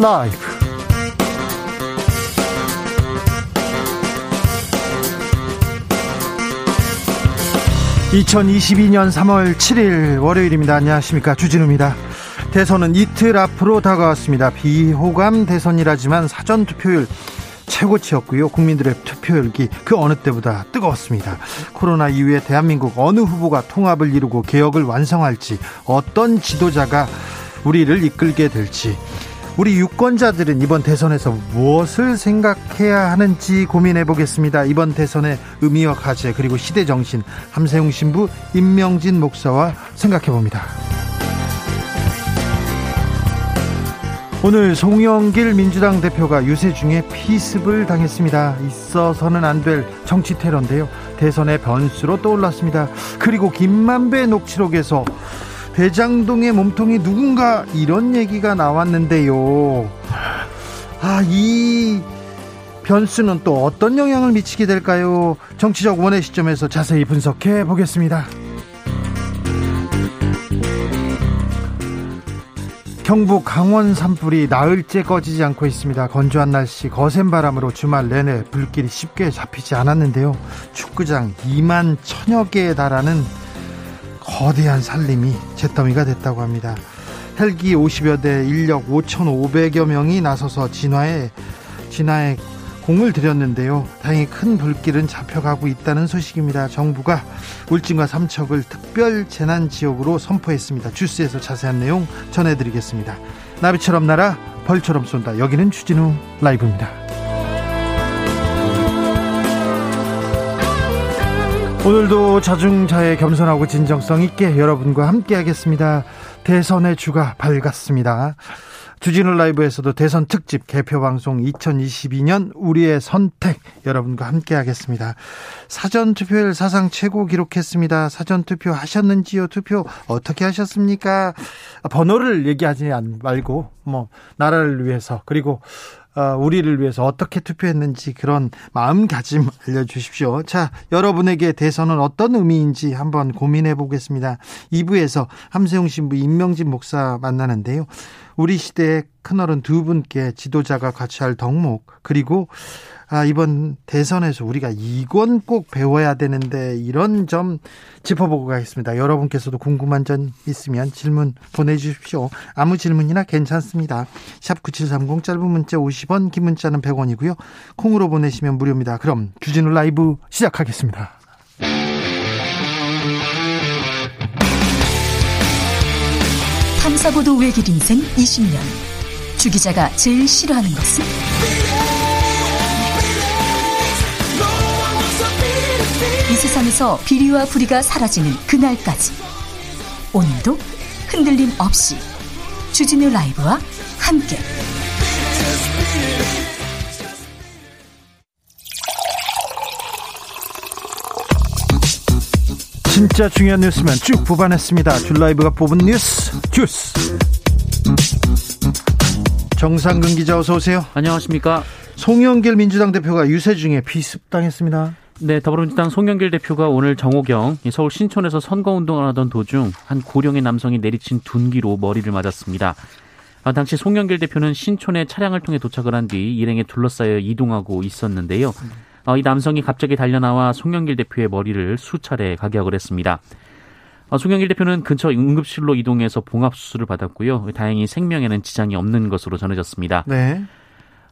라이브. 2022년 3월 7일 월요일입니다. 안녕하십니까. 주진우입니다. 대선은 이틀 앞으로 다가왔습니다. 비호감 대선이라지만 사전 투표율 최고치였고요. 국민들의 투표열기 그 어느 때보다 뜨거웠습니다. 코로나 이후에 대한민국 어느 후보가 통합을 이루고 개혁을 완성할지 어떤 지도자가 우리를 이끌게 될지 우리 유권자들은 이번 대선에서 무엇을 생각해야 하는지 고민해 보겠습니다. 이번 대선의 의미와 가치 그리고 시대 정신 함세웅 신부 임명진 목사와 생각해 봅니다. 오늘 송영길 민주당 대표가 유세 중에 피습을 당했습니다. 있어서는 안 될 정치 테러인데요. 대선의 변수로 떠올랐습니다. 그리고 김만배 녹취록에서 대장동의 몸통이 누군가 이런 얘기가 나왔는데요. 아, 이 변수는 또 어떤 영향을 미치게 될까요? 정치적 원의 시점에서 자세히 분석해 보겠습니다. 경북 강원 산불이 나흘째 꺼지지 않고 있습니다. 건조한 날씨, 거센 바람으로 주말 내내 불길이 쉽게 잡히지 않았는데요. 축구장 2만 천여 개에 달하는 거대한 산림이 잿더미가 됐다고 합니다. 헬기 50여 대, 인력 5,500여 명이 나서서 진화에 진화에 공을 들였는데요. 다행히 큰 불길은 잡혀가고 있다는 소식입니다. 정부가 울진과 삼척을 특별 재난 지역으로 선포했습니다. 주스에서 자세한 내용 전해드리겠습니다. 나비처럼 날아 벌처럼 쏜다. 여기는 추진우 라이브입니다. 오늘도 자중자애 겸손하고 진정성 있게 여러분과 함께 하겠습니다. 대선의 주가 밝았습니다. 주진우 라이브에서도 대선 특집 개표 방송 2022년 우리의 선택 여러분과 함께 하겠습니다. 사전 투표율 사상 최고 기록했습니다. 사전 투표 하셨는지요? 투표 어떻게 하셨습니까? 번호를 얘기하지 말고 뭐 나라를 위해서 그리고 어, 우리를 위해서 어떻게 투표했는지 그런 마음가짐 알려주십시오. 자, 여러분에게 대선은 어떤 의미인지 한번 고민해 보겠습니다. 2부에서 함세웅 신부 임명진 목사 만나는데요. 우리 시대의 큰어른 두 분께 지도자가 같이 할 덕목 그리고 아, 이번 대선에서 우리가 이건 꼭 배워야 되는데 이런 점 짚어보고 가겠습니다. 여러분께서도 궁금한 점 있으면 질문 보내주십시오. 아무 질문이나 괜찮습니다. 샵 9730 짧은 문자 50원 긴 문자는 100원이고요. 콩으로 보내시면 무료입니다. 그럼 주진우 라이브 시작하겠습니다. 탐사보도 외길 인생 20년. 주 기자가 제일 싫어하는 것은? 이 세상에서 비리와 부리가 사라지는 그날까지. 오늘도 흔들림 없이 주진우 라이브와 함께. 진짜 중요한 뉴스면 쭉 뽑아냈습니다. 줄라이브가 뽑은 뉴스 주스. 정상근 기자 어서 오세요. 안녕하십니까. 송영길 민주당 대표가 유세 중에 비습당했습니다. 네, 더불어민주당 송영길 대표가 오늘 정호경 서울 신촌에서 선거 운동을 하던 도중 한 고령의 남성이 내리친 둔기로 머리를 맞았습니다. 아, 당시 송영길 대표는 신촌에 차량을 통해 도착을 한 뒤 일행에 둘러싸여 이동하고 있었는데요. 어, 이 남성이 갑자기 달려나와 송영길 대표의 머리를 수차례 가격을 했습니다. 어, 송영길 대표는 근처 응급실로 이동해서 봉합 수술을 받았고요. 다행히 생명에는 지장이 없는 것으로 전해졌습니다. 네.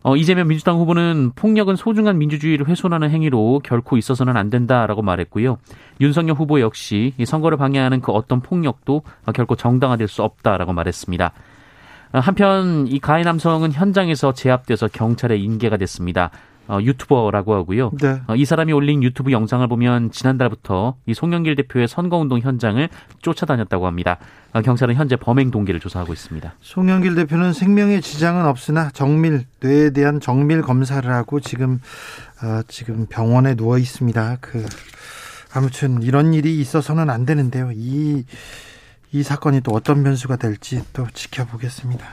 어, 이재명 민주당 후보는 폭력은 소중한 민주주의를 훼손하는 행위로 결코 있어서는 안 된다라고 말했고요. 윤석열 후보 역시 이 선거를 방해하는 그 어떤 폭력도 결코 정당화될 수 없다라고 말했습니다. 한편 이 가해 남성은 현장에서 제압돼서 경찰에 인계가 됐습니다. 어, 유튜버라고 하고요. 네. 어, 이 사람이 올린 유튜브 영상을 보면 지난달부터 이 송영길 대표의 선거운동 현장을 쫓아다녔다고 합니다. 어, 경찰은 현재 범행 동기를 조사하고 있습니다. 송영길 대표는 생명에 지장은 없으나 정밀 뇌에 대한 정밀 검사를 하고 지금 어, 지금 병원에 누워 있습니다. 그 아무튼 이런 일이 있어서는 안 되는데요. 이 이 사건이 또 어떤 변수가 될지 또 지켜보겠습니다.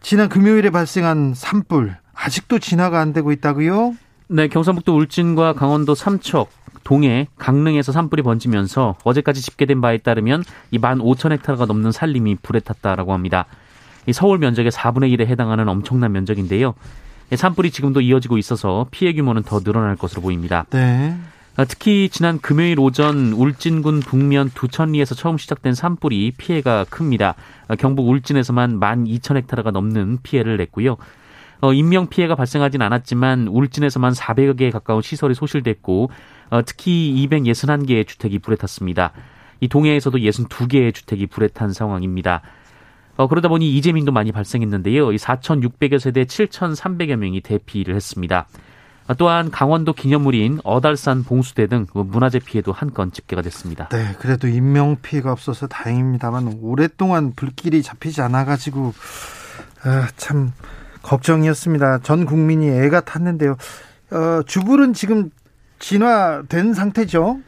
지난 금요일에 발생한 산불 아직도 진화가 안 되고 있다고요? 네, 경상북도 울진과 강원도 삼척, 동해, 강릉에서 산불이 번지면서 어제까지 집계된 바에 따르면 이 15,000헥타르가 넘는 산림이 불에 탔다라고 합니다. 이 서울 면적의 4분의 1에 해당하는 엄청난 면적인데요. 산불이 지금도 이어지고 있어서 피해 규모는 더 늘어날 것으로 보입니다. 네. 아, 특히 지난 금요일 오전 울진군 북면 두천리에서 처음 시작된 산불이 피해가 큽니다. 아, 경북 울진에서만 12,000헥타르가 넘는 피해를 냈고요. 어, 인명 피해가 발생하진 않았지만 울진에서만 400여 개에 가까운 시설이 소실됐고 어, 특히 261개의 주택이 불에 탔습니다. 이 동해에서도 62개의 주택이 불에 탄 상황입니다. 어, 그러다 보니 이재민도 많이 발생했는데요. 이 4,600여 세대 7,300여 명이 대피를 했습니다. 어, 또한 강원도 기념물인 어달산 봉수대 등 문화재 피해도 한 건 집계가 됐습니다. 네, 그래도 인명 피해가 없어서 다행입니다만 오랫동안 불길이 잡히지 않아가지고 아, 참 걱정이었습니다. 전 국민이 애가 탔는데요. 어, 주불은 지금 진화된 상태죠?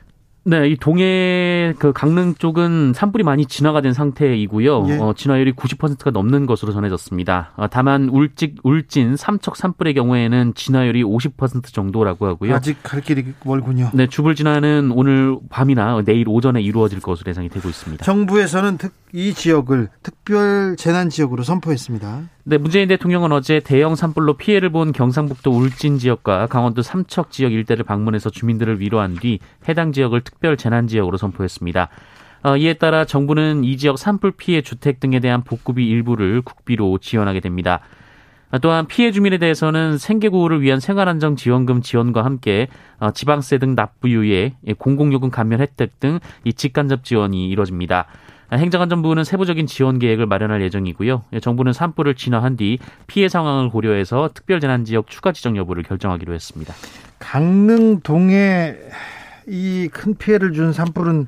네, 이 동해 그 강릉 쪽은 산불이 많이 진화가 된 상태이고요. 예. 어, 진화율이 90%가 넘는 것으로 전해졌습니다. 어, 다만 울직 울진 삼척 산불의 경우에는 진화율이 50% 정도라고 하고요. 아직 갈 길이 멀군요. 네, 주불 진화는 오늘 밤이나 내일 오전에 이루어질 것으로 예상이 되고 있습니다. 정부에서는 특, 이 지역을 특별 재난 지역으로 선포했습니다. 네, 문재인 대통령은 어제 대형 산불로 피해를 본 경상북도 울진 지역과 강원도 삼척 지역 일대를 방문해서 주민들을 위로한 뒤 해당 지역을 특별 재난 지역으로 선포했습니다. 어, 이에 따라 정부는 이 지역 산불 피해 주택 등에 대한 복구비 일부를 국비로 지원하게 됩니다. 어, 또한 피해 주민에 대해서는 생계 구호를 위한 생활안정 지원금 지원과 함께 어, 지방세 등 납부 유예, 공공요금 감면 혜택 등 이 직간접 지원이 이뤄집니다. 행정안전부는 세부적인 지원 계획을 마련할 예정이고요. 정부는 산불을 진화한 뒤 피해 상황을 고려해서 특별재난지역 추가 지정 여부를 결정하기로 했습니다. 강릉 동해 이 큰 피해를 준 산불은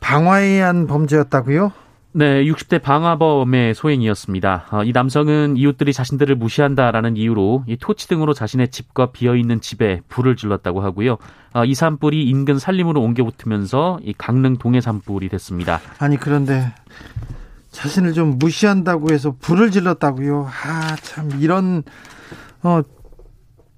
방화에 의한 범죄였다고요? 네, 60대 방화범의 소행이었습니다. 어, 이 남성은 이웃들이 자신들을 무시한다라는 이유로 이 토치 등으로 자신의 집과 비어 있는 집에 불을 질렀다고 하고요. 어, 이 산불이 인근 산림으로 옮겨 붙으면서 이 강릉 동해 산불이 됐습니다. 아니 그런데 자신을 좀 무시한다고 해서 불을 질렀다고요. 아, 참 이런 어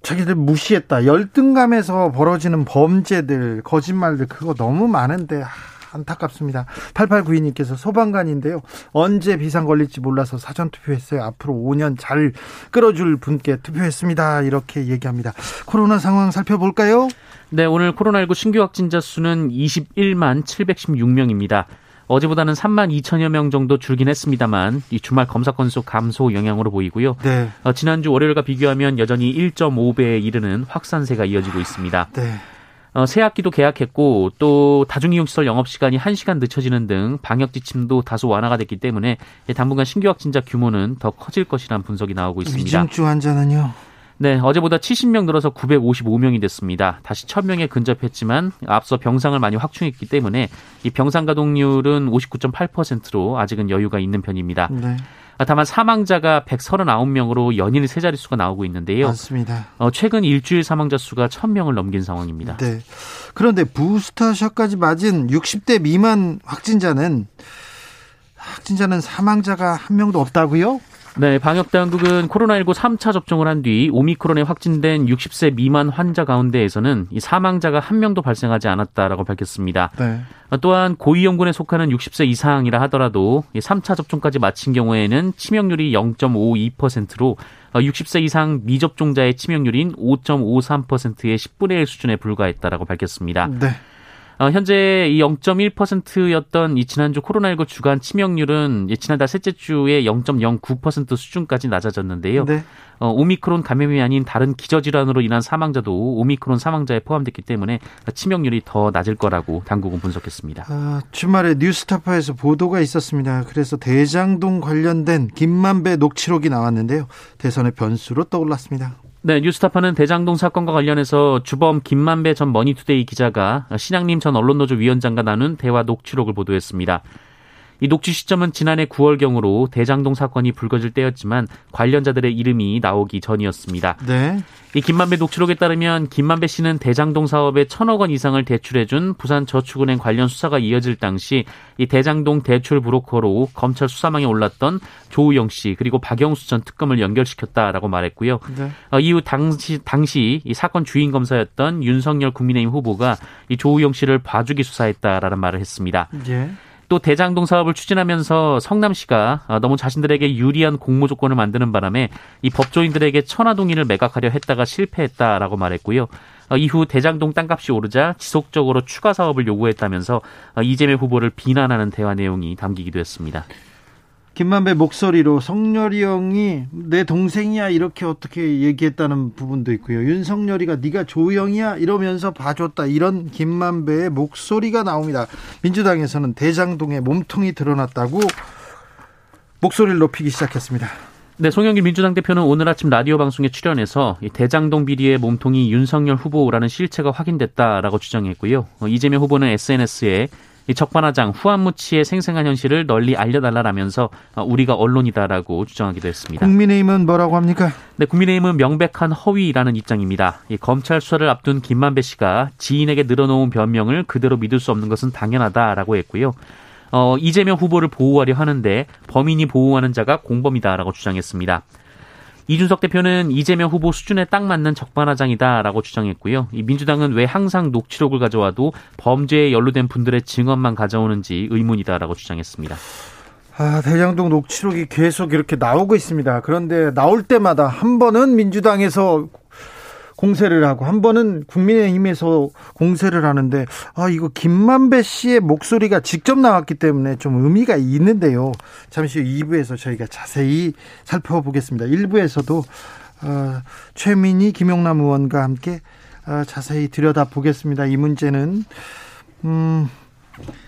자기들 무시했다. 열등감에서 벌어지는 범죄들, 거짓말들 그거 너무 많은데 아, 안타깝습니다. 8892님께서 소방관인데요. 언제 비상 걸릴지 몰라서 사전 투표했어요. 앞으로 5년 잘 끌어줄 분께 투표했습니다. 이렇게 얘기합니다. 코로나 상황 살펴볼까요? 네, 오늘 코로나19 신규 확진자 수는 21만 716명입니다. 어제보다는 3만 2천여 명 정도 줄긴 했습니다만 이 주말 검사 건수 감소 영향으로 보이고요. 네. 어, 지난주 월요일과 비교하면 여전히 1.5배에 이르는 확산세가 이어지고 있습니다. 네. 어, 새 학기도 개학했고 또 다중이용시설 영업시간이 1시간 늦춰지는 등 방역 지침도 다소 완화가 됐기 때문에 당분간 신규 확진자 규모는 더 커질 것이라는 분석이 나오고 있습니다. 위중증 환자는요? 네, 어제보다 70명 늘어서 955명이 됐습니다. 다시 1000명에 근접했지만 앞서 병상을 많이 확충했기 때문에 이 병상 가동률은 59.8%로 아직은 여유가 있는 편입니다. 네. 아, 다만 사망자가 139명으로 연일 세 자릿수가 나오고 있는데요. 맞습니다. 어, 최근 일주일 사망자 수가 1000명을 넘긴 상황입니다. 네. 그런데 부스터샷까지 맞은 60대 미만 확진자는 확진자는 사망자가 한 명도 없다고요? 네, 방역 당국은 코로나19 3차 접종을 한 뒤 오미크론에 확진된 60세 미만 환자 가운데에서는 이 사망자가 한 명도 발생하지 않았다라고 밝혔습니다. 네. 또한 고위험군에 속하는 60세 이상이라 하더라도 3차 접종까지 마친 경우에는 치명률이 0.52%로 60세 이상 미접종자의 치명률인 5.53%의 10분의 1 수준에 불과했다라고 밝혔습니다. 네. 어, 현재 이 0.1%였던 이 지난주 코로나19 주간 치명률은 지난달 셋째 주에 0.09% 수준까지 낮아졌는데요. 네. 어, 오미크론 감염이 아닌 다른 기저질환으로 인한 사망자도 오미크론 사망자에 포함됐기 때문에 치명률이 더 낮을 거라고 당국은 분석했습니다. 아, 주말에 뉴스타파에서 보도가 있었습니다. 그래서 대장동 관련된 김만배 녹취록이 나왔는데요. 대선의 변수로 떠올랐습니다. 네, 뉴스타파는 대장동 사건과 관련해서 주범 김만배 전 머니투데이 기자가 신학림 전 언론노조 위원장과 나눈 대화 녹취록을 보도했습니다. 이 녹취 시점은 지난해 9월경으로 대장동 사건이 불거질 때였지만 관련자들의 이름이 나오기 전이었습니다. 네. 이 김만배 녹취록에 따르면 김만배 씨는 대장동 사업에 천억 원 이상을 대출해준 부산 저축은행 관련 수사가 이어질 당시 이 대장동 대출 브로커로 검찰 수사망에 올랐던 조우영 씨 그리고 박영수 전 특검을 연결시켰다라고 말했고요. 네. 어, 이후 당시 당시 이 사건 주인 검사였던 윤석열 국민의힘 후보가 이 조우영 씨를 봐주기 수사했다라는 말을 했습니다. 예. 또 대장동 사업을 추진하면서 성남시가 아, 너무 자신들에게 유리한 공모 조건을 만드는 바람에 이 법조인들에게 천화동인을 매각하려 했다가 실패했다라고 말했고요. 어, 이후 대장동 땅값이 오르자 지속적으로 추가 사업을 요구했다면서 어, 이재명 후보를 비난하는 대화 내용이 담기기도 했습니다. 김만배 목소리로 성렬이 형이 내 동생이야 이렇게 어떻게 얘기했다는 부분도 있고요. 윤석열이가 네가 조형이야 이러면서 봐줬다 이런 김만배의 목소리가 나옵니다. 민주당에서는 대장동에 몸통이 드러났다고 목소리를 높이기 시작했습니다. 네, 송영길 민주당 대표는 오늘 아침 라디오 방송에 출연해서 대장동 비리의 몸통이 윤석열 후보라는 실체가 확인됐다라고 주장했고요. 어, 이재명 후보는 SNS에 이 적반하장 후한무치의 생생한 현실을 널리 알려달라라면서 어, 우리가 언론이다라고 주장하기도 했습니다. 국민의힘은 뭐라고 합니까? 네, 국민의힘은 명백한 허위라는 입장입니다. 이 검찰 수사를 앞둔 김만배 씨가 지인에게 늘어놓은 변명을 그대로 믿을 수 없는 것은 당연하다라고 했고요. 어, 이재명 후보를 보호하려 하는데 범인이 보호하는 자가 공범이다라고 주장했습니다. 이준석 대표는 이재명 후보 수준에 딱 맞는 적반하장이다라고 주장했고요. 이 민주당은 왜 항상 녹취록을 가져와도 범죄에 연루된 분들의 증언만 가져오는지 의문이다라고 주장했습니다. 아, 대장동 녹취록이 계속 이렇게 나오고 있습니다. 그런데 나올 때마다 한 번은 민주당에서 공세를 하고 한 번은 국민의힘에서 공세를 하는데 아 이거 김만배 씨의 목소리가 직접 나왔기 때문에 좀 의미가 있는데요. 잠시 후 2부에서 저희가 자세히 살펴보겠습니다. 1부에서도 어, 최민희 김용남 의원과 함께 어, 자세히 들여다 보겠습니다. 이 문제는 음,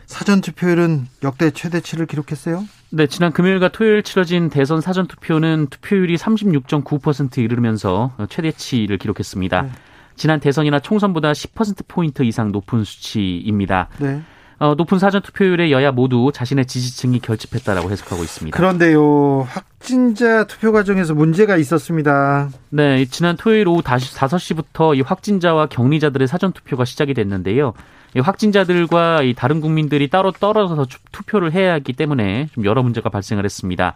사전 투표율은 역대 최대치를 기록했어요. 네, 지난 금요일과 토요일 치러진 대선 사전 투표는 투표율이 36.9%에 이르면서 최대치를 기록했습니다. 네. 지난 대선이나 총선보다 10% 포인트 이상 높은 수치입니다. 네. 어, 높은 사전 투표율에 여야 모두 자신의 지지층이 결집했다라고 해석하고 있습니다. 그런데요, 확진자 투표 과정에서 문제가 있었습니다. 네, 지난 토요일 오후 5시부터 이 확진자와 격리자들의 사전 투표가 시작이 됐는데요. 확진자들과 이 다른 국민들이 따로 떨어져서 투표를 해야 하기 때문에 좀 여러 문제가 발생을 했습니다.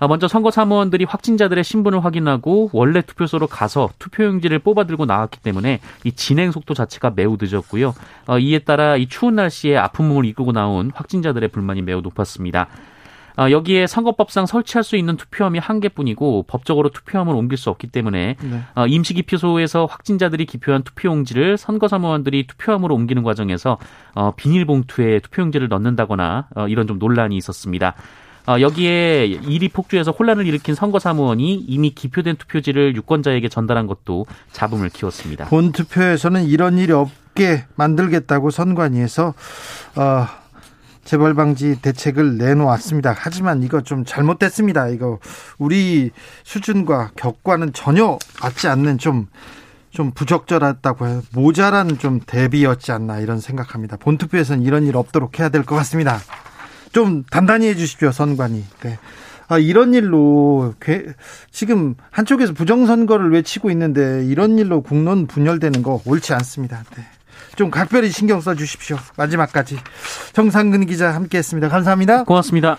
아, 먼저 선거 사무원들이 확진자들의 신분을 확인하고 원래 투표소로 가서 투표용지를 뽑아들고 나왔기 때문에 이 진행 속도 자체가 매우 늦었고요. 어, 이에 따라 이 추운 날씨에 아픈 몸을 이끌고 나온 확진자들의 불만이 매우 높았습니다. 어, 여기에 선거법상 설치할 수 있는 투표함이 한 개뿐이고 법적으로 투표함을 옮길 수 없기 때문에 네. 어, 임시 기표소에서 확진자들이 기표한 투표용지를 선거사무원들이 투표함으로 옮기는 과정에서 어, 비닐봉투에 투표용지를 넣는다거나 이런 좀 논란이 있었습니다. 여기에 일이 폭주해서 혼란을 일으킨 선거사무원이 이미 기표된 투표지를 유권자에게 전달한 것도 잡음을 키웠습니다. 본 투표에서는 이런 일이 없게 만들겠다고 선관위에서 어, 재벌 방지 대책을 내놓았습니다. 하지만 이거 좀 잘못됐습니다. 이거 우리 수준과 격과는 전혀 맞지 않는 좀, 좀 부적절했다고 해요. 모자란 좀 대비였지 않나 이런 생각합니다. 본투표에서는 이런 일 없도록 해야 될 것 같습니다. 좀 단단히 해 주십시오, 선관위. 네. 아, 이런 일로 지금 한쪽에서 부정선거를 외치고 있는데 이런 일로 국론 분열되는 거 옳지 않습니다. 네. 좀 각별히 신경 써 주십시오. 마지막까지. 정상근 기자 함께 했습니다. 감사합니다. 고맙습니다.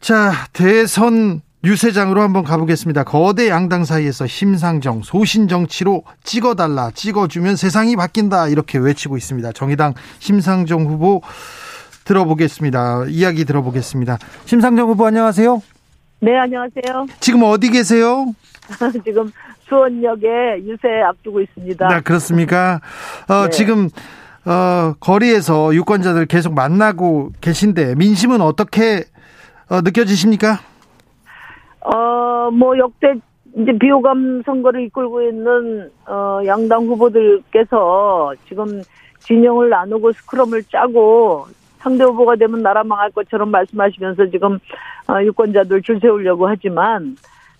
자, 대선 유세장으로 한번 가보겠습니다. 거대 양당 사이에서 심상정, 소신정치로 찍어달라, 찍어주면 세상이 바뀐다, 이렇게 외치고 있습니다. 정의당 심상정 후보 들어보겠습니다. 이야기 들어보겠습니다. 심상정 후보 안녕하세요. 네, 안녕하세요. 지금 어디 계세요? 지금 수원역에 유세 앞두고 있습니다. 네, 그렇습니까? 어, 네. 지금 어, 거리에서 유권자들 계속 만나고 계신데 민심은 어떻게 어, 느껴지십니까? 어, 뭐 역대 이제 비호감 선거를 이끌고 있는 어, 양당 후보들께서 지금 진영을 나누고 스크럼을 짜고 상대 후보가 되면 나라 망할 것처럼 말씀하시면서 지금 어, 유권자들 줄 세우려고 하지만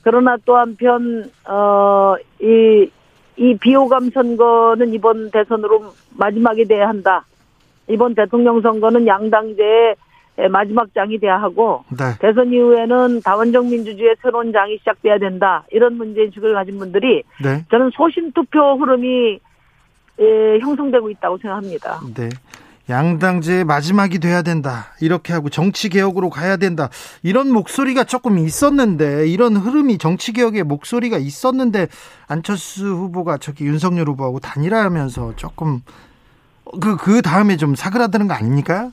그러나 또 한편 어이 이 비호감 선거는 이번 대선으로 마지막이 돼야 한다. 이번 대통령 선거는 양당제의 마지막 장이 돼야 하고 네. 대선 이후에는 다원적 민주주의의 새로운 장이 시작돼야 된다. 이런 문제의식을 가진 분들이 네. 저는 소신 투표 흐름이 예, 형성되고 있다고 생각합니다. 네. 양당제의 마지막이 돼야 된다. 이렇게 하고 정치 개혁으로 가야 된다. 이런 목소리가 조금 있었는데 이런 흐름이 정치 개혁의 목소리가 있었는데 안철수 후보가 저기 윤석열 후보하고 단일화하면서 조금 그그 그 다음에 좀 사그라드는 거 아닙니까?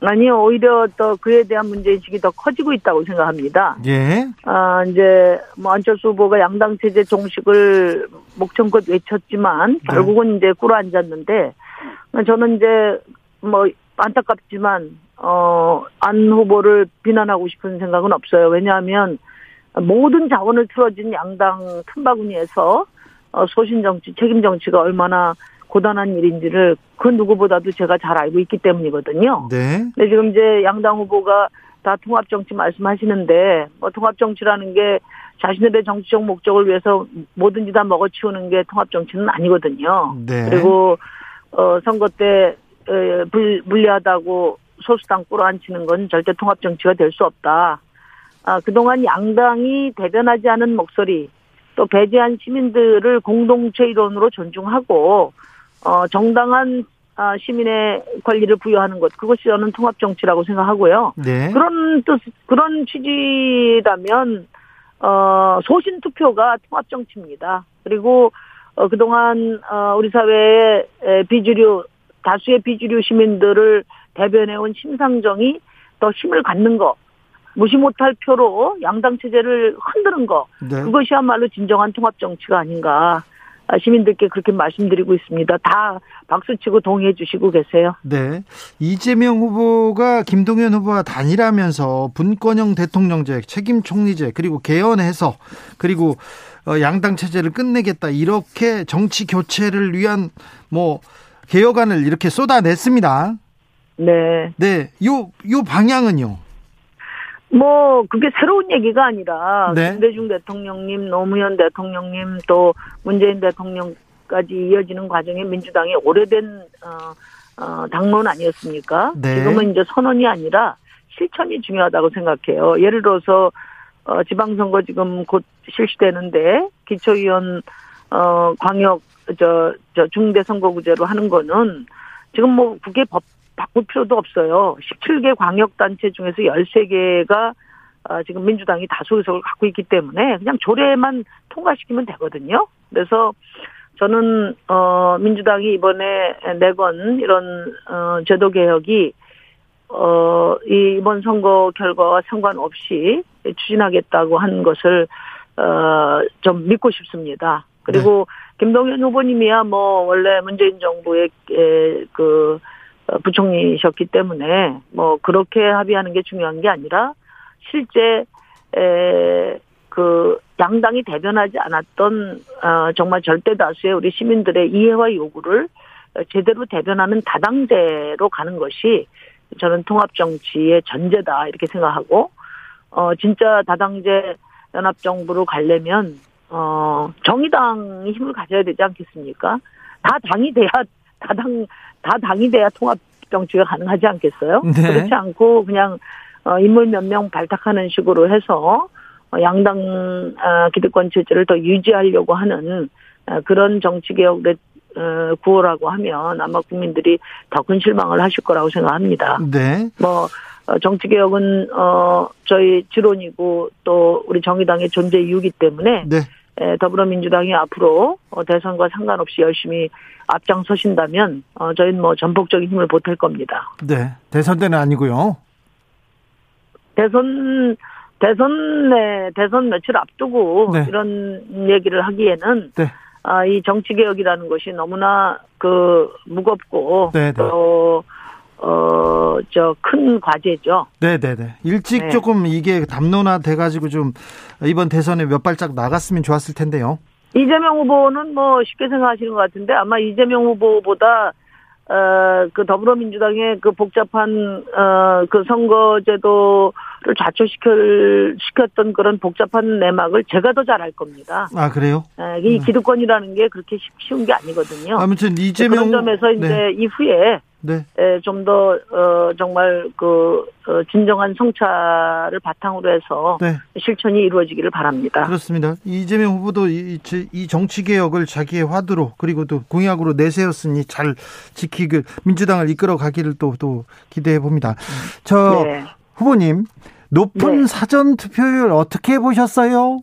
아니요, 오히려 또 그에 대한 문제인식이 더 커지고 있다고 생각합니다. 예. 아, 이제, 뭐, 안철수 후보가 양당체제 종식을 목청껏 외쳤지만, 결국은 이제 꿇어 앉았는데, 저는 이제, 뭐, 안타깝지만, 어, 안 후보를 비난하고 싶은 생각은 없어요. 왜냐하면, 모든 자원을 틀어진 양당 틈바구니에서, 어, 소신 정치, 책임 정치가 얼마나 고단한 일인지를 그 누구보다도 제가 잘 알고 있기 때문이거든요. 네. 근데 지금 이제 양당 후보가 다 통합 정치 말씀하시는데 뭐 통합 정치라는 게 자신들의 정치적 목적을 위해서 뭐든지 다 먹어치우는 게 통합 정치는 아니거든요. 네. 그리고 어 선거 때 에, 불, 불리하다고 소수당 끌어안치는 건 절대 통합정치가 될 수 없다. 아, 그동안 양당이 대변하지 않은 목소리, 또 배제한 시민들을 공동체 이론으로 존중하고 어, 정당한 아, 시민의 권리를 부여하는 것 그것이 저는 통합 정치라고 생각하고요. 네. 그런 뜻 그런 취지라면 어, 소신 투표가 통합 정치입니다. 그리고 어, 그동안 어, 우리 사회의 에, 비주류 다수의 비주류 시민들을 대변해온 심상정이 더 힘을 갖는 거 무시 못할 표로 양당 체제를 흔드는 거 네. 그것이야말로 진정한 통합 정치가 아닌가 아, 시민들께 그렇게 말씀드리고 있습니다. 다 박수치고 동의해 주시고 계세요. 네. 이재명 후보가 김동연 후보와 단일하면서 분권형 대통령제, 책임 총리제, 그리고 개헌해서 그리고 어, 양당 체제를 끝내겠다. 이렇게 정치 교체를 위한 뭐 개혁안을 이렇게 쏟아냈습니다. 네. 네. 요, 요 방향은요. 뭐 그게 새로운 얘기가 아니라 네. 김대중 대통령님, 노무현 대통령님 또 문재인 대통령까지 이어지는 과정에 민주당의 오래된 어, 어, 당론 아니었습니까? 네. 지금은 이제 선언이 아니라 실천이 중요하다고 생각해요. 예를 들어서 어, 지방선거 지금 곧 실시되는데 기초위원 어, 광역 저, 저 중대 선거구제로 하는 거는 지금 뭐 국회 법 바꿀 필요도 없어요. 17개 광역단체 중에서 13개가 아, 지금 민주당이 다수 의석을 갖고 있기 때문에 그냥 조례만 통과시키면 되거든요. 그래서 저는 어 민주당이 이번에 내건 이런 어 제도 개혁이 어 이번 선거 결과와 상관없이 추진하겠다고 한 것을 어좀 믿고 싶습니다. 그리고 김동연 후보님이야 뭐 원래 문재인 정부의 에, 그 어, 부총리셨기 때문에 뭐 그렇게 합의하는 게 중요한 게 아니라 실제 에그 양당이 대변하지 않았던 어 정말 절대 다수의 우리 시민들의 이해와 요구를 제대로 대변하는 다당제로 가는 것이 저는 통합 정치의 전제다 이렇게 생각하고 어 진짜 다당제 연합 정부로 가려면 어 정의당이 힘을 가져야 되지 않겠습니까? 다 당이 돼야 다 당 다 당이 돼야 통합 정치가 가능하지 않겠어요? 네. 그렇지 않고 그냥 어, 인물 몇 명 발탁하는 식으로 해서 어, 양당 어, 기득권 체제를 더 유지하려고 하는 어, 그런 정치 개혁의 어, 구호라고 하면 아마 국민들이 더 큰 실망을 하실 거라고 생각합니다. 네. 뭐 어, 정치 개혁은 어 저희 지론이고 또 우리 정의당의 존재 이유기 때문에 네. 에, 더불어민주당이 앞으로 어, 대선과 상관없이 열심히 앞장서신다면 어, 저희는 뭐 전폭적인 힘을 보탤 겁니다. 네. 대선 때는 아니고요. 대선 대선에 대선 며칠 앞두고 네. 이런 얘기를 하기에는 네. 아, 이 정치 개혁이라는 것이 너무나 그 무겁고 네, 네. 또 어, 저 큰 과제죠. 네 네 네. 일찍 네. 조금 이게 담론화 돼 가지고 좀 이번 대선에 몇 발짝 나갔으면 좋았을 텐데요. 이재명 후보는 뭐 쉽게 생각하시는 것 같은데 아마 이재명 후보보다 어 그 더불어민주당의 그 복잡한 어 그 선거제도를 좌초시켜 시켰던 그런 복잡한 내막을 제가 더 잘 알 겁니다. 아, 그래요? 에, 이 기득권이라는 게 그렇게 쉽- 쉬운 게 아니거든요. 아무튼 이재명. 그런 점에서 이제 네. 이후에 네. 좀더 어, 정말 그 어, 진정한 성찰을 바탕으로 해서 네. 실천이 이루어지기를 바랍니다. 그렇습니다. 이재명 후보도 이, 이- 이 정치 개혁을 자기의 화두로 그리고 또 공약으로 내세웠으니 잘 지키길 민주당을 이끌어 가기를 또 또 기대해 봅니다. 저 네. 후보님 높은 네. 사전 투표율 어떻게 보셨어요?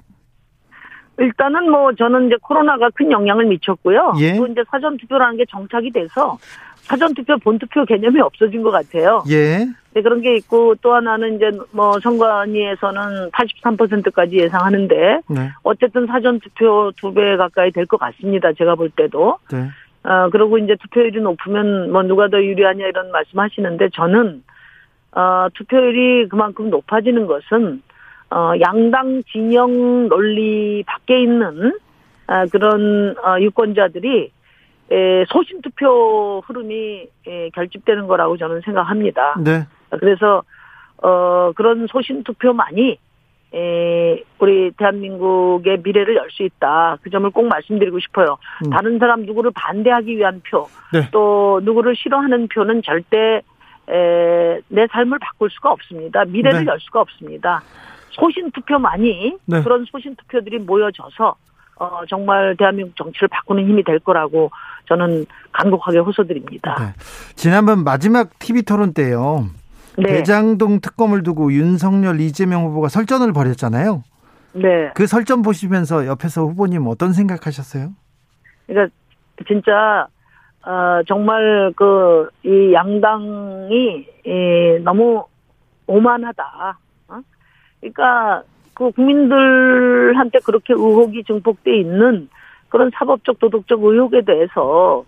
일단은 뭐 저는 이제 코로나가 큰 영향을 미쳤고요. 예. 또 이제 사전 투표라는 게 정착이 돼서 사전 투표, 본 투표 개념이 없어진 것 같아요. 예. 네, 그런 게 있고 또 하나는 이제 뭐 선관위에서는 83%까지 예상하는데 네. 어쨌든 사전 투표 두 배 가까이 될 것 같습니다. 제가 볼 때도. 네. 어, 그리고 이제 투표율이 높으면 뭐 누가 더 유리하냐 이런 말씀 하시는데 저는, 어, 투표율이 그만큼 높아지는 것은, 어, 양당 진영 논리 밖에 있는, 아, 그런, 어, 유권자들이, 에, 소신 투표 흐름이, 에, 결집되는 거라고 저는 생각합니다. 네. 그래서, 어, 그런 소신 투표만이, 에, 우리 대한민국의 미래를 열 수 있다. 그 점을 꼭 말씀드리고 싶어요. 음. 다른 사람 누구를 반대하기 위한 표, 네. 또 누구를 싫어하는 표는 절대 에, 내 삶을 바꿀 수가 없습니다. 미래를 네. 열 수가 없습니다. 소신 투표만이 네. 그런 소신 투표들이 모여져서 어, 정말 대한민국 정치를 바꾸는 힘이 될 거라고 저는 간곡하게 호소드립니다. 네. 지난번 마지막 TV 토론 때요. 네, 대장동 특검을 두고 윤석열, 이재명 후보가 설전을 벌였잖아요. 네. 그 설전 보시면서 옆에서 후보님 어떤 생각하셨어요? 그러니까 진짜 어, 정말 그 이 양당이 이, 너무 오만하다. 어? 그러니까 그 국민들한테 그렇게 의혹이 증폭돼 있는 그런 사법적 도덕적 의혹에 대해서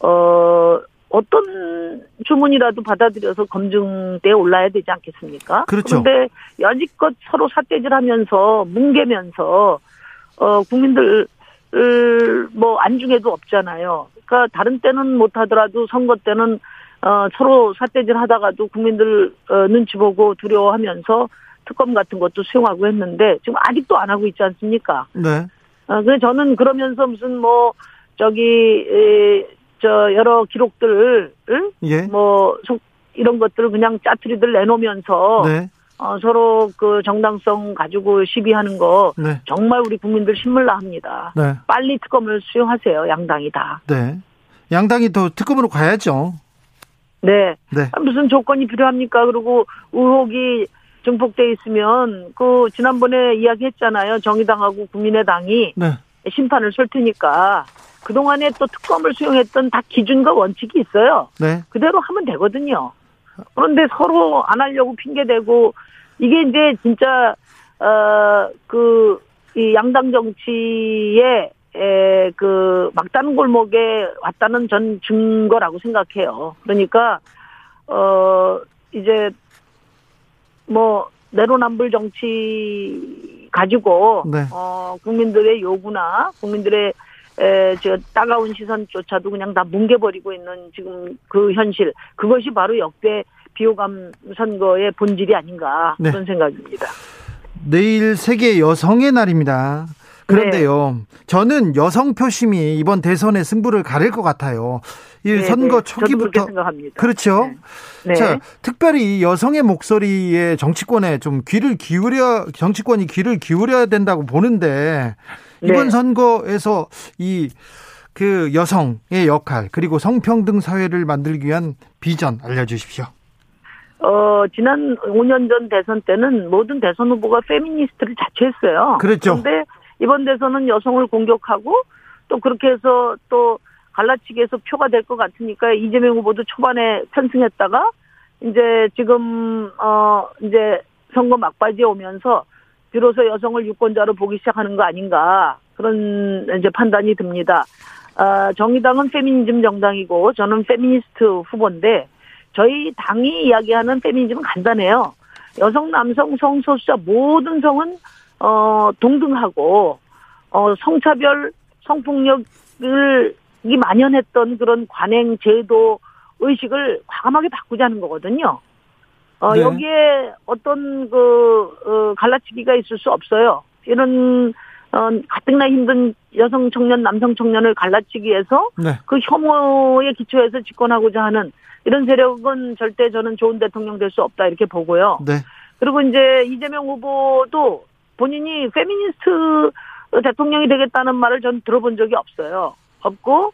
어 어떤 주문이라도 받아들여서 검증대에 올라야 되지 않겠습니까? 그렇죠. 그런데 여지껏 서로 삿대질하면서 뭉개면서 어 국민들 뭐 안중에도 없잖아요. 그러니까 다른 때는 못하더라도 선거 때는 어 서로 삿대질 하다가도 국민들 어, 눈치 보고 두려워하면서 특검 같은 것도 수용하고 했는데 지금 아직도 안 하고 있지 않습니까? 네. 어, 그래서 저는 그러면서 무슨 뭐 저기 에, 저 여러 기록들을 을? 예. 뭐 속- 이런 것들을 그냥 짜투리들 내놓으면서 네. 어, 서로 그 정당성 가지고 시비하는 거 네. 정말 우리 국민들 신물나 합니다. 네. 빨리 특검을 수용하세요, 양당이 다. 네. 양당이 더 특검으로 가야죠. 네. 네. 아, 무슨 조건이 필요합니까? 그리고 의혹이 증폭돼 있으면 그 지난번에 이야기했잖아요. 정의당하고 국민의당이 네. 심판을 쏠 테니까 그동안에 또 특검을 수용했던 다 기준과 원칙이 있어요. 네. 그대로 하면 되거든요. 그런데 서로 안 하려고 핑계 대고 이게 이제 진짜 어그 이 양당 정치의 에, 그 막다른 골목에 왔다는 전 증거라고 생각해요. 그러니까 어 이제 뭐 내로남불 정치 가지고 네. 어 국민들의 요구나 국민들의 에, 저 따가운 시선조차도 그냥 다 뭉개버리고 있는 지금 그 현실 그것이 바로 역대 비호감 선거의 본질이 아닌가 네. 그런 생각입니다. 내일 세계 여성의 날입니다. 그런데요, 저는 여성 표심이 이번 대선의 승부를 가릴 것 같아요. 이 네, 선거 네. 초기부터 생각합니다. 그렇죠. 네. 네. 자, 특별히 여성의 목소리에 정치권에 좀 귀를 기울여 정치권이 귀를 기울여야 된다고 보는데 이번 네. 선거에서 이 그 여성의 역할 그리고 성평등 사회를 만들기 위한 비전 알려주십시오. 어, 지난 5년 전 대선 때는 모든 대선 후보가 페미니스트를 자처했어요. 그랬죠. 그런데 이번 대선은 여성을 공격하고 또 그렇게 해서 또 갈라치기 해서 표가 될 것 같으니까 이재명 후보도 초반에 편승했다가 이제 지금 어 이제 선거 막바지에 오면서 비로소 여성을 유권자로 보기 시작하는 거 아닌가 그런 이제 판단이 듭니다. 아, 정의당은 페미니즘 정당이고 저는 페미니스트 후보인데 저희 당이 이야기하는 페미니즘은 간단해요. 여성, 남성, 성소수자 모든 성은 어 동등하고 어 성차별, 성폭력을 이 만연했던 그런 관행 제도 의식을 과감하게 바꾸자는 거거든요. 어 네. 여기에 어떤 그 어, 갈라치기가 있을 수 없어요. 이런 어 가뜩나 힘든 여성 청년, 남성 청년을 갈라치기 위해서 네. 그 혐오에 기초해서 집권하고자 하는 이런 세력은 절대 저는 좋은 대통령 될 수 없다 이렇게 보고요. 네. 그리고 이제 이재명 후보도 본인이 페미니스트 대통령이 되겠다는 말을 전 들어본 적이 없어요. 없고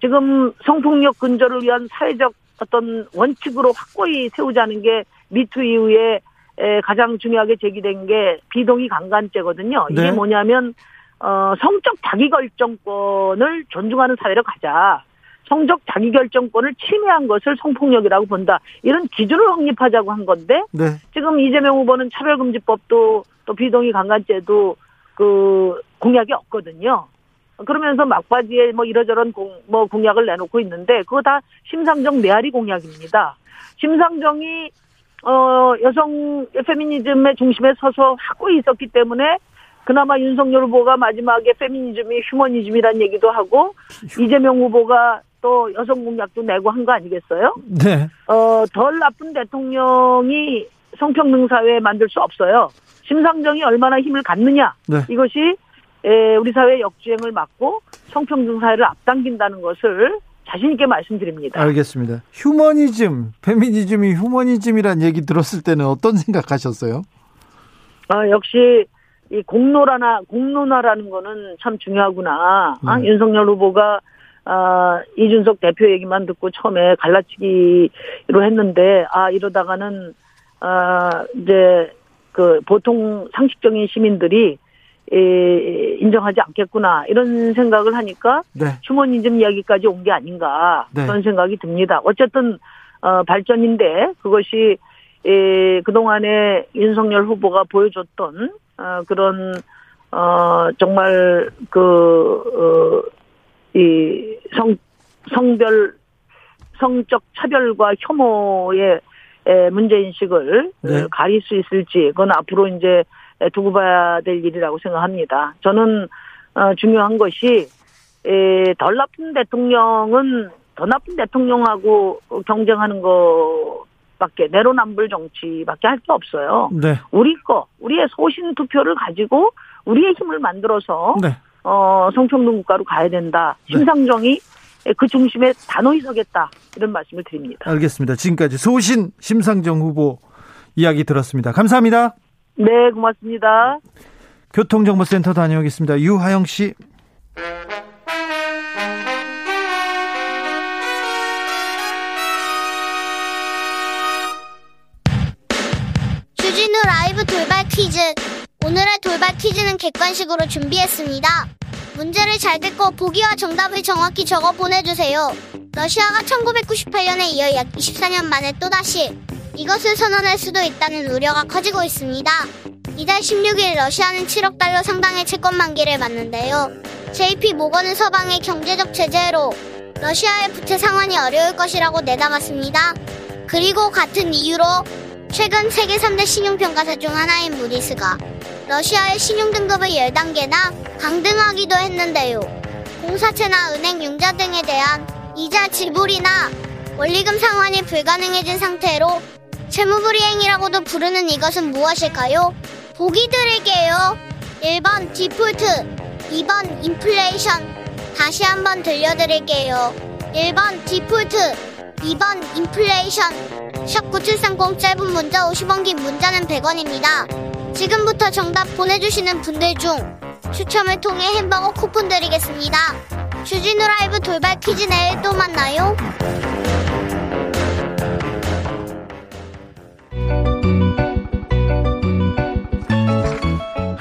지금 성폭력 근절을 위한 사회적 어떤 원칙으로 확고히 세우자는 게 미투 이후에 에, 가장 중요하게 제기된 게 비동의 강간죄거든요. 이게 네. 뭐냐면 어, 성적 자기결정권을 존중하는 사회로 가자. 성적 자기결정권을 침해한 것을 성폭력이라고 본다. 이런 기준을 확립하자고 한 건데 네. 지금 이재명 후보는 차별금지법도 또 비동의 강간죄도 그 공약이 없거든요. 그러면서 막바지에 뭐 이러저런 공, 뭐 공약을 내놓고 있는데 그거 다 심상정 메아리 공약입니다. 심상정이 어 여성 페미니즘의 중심에 서서 하고 있었기 때문에 그나마 윤석열 후보가 마지막에 페미니즘이 휴머니즘이란 얘기도 하고 이재명 후보가 또 여성 공약도 내고 한 거 아니겠어요? 네. 어, 덜 나쁜 대통령이 성평등 사회 만들 수 없어요. 심상정이 얼마나 힘을 갖느냐. 네. 이것이 에, 우리 사회 역주행을 막고 성평등 사회를 앞당긴다는 것을 자신 있게 말씀드립니다. 알겠습니다. 휴머니즘, 페미니즘이 휴머니즘이란 얘기 들었을 때는 어떤 생각하셨어요? 아, 역시 이 공론화나 공론화라는 거는 참 중요하구나. 아, 네. 윤석열 후보가 아, 이준석 대표 얘기만 듣고 처음에 갈라치기로 했는데 아 이러다가는 아 이제 그 보통 상식적인 시민들이 에, 인정하지 않겠구나 이런 생각을 하니까 네. 휴머니즘 이야기까지 온 게 아닌가 네. 그런 생각이 듭니다. 어쨌든 어, 발전인데 그것이 에, 그동안에 윤석열 후보가 보여줬던 어, 그런 어, 정말 그 어, 이 성, 성별, 성적 차별과 혐오의 에, 문제 인식을 네. 어, 가릴 수 있을지, 그건 앞으로 이제 두고 봐야 될 일이라고 생각합니다. 저는, 어, 중요한 것이, 에, 덜 나쁜 대통령은 더 나쁜 대통령하고 경쟁하는 것밖에, 내로남불 정치밖에 할 게 없어요. 네. 우리 거, 우리의 소신 투표를 가지고 우리의 힘을 만들어서 네. 어, 성평등 국가로 가야 된다. 네. 심상정이 그 중심에 단호히 서겠다. 이런 말씀을 드립니다. 알겠습니다. 지금까지 소신 심상정 후보 이야기 들었습니다. 감사합니다. 네, 고맙습니다. 교통정보센터 다녀오겠습니다. 유하영 씨. 주진우 라이브 돌발 퀴즈. 오늘의 돌발 퀴즈는 객관식으로 준비했습니다. 문제를 잘 듣고 보기와 정답을 정확히 적어 보내주세요. 러시아가 1998년에 이어 약 24년 만에 또다시 이것을 선언할 수도 있다는 우려가 커지고 있습니다. 이달 16일 러시아는 7억 달러 상당의 채권 만기를 맞는데요. JP 모건은 서방의 경제적 제재로 러시아의 부채 상환이 어려울 것이라고 내다봤습니다. 그리고 같은 이유로 최근 세계 3대 신용평가사 중 하나인 무디스가 러시아의 신용등급을 10단계나 강등하기도 했는데요. 공사채나 은행 융자 등에 대한 이자 지불이나 원리금 상환이 불가능해진 상태로 채무불이행이라고도 부르는 이것은 무엇일까요? 보기 드릴게요. 1번 디폴트, 2번 인플레이션. 다시 한번 들려드릴게요. 1번 디폴트, 2번 인플레이션. 샵9730 짧은 문자 50원 긴 문자는 100원입니다. 지금부터 정답 보내주시는 분들 중 추첨을 통해 햄버거 쿠폰 드리겠습니다. 주진우 라이브 돌발 퀴즈 내일 또 만나요.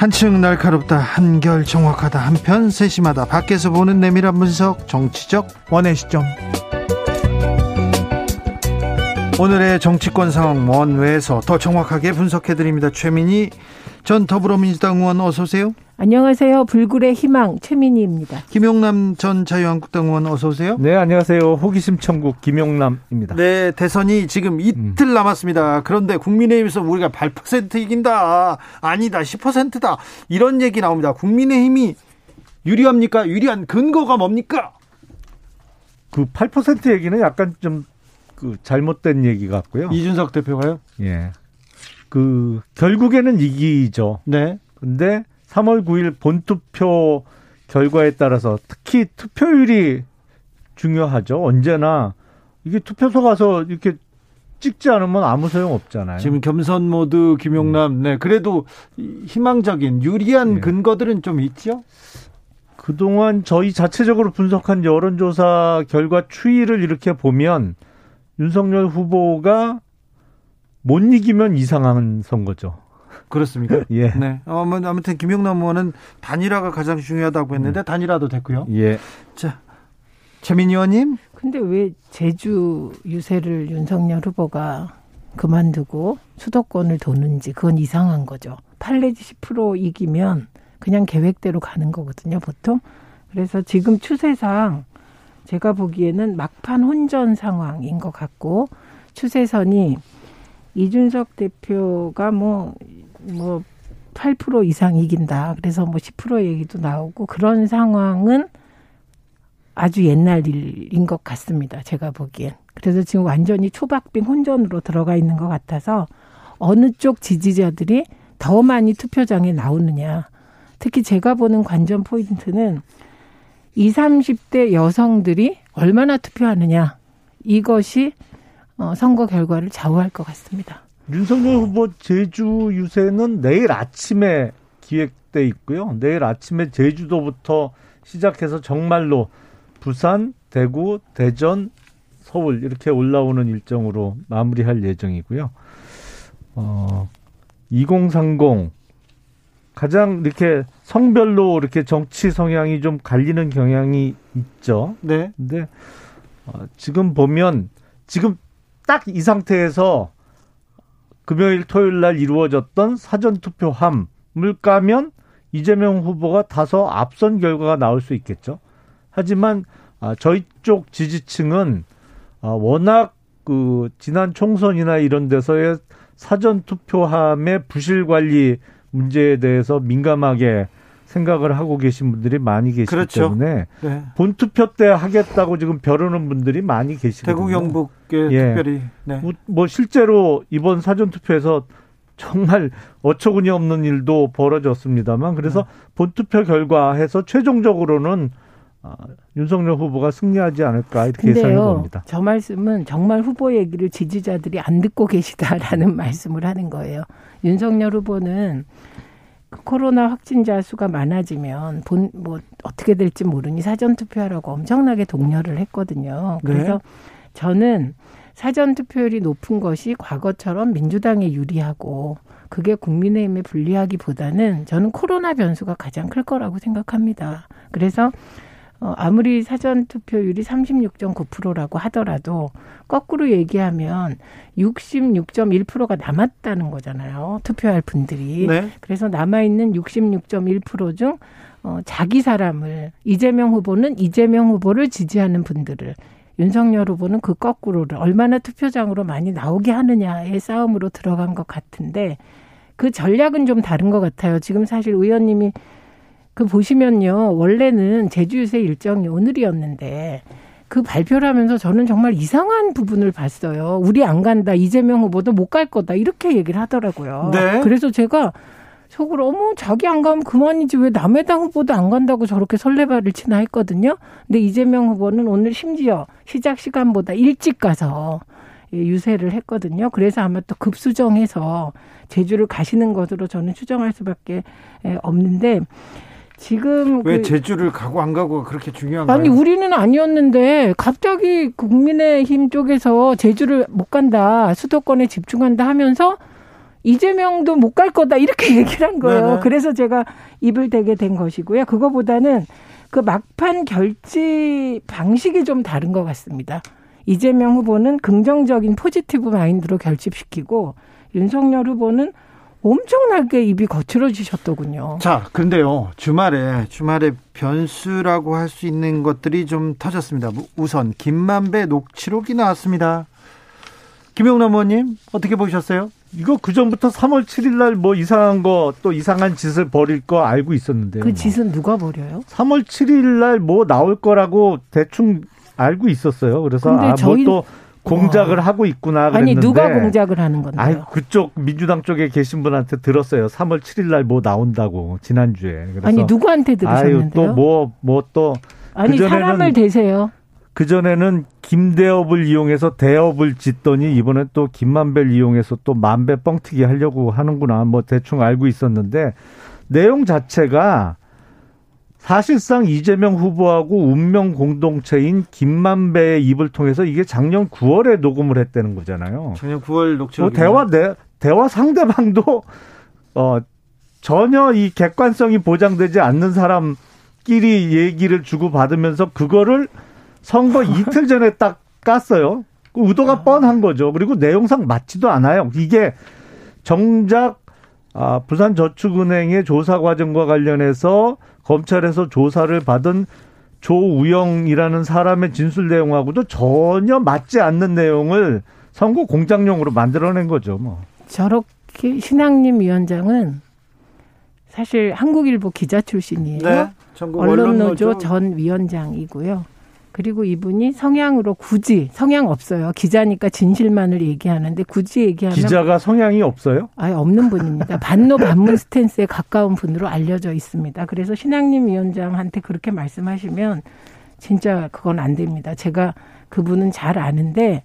한층 날카롭다 한결 정확하다 한편 세심하다. 밖에서 보는 내밀한 분석 정치적 원의 시점. 오늘의 정치권 상황 원외에서 더 정확하게 분석해드립니다. 최민희 전 더불어민주당 의원 어서 오세요 안녕하세요. 불굴의 희망 최민희입니다. 김용남 전 자유한국당 의원 어서 오세요 네, 안녕하세요. 호기심 천국 김용남입니다. 네 대선이 지금 이틀 남았습니다 그런데 국민의힘에서 우리가 8% 이긴다 아니다 10%다 이런 얘기 나옵니다 국민의힘이 유리합니까 유리한 근거가 뭡니까 그 8% 얘기는 약간 좀 그 잘못된 얘기 같고요. 이준석 대표가요? 예. 그 결국에는 이기죠. 네. 근데 3월 9일 본투표 결과에 따라서 특히 투표율이 중요하죠. 언제나 이게 투표소 가서 이렇게 찍지 않으면 아무 소용 없잖아요. 지금 겸손 모드 김용남. 네. 그래도 희망적인 유리한 예. 근거들은 좀 있죠? 그동안 저희 자체적으로 분석한 여론조사 결과 추이를 이렇게 보면 윤석열 후보가 못 이기면 이상한 선거죠. 그렇습니까? 예. 네. 어, 뭐, 아무튼 김용남 의원은 단일화가 가장 중요하다고 했는데 단일화도 됐고요. 예. 자. 최민희 의원님. 근데 왜 제주 유세를 윤석열 후보가 그만두고 수도권을 도는지 그건 이상한 거죠. 8 내지 10% 이기면 그냥 계획대로 가는 거거든요, 보통. 그래서 지금 추세상 제가 보기에는 막판 혼전 상황인 것 같고 추세선이 이준석 대표가 뭐, 뭐, 8% 이상 이긴다. 그래서 뭐 10% 얘기도 나오고 그런 상황은 아주 옛날 일인 것 같습니다. 제가 보기엔. 그래서 지금 완전히 초박빙 혼전으로 들어가 있는 것 같아서 어느 쪽 지지자들이 더 많이 투표장에 나오느냐. 특히 제가 보는 관전 포인트는 20, 30대 여성들이 얼마나 투표하느냐. 이것이 어, 선거 결과를 좌우할 것 같습니다. 윤석열 후보 제주 유세는 내일 아침에 기획돼 있고요. 내일 아침에 제주도부터 시작해서 정말로 부산, 대구, 대전, 서울 이렇게 올라오는 일정으로 마무리할 예정이고요. 어, 2030 가장 이렇게 성별로 이렇게 정치 성향이 좀 갈리는 경향이 있죠. 네. 근데 어, 지금 보면 지금 딱 이 상태에서 금요일 토요일 날 이루어졌던 사전 투표함을 까면 이재명 후보가 다소 앞선 결과가 나올 수 있겠죠. 하지만 아, 저희 쪽 지지층은 아, 워낙 그 지난 총선이나 이런 데서의 사전 투표함의 부실 관리 문제에 대해서 민감하게 생각을 하고 계신 분들이 많이 계시기 그렇죠. 때문에 네. 본투표 때 하겠다고 지금 벼르는 분들이 많이 계시거든요. 대구 경북에 예. 특별히 네. 뭐, 뭐 실제로 이번 사전 투표에서 정말 어처구니 없는 일도 벌어졌습니다만 그래서 네. 본투표 결과해서 최종적으로는 아, 윤석열 후보가 승리하지 않을까 이렇게 예상해 봅니다. 저 말씀은 정말 후보 얘기를 지지자들이 안 듣고 계시다라는 말씀을 하는 거예요. 윤석열 후보는 그 코로나 확진자 수가 많아지면 본 뭐 어떻게 될지 모르니 사전 투표하라고 엄청나게 독려를 했거든요. 네. 그래서 저는 사전 투표율이 높은 것이 과거처럼 민주당에 유리하고 그게 국민의힘에 불리하기보다는 저는 코로나 변수가 가장 클 거라고 생각합니다. 그래서 어, 아무리 사전 투표율이 36.9%라고 하더라도 거꾸로 얘기하면 66.1%가 남았다는 거잖아요. 투표할 분들이. 네. 그래서 남아 있는 66.1%중 어, 자기 사람을 이재명 후보는 이재명 후보를 지지하는 분들을 윤석열 후보는 그 거꾸로를 얼마나 투표장으로 많이 나오게 하느냐의 싸움으로 들어간 것 같은데 그 전략은 좀 다른 것 같아요. 지금 사실 의원님이 그 보시면요. 원래는 제주유세 일정이 오늘이었는데 그 발표를 하면서 저는 정말 이상한 부분을 봤어요. 우리 안 간다. 이재명 후보도 못 갈 거다. 이렇게 얘기를 하더라고요. 네. 그래서 제가 속으로 어머 자기 안 가면 그만이지 왜 남의 당 후보도 안 간다고 저렇게 설레발을 치나 했거든요. 근데 이재명 후보는 오늘 심지어 시작 시간보다 일찍 가서 예, 유세를 했거든요. 그래서 아마 또 급수정해서 제주를 가시는 것으로 저는 추정할 수밖에 예, 없는데 지금 왜 그- 제주를 가고 안 가고가 그렇게 중요한가요? 아니 우리는 아니었는데 갑자기 국민의힘 쪽에서 제주를 못 간다 수도권에 집중한다 하면서 이재명도 못 갈 거다 이렇게 얘기를 한 거예요. 네네. 그래서 제가 입을 대게 된 것이고요. 그거보다는 그 막판 결지 방식이 좀 다른 것 같습니다. 이재명 후보는 긍정적인 포지티브 마인드로 결집시키고 윤석열 후보는 엄청나게 입이 거칠어지셨더군요. 자, 근데요, 주말에, 주말에 변수라고 할 수 있는 것들이 좀 터졌습니다. 우선, 김만배 녹취록이 나왔습니다. 김영남 의원님, 어떻게 보셨어요? 이거 그 전부터 3월 7일 날 뭐 이상한 거 또 이상한 짓을 벌일 거 알고 있었는데요. 그 짓은 누가 버려요? 3월 7일 날 뭐 나올 거라고 대충 알고 있었어요. 그래서 아, 저희- 뭐또 공작을 하고 있구나 그랬는데 아니 누가 공작을 하는 건데요? 아이 그쪽 민주당 쪽에 계신 분한테 들었어요. 3월 7일 날 뭐 나온다고 지난주에. 아니 누구한테 들으셨는데요? 또 뭐 뭐 또 아니 사람을 대세요. 그 전에는 김대업을 이용해서 대업을 짓더니 이번엔 또 김만배를 이용해서 또 만배 뻥튀기 하려고 하는구나. 뭐 대충 알고 있었는데 내용 자체가 사실상 이재명 후보하고 운명 공동체인 김만배의 입을 통해서 이게 작년 9월에 녹음을 했다는 거잖아요. 작년 9월 뭐 녹취록. 대화 내 대화 상대방도 어 전혀 이 객관성이 보장되지 않는 사람끼리 얘기를 주고 받으면서 그거를 선거 이틀 전에 딱 깠어요. 그 의도가 아. 뻔한 거죠. 그리고 내용상 맞지도 않아요. 이게 정작 아, 부산저축은행의 조사 과정과 관련해서 검찰에서 조사를 받은 조우영이라는 사람의 진술 내용하고도 전혀 맞지 않는 내용을 선거 공작용으로 만들어낸 거죠. 뭐. 저렇게 신학님 위원장은 사실 한국일보 기자 출신이에요. 네. 언론노조 전 위원장이고요. 그리고 이분이 성향으로 굳이 성향 없어요. 기자니까 진실만을 얘기하는데 굳이 얘기하면 기자가 성향이 없어요? 아예 없는 분입니다. 반노 반문 스탠스에 가까운 분으로 알려져 있습니다. 그래서 신학님 위원장한테 그렇게 말씀하시면 진짜 그건 안 됩니다. 제가 그분은 잘 아는데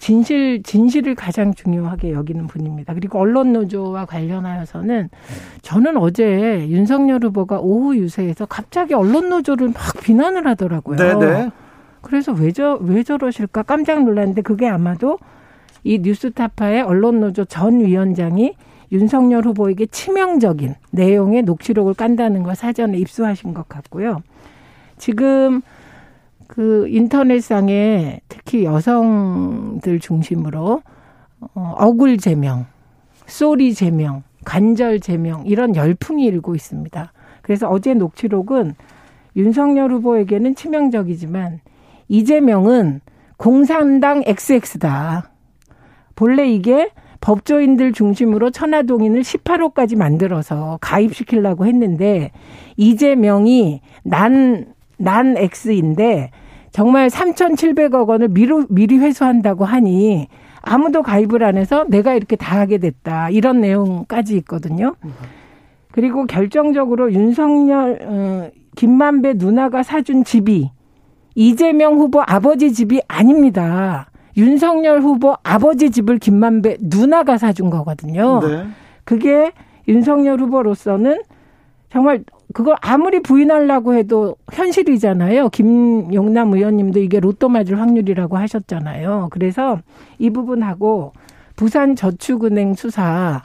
진실 진실을 가장 중요하게 여기는 분입니다. 그리고 언론 노조와 관련하여서는 저는 어제 윤석열 후보가 오후 유세에서 갑자기 언론 노조를 막 비난을 하더라고요. 네네. 그래서 왜저왜 저러실까 깜짝 놀랐는데 그게 아마도 이 뉴스타파의 언론 노조 전 위원장이 윤석열 후보에게 치명적인 내용의 녹취록을 깐다는 걸 사전에 입수하신 것 같고요. 지금 그 인터넷상에 특히 여성들 중심으로 어, 억울 제명, 쏘리 제명, 간절 제명 이런 열풍이 일고 있습니다. 그래서 어제 녹취록은 윤석열 후보에게는 치명적이지만 이재명은 공산당 XX다. 본래 이게 법조인들 중심으로 천하동인을 18호까지 만들어서 가입시키려고 했는데 이재명이 난, 난 X인데 정말 3,700억 원을 미리, 미리 회수한다고 하니 아무도 가입을 안 해서 내가 이렇게 다 하게 됐다. 이런 내용까지 있거든요. 그리고 결정적으로 윤석열, 어, 김만배 누나가 사준 집이 이재명 후보 아버지 집이 아닙니다. 윤석열 후보 아버지 집을 김만배 누나가 사준 거거든요. 네. 그게 윤석열 후보로서는 정말 그걸 아무리 부인하려고 해도 현실이잖아요. 김용남 의원님도 이게 로또 맞을 확률이라고 하셨잖아요. 그래서 이 부분하고 부산 저축은행 수사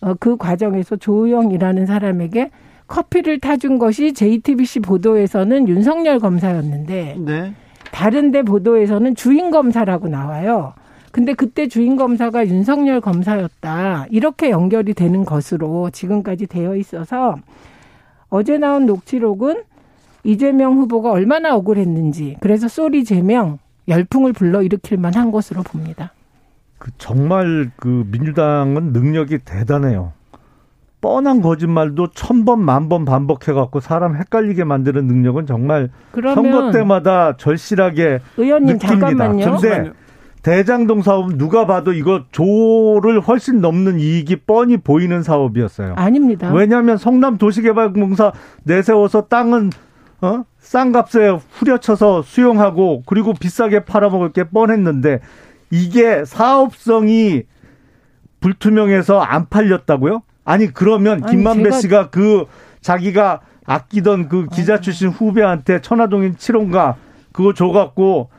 어, 그 과정에서 조우영이라는 사람에게 커피를 타준 것이 JTBC 보도에서는 윤석열 검사였는데 네. 다른데 보도에서는 주인 검사라고 나와요. 근데 그때 주인 검사가 윤석열 검사였다. 이렇게 연결이 되는 것으로 지금까지 되어 있어서 어제 나온 녹취록은 이재명 후보가 얼마나 억울했는지 그래서 쏘리 제명 열풍을 불러일으킬 만한 것으로 봅니다. 그 정말 그 민주당은 능력이 대단해요. 뻔한 거짓말도 천 번, 만 번 반복해 갖고 사람 헷갈리게 만드는 능력은 정말 선거 때마다 절실하게 의원님 느낍니다. 잠깐만요. 근데 대장동 사업은 누가 봐도 이거 조를 훨씬 넘는 이익이 뻔히 보이는 사업이었어요. 아닙니다. 왜냐하면 성남 도시개발공사 내세워서 땅은 어? 싼 값에 후려쳐서 수용하고 그리고 비싸게 팔아먹을 게 뻔했는데 이게 사업성이 불투명해서 안 팔렸다고요? 아니 그러면 아니, 김만배 제가- 씨가 그 자기가 아끼던 그 기자 출신 후배한테 천화동인 7호가 그거 줘갖고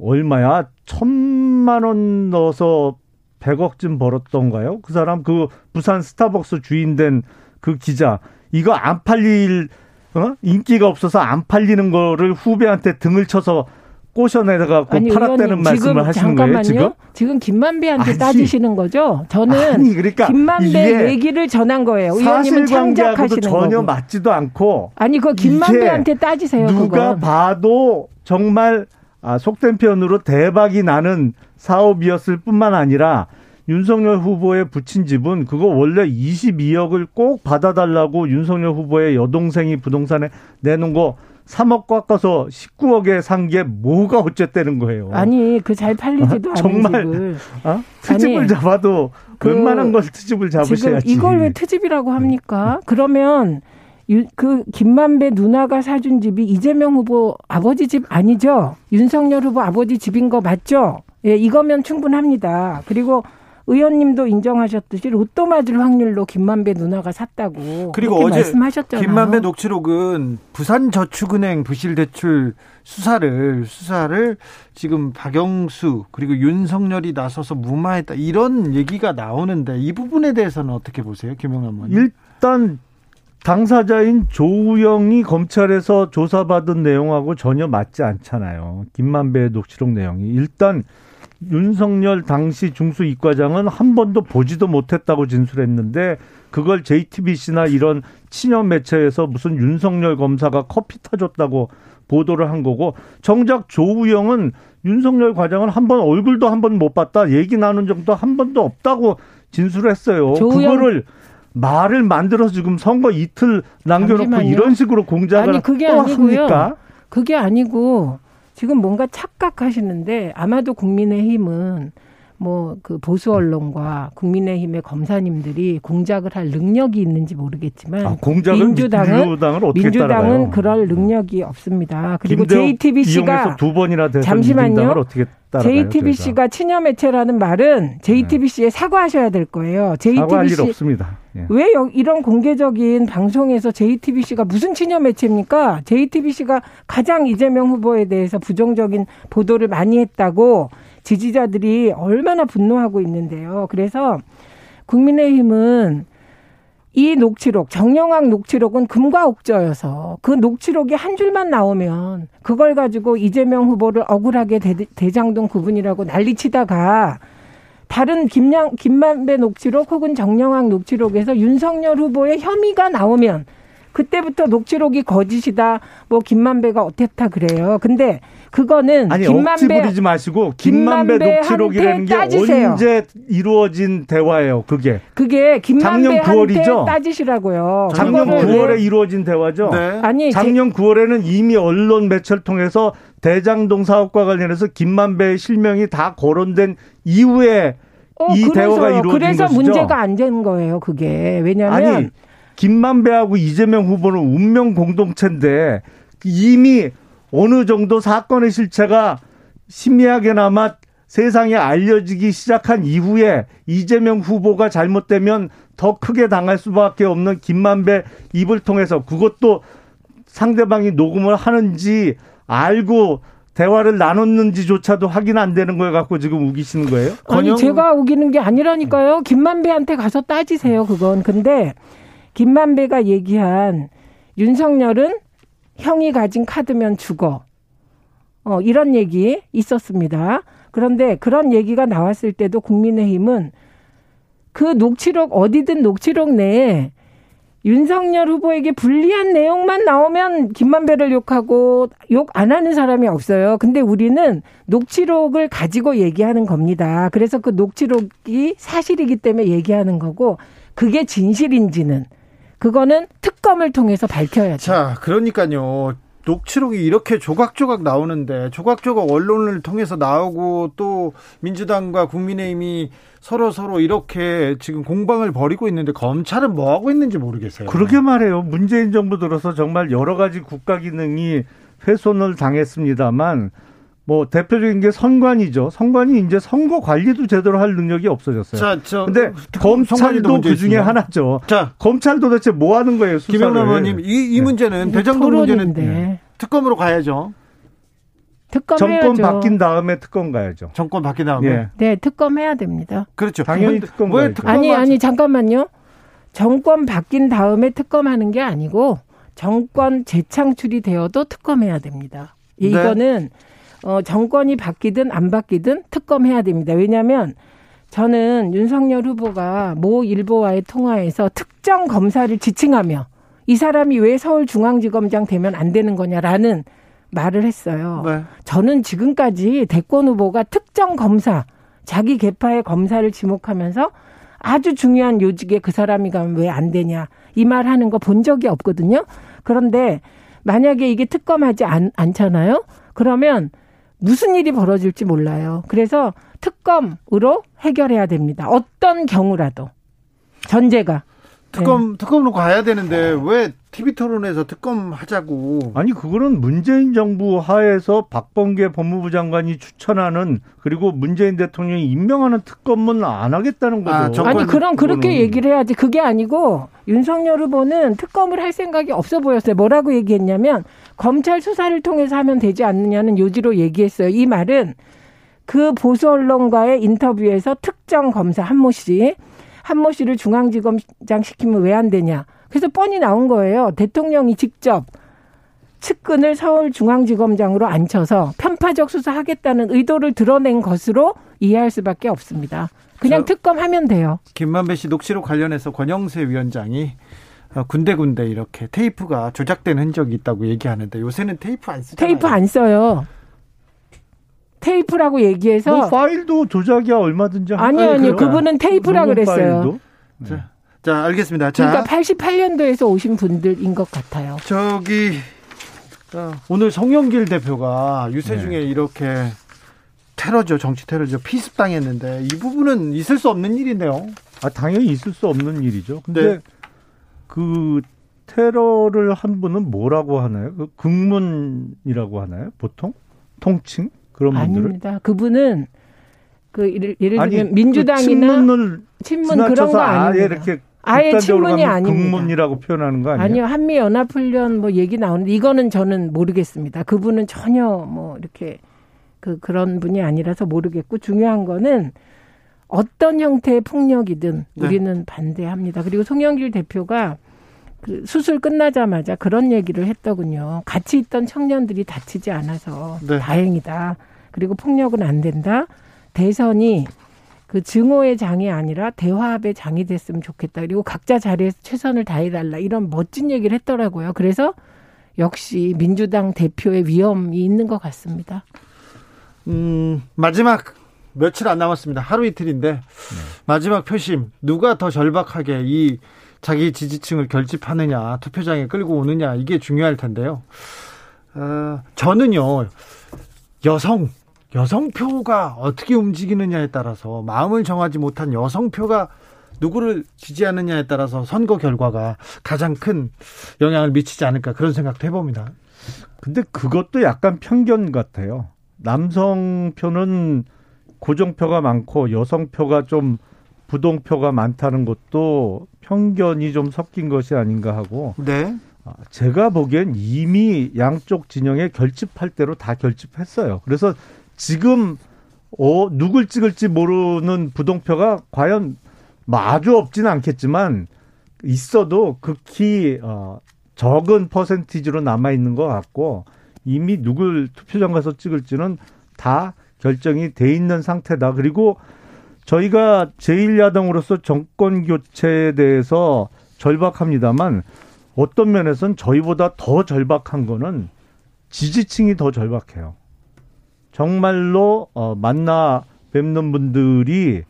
얼마야? 천만 원 넣어서 100억쯤 벌었던가요? 그 사람 그 부산 스타벅스 주인 된 그 기자 이거 안 팔릴 어? 인기가 없어서 안 팔리는 거를 후배한테 등을 쳐서 꼬셔내다가 아니, 팔았다는 말씀을 하시는. 거예요 지금? 지금 김만배한테 아니. 따지시는 거죠? 저는 아니 그러니까 김만배 얘기를 전한 거예요. 의원님은 창작하시는 전혀 거고. 맞지도 않고 아니 그 김만배한테 따지세요. 누가 그건. 봐도 정말 아, 속된 표현으로 대박이 나는 사업이었을 뿐만 아니라 윤석열 후보의 부친 집은 그거 원래 22억을 꼭 받아달라고 윤석열 후보의 여동생이 부동산에 내놓은 거 3억 깎아서 19억에 산 게 뭐가 어쨌다는 거예요. 아니 그 잘 팔리지도 아, 않은 정말 집을 어? 트집을 아니, 잡아도 그 웬만한 걸 트집을 잡으셔야지. 이걸 왜 트집이라고 합니까? 그러면 유- 그 김만배 누나가 사준 집이 이재명 후보 아버지 집 아니죠? 윤석열 후보 아버지 집인 거 맞죠? 예, 이거면 충분합니다. 그리고 의원님도 인정하셨듯이 로또 맞을 확률로 김만배 누나가 샀다고 그리고 그렇게 어제 말씀하셨잖아요. 김만배 녹취록은 부산저축은행 부실대출 수사를 수사를 지금 박영수 그리고 윤석열이 나서서 무마했다 이런 얘기가 나오는데 이 부분에 대해서는 어떻게 보세요, 김영남 의원? 일단 당사자인 조우영이 검찰에서 조사받은 내용하고 전혀 맞지 않잖아요. 김만배의 녹취록 내용이. 일단 윤석열 당시 중수 이과장은 한 번도 보지도 못했다고 진술했는데 그걸 JTBC나 이런 친연 매체에서 무슨 윤석열 검사가 커피 타줬다고 보도를 한 거고 정작 조우영은 윤석열 과장은 한 번 얼굴도 한 번 못 봤다 얘기 나눈 적도 한 번도 없다고 진술했어요. 조우영. 그거를 말을 만들어서 지금 선거 이틀 남겨놓고 잠시만요. 이런 식으로 공작을 아니 그게 아니고요. 합니까? 그게 아니고 지금 뭔가 착각하시는데 아마도 국민의힘은 뭐 그 보수 언론과 국민의힘의 검사님들이 공작을 할 능력이 있는지 모르겠지만 아, 민주당은 민주당을 민주당은 따라가요? 그럴 능력이 없습니다. 그리고 JTBC가 두 번이나 잠시만요. 어떻게 JTBC가 친여 매체라는 말은 JTBC에 네. 사과하셔야 될 거예요. JTBC 일 없습니다. 예. 왜 이런 공개적인 방송에서 JTBC가 무슨 친여 매체입니까? JTBC가 가장 이재명 후보에 대해서 부정적인 보도를 많이 했다고 지지자들이 얼마나 분노하고 있는데요. 그래서 국민의힘은 이 녹취록, 정영학 녹취록은 금과 옥저여서 그 녹취록이 한 줄만 나오면 그걸 가지고 이재명 후보를 억울하게 대, 장동 구분이라고 난리치다가 다른 김양, 김만배 녹취록 혹은 정영학 녹취록에서 윤석열 후보의 혐의가 나오면 그때부터 녹취록이 거짓이다. 뭐 김만배가 어땠다 그래요. 근데 그거는 아니, 김만배 부리지 마시고 김만배, 김만배 녹취록이라는 게 따지세요. 언제 이루어진 대화예요. 그게 그게 김만배한테 따지시라고요. 작년 9월에 이루어진 대화죠. 네. 아니 작년 9월에는 이미 언론 매체를 통해서 대장동 사업과 관련해서 김만배의 실명이 다 거론된 이후에 어, 이 그래서, 대화가 이루어진 그래서 것이죠. 문제가 안된 거예요. 그게 왜냐하면 아니 김만배하고 이재명 후보는 운명 공동체인데 이미 어느 정도 사건의 실체가 심미하게나마 세상에 알려지기 시작한 이후에 이재명 후보가 잘못되면 더 크게 당할 수밖에 없는 김만배 입을 통해서 그것도 상대방이 녹음을 하는지 알고 대화를 나눴는지조차도 확인 안 되는 걸 갖고 지금 우기시는 거예요? 아니 제가 우기는 게 아니라니까요. 김만배한테 가서 따지세요. 그건 근데 김만배가 얘기한 윤석열은 형이 가진 카드면 죽어. 어, 이런 얘기 있었습니다. 그런데 그런 얘기가 나왔을 때도 국민의힘은 그 녹취록, 어디든 녹취록 내에 윤석열 후보에게 불리한 내용만 나오면 김만배를 욕하고 욕 안 하는 사람이 없어요. 근데 우리는 녹취록을 가지고 얘기하는 겁니다. 그래서 그 녹취록이 사실이기 때문에 얘기하는 거고 그게 진실인지는 그거는 특검을 통해서 밝혀야죠. 자, 그러니까요. 녹취록이 이렇게 조각조각 나오는데 조각조각 언론을 통해서 나오고 또 민주당과 국민의힘이 서로 서로 이렇게 지금 공방을 벌이고 있는데 검찰은 뭐 하고 있는지 모르겠어요. 그러게 말해요. 문재인 정부 들어서 정말 여러 가지 국가 기능이 훼손을 당했습니다만 뭐 대표적인 게 선관이죠. 선관이 이제 선거 관리도 제대로 할 능력이 없어졌어요. 자, 저 근데 검찰도 그 중에 하나죠. 자, 검찰 도대체 뭐 하는 거예요? 김영남 의원님, 이, 이 네. 문제는 대장동 문제는 네. 특검으로 가야죠. 특검 정권 해야죠. 바뀐 다음에 특검 가야죠. 정권 바뀐 다음에. 예. 네, 특검 해야 됩니다. 그렇죠. 당연히 특검 왜 특검 아니 아니 잠깐만요. 정권 바뀐 다음에 특검하는 게 아니고 정권 재창출이 되어도 특검해야 됩니다. 네. 이거는 어, 정권이 바뀌든 안 바뀌든 특검해야 됩니다. 왜냐하면 저는 윤석열 후보가 모 일보와의 통화에서 특정 검사를 지칭하며 이 사람이 왜 서울중앙지검장 되면 안 되는 거냐라는 말을 했어요. 네. 저는 지금까지 대권 후보가 특정 검사, 자기 개파의 검사를 지목하면서 아주 중요한 요직에 그 사람이 가면 왜 안 되냐 이 말 하는 거 본 적이 없거든요. 그런데 만약에 이게 특검하지 않, 않잖아요. 그러면 무슨 일이 벌어질지 몰라요. 그래서 특검으로 해결해야 됩니다. 어떤 경우라도 전제가 특검 네. 특검으로 가야 되는데 왜 TV 토론에서 특검 하자고? 아니 그거는 문재인 정부 하에서 박범계 법무부 장관이 추천하는 그리고 문재인 대통령이 임명하는 특검은 안 하겠다는 거죠. 아, 니 그럼 그렇게 얘기를 해야지. 그게 아니고 윤석열 후보는 특검을 할 생각이 없어 보였어요. 뭐라고 얘기했냐면 검찰 수사를 통해서 하면 되지 않느냐는 요지로 얘기했어요. 이 말은 그 보수 언론과의 인터뷰에서 특정 검사 한모 씨, 한모 씨를 중앙지검장 시키면 왜 안 되냐? 그래서 뻔히 나온 거예요. 대통령이 직접 측근을 서울중앙지검장으로 앉혀서 편파적 수사하겠다는 의도를 드러낸 것으로 이해할 수밖에 없습니다. 그냥 특검하면 돼요. 김만배 씨 녹취록 관련해서 권영세 위원장이 어, 군데군데 이렇게 테이프가 조작된 흔적이 있다고 얘기하는데 요새는 테이프 안 쓰잖아요. 테이프 안 써요. 테이프라고 얘기해서 뭐 파일도 조작이야 얼마든지 아니요 아니, 그래. 그분은 테이프라 그랬어요. 파일도? 자, 자, 알겠습니다. 자, 그러니까 88년도에서 오신 분들인 것 같아요. 저기 어, 오늘 송영길 대표가 유세 네. 중에 이렇게 테러죠, 정치 테러죠, 피습 당했는데 이 부분은 있을 수 없는 일인데요. 아 당연히 있을 수 없는 일이죠. 근데 네. 그 테러를 한 분은 뭐라고 하나요? 그 극문이라고 하나요? 보통 통칭 그런 분들을 아닙니다. 그분은 그 예를, 예를 아니 들면 민주당이나 그 친문을 친문 그런 거 아닙니다. 이렇게 아예 친문이 가면 아닙니다. 극문이라고 표현하는 거 아니에요? 아니요 한미 연합 훈련 뭐 얘기 나오는데 이거는 저는 모르겠습니다. 그분은 전혀 뭐 이렇게 그 그런 분이 아니라서 모르겠고 중요한 거는 어떤 형태의 폭력이든 네. 우리는 반대합니다. 그리고 송영길 대표가 그 수술 끝나자마자 그런 얘기를 했더군요. 같이 있던 청년들이 다치지 않아서 네. 다행이다. 그리고 폭력은 안 된다. 대선이 그 증오의 장이 아니라 대화합의 장이 됐으면 좋겠다. 그리고 각자 자리에서 최선을 다해달라. 이런 멋진 얘기를 했더라고요. 그래서 역시 민주당 대표의 위험이 있는 것 같습니다. 음, 마지막 며칠 안 남았습니다. 하루 이틀인데 마지막 표심 누가 더 절박하게 이 자기 지지층을 결집하느냐 투표장에 끌고 오느냐 이게 중요할 텐데요. 어, 저는요 여성 여성표가 어떻게 움직이느냐에 따라서 마음을 정하지 못한 여성표가 누구를 지지하느냐에 따라서 선거 결과가 가장 큰 영향을 미치지 않을까 그런 생각도 해봅니다. 근데 그것도 약간 편견 같아요. 남성표는 고정표가 많고 여성표가 좀 부동표가 많다는 것도 편견이 좀 섞인 것이 아닌가 하고 네. 아, 제가 보기엔 이미 양쪽 진영에 결집할 대로 다 결집했어요. 그래서 지금 어, 누굴 찍을지 모르는 부동표가 과연 뭐 아주 없지는 않겠지만 있어도 극히 어, 적은 퍼센티지로 남아 있는 것 같고 이미 누굴 투표장 가서 찍을지는 다 결정이 돼 있는 상태다. 그리고 저희가 제1야당으로서 정권 교체에 대해서 절박합니다만 어떤 면에서는 저희보다 더 절박한 거는 지지층이 더 절박해요. 정말로 어, 만나 뵙는 분들이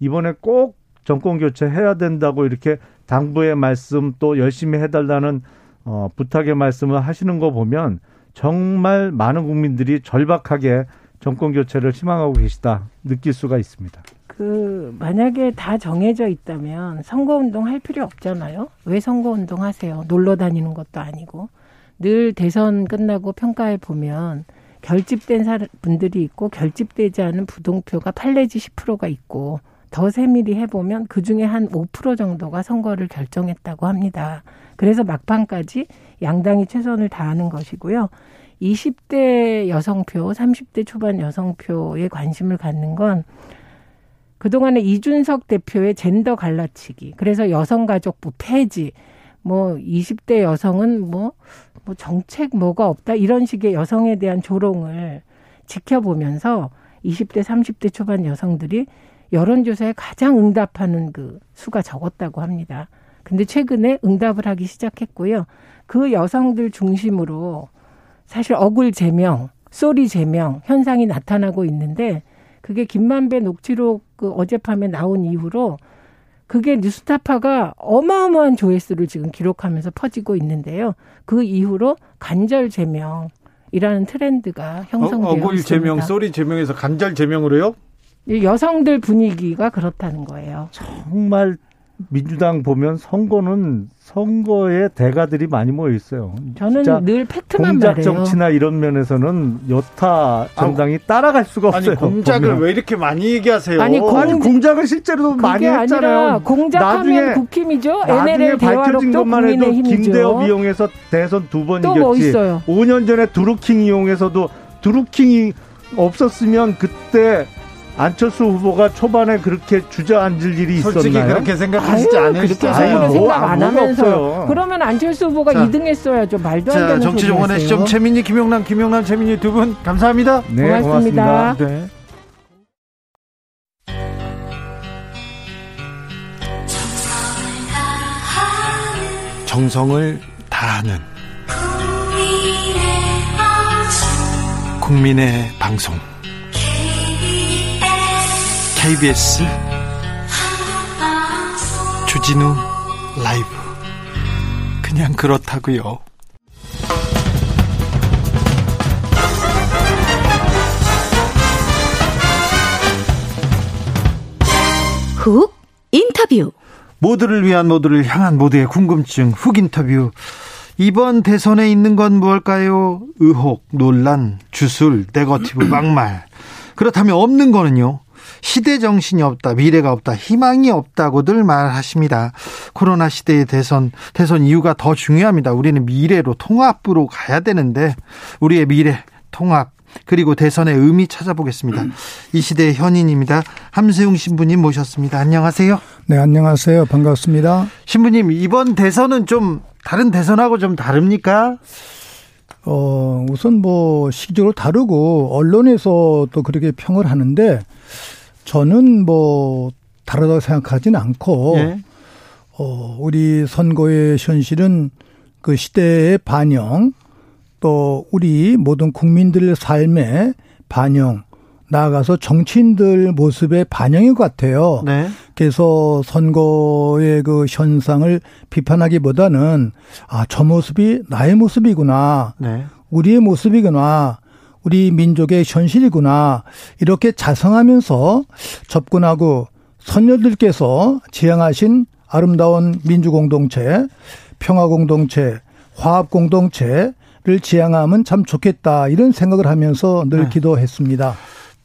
이번에 꼭 정권 교체해야 된다고 이렇게 당부의 말씀 또 열심히 해달라는 어, 부탁의 말씀을 하시는 거 보면 정말 많은 국민들이 절박하게 정권 교체를 희망하고 계시다 느낄 수가 있습니다. 그 만약에 다 정해져 있다면 선거 운동 할 필요 없잖아요. 왜 선거 운동 하세요? 놀러 다니는 것도 아니고 늘 대선 끝나고 평가해 보면 결집된 사- 분들이 있고 결집되지 않은 부동표가 8 내지 10%가 있고 더 세밀히 해보면 그 중에 한 5% 정도가 선거를 결정했다고 합니다. 그래서 막판까지 양당이 최선을 다하는 것이고요. 20대 여성표, 30대 초반 여성표에 관심을 갖는 건 그동안에 이준석 대표의 젠더 갈라치기, 그래서 여성가족부 폐지, 뭐 20대 여성은 뭐, 뭐 정책 뭐가 없다 이런 식의 여성에 대한 조롱을 지켜보면서 20대, 30대 초반 여성들이 여론조사에 가장 응답하는 그 수가 적었다고 합니다. 근데 최근에 응답을 하기 시작했고요. 그 여성들 중심으로 사실 억울 제명, 쏘리 제명 현상이 나타나고 있는데 그게 김만배 녹취록 그 어젯밤에 나온 이후로 그게 뉴스타파가 어마어마한 조회수를 지금 기록하면서 퍼지고 있는데요. 그 이후로 간절 재명이라는 트렌드가 형성되어 어, 있습니다. 재명, sorry 재명에서 간절 재명으로요? 이 여성들 분위기가 그렇다는 거예요. 정말 민주당 보면 선거는 선거에 대가들이 많이 모여 있어요. 저는 늘 팩트만 공작 말해요. 정치나 이런 면에서는 여타 정당이 따라갈 수가 아니 없어요. 공작을 보면. 왜 이렇게 많이 얘기하세요? 아니, 공- 아니 공작을 실제로 많이 했잖아요. 아니라 공작하면 나중에- 국힘이죠. 나중에 NLL 밝혀진 것만 해도 국민의힘이죠. 김대엽 이용해서 대선 두번또뭐 이겼지. 있어요? 5년 전에 두루킹 이용해서도 두루킹이 없었으면 그때 안철수 후보가 초반에 그렇게 주저앉을 일이 솔직히 있었나요? 그렇게 생각하시지 않으시죠? 그렇게 아유, 뭐, 생각 아, 안 뭐가 하면서 없어요. 그러면 안철수 후보가 자, 2등 했어야죠. 말도 안 자, 되는 정치 소리 정원의 하세요. 시점 최민희, 김용남, 김용남, 최민희 두 분 감사합니다. 네, 고맙습니다. 고맙습니다. 네. 정성을 다하는 국민의 방송 KBS 주진우 라이브 그냥 그렇다고요. 훅 인터뷰. 모두를 위한 모두를 향한 모두의 궁금증 훅 인터뷰. 이번 대선에 있는 건 무엇일까요? 의혹, 논란, 주술, 네거티브, 막말. 그렇다면 없는 거는요? 시대 정신이 없다, 미래가 없다, 희망이 없다고들 말하십니다. 코로나 시대의 대선, 대선 이유가 더 중요합니다. 우리는 미래로 통합으로 가야 되는데, 우리의 미래, 통합, 그리고 대선의 의미 찾아보겠습니다. 이 시대의 현인입니다. 함세웅 신부님 모셨습니다. 안녕하세요. 네, 안녕하세요. 반갑습니다. 신부님, 이번 대선은 좀 다른 대선하고 좀 다릅니까? 어, 우선 뭐 시기적으로 다르고 언론에서도 그렇게 평을 하는데 저는 뭐 다르다고 생각하지는 않고 예. 어, 우리 선거의 현실은 그 시대의 반영 또 우리 모든 국민들의 삶의 반영 나아가서 정치인들 모습의 반영인 것 같아요. 네. 그래서 선거의 그 현상을 비판하기보다는 아, 저 모습이 나의 모습이구나. 네. 우리의 모습이구나. 우리 민족의 현실이구나. 이렇게 자성하면서 접근하고 선녀들께서 지향하신 아름다운 민주 공동체, 평화 공동체, 화합 공동체를 지향하면 참 좋겠다. 이런 생각을 하면서 늘 네. 기도했습니다.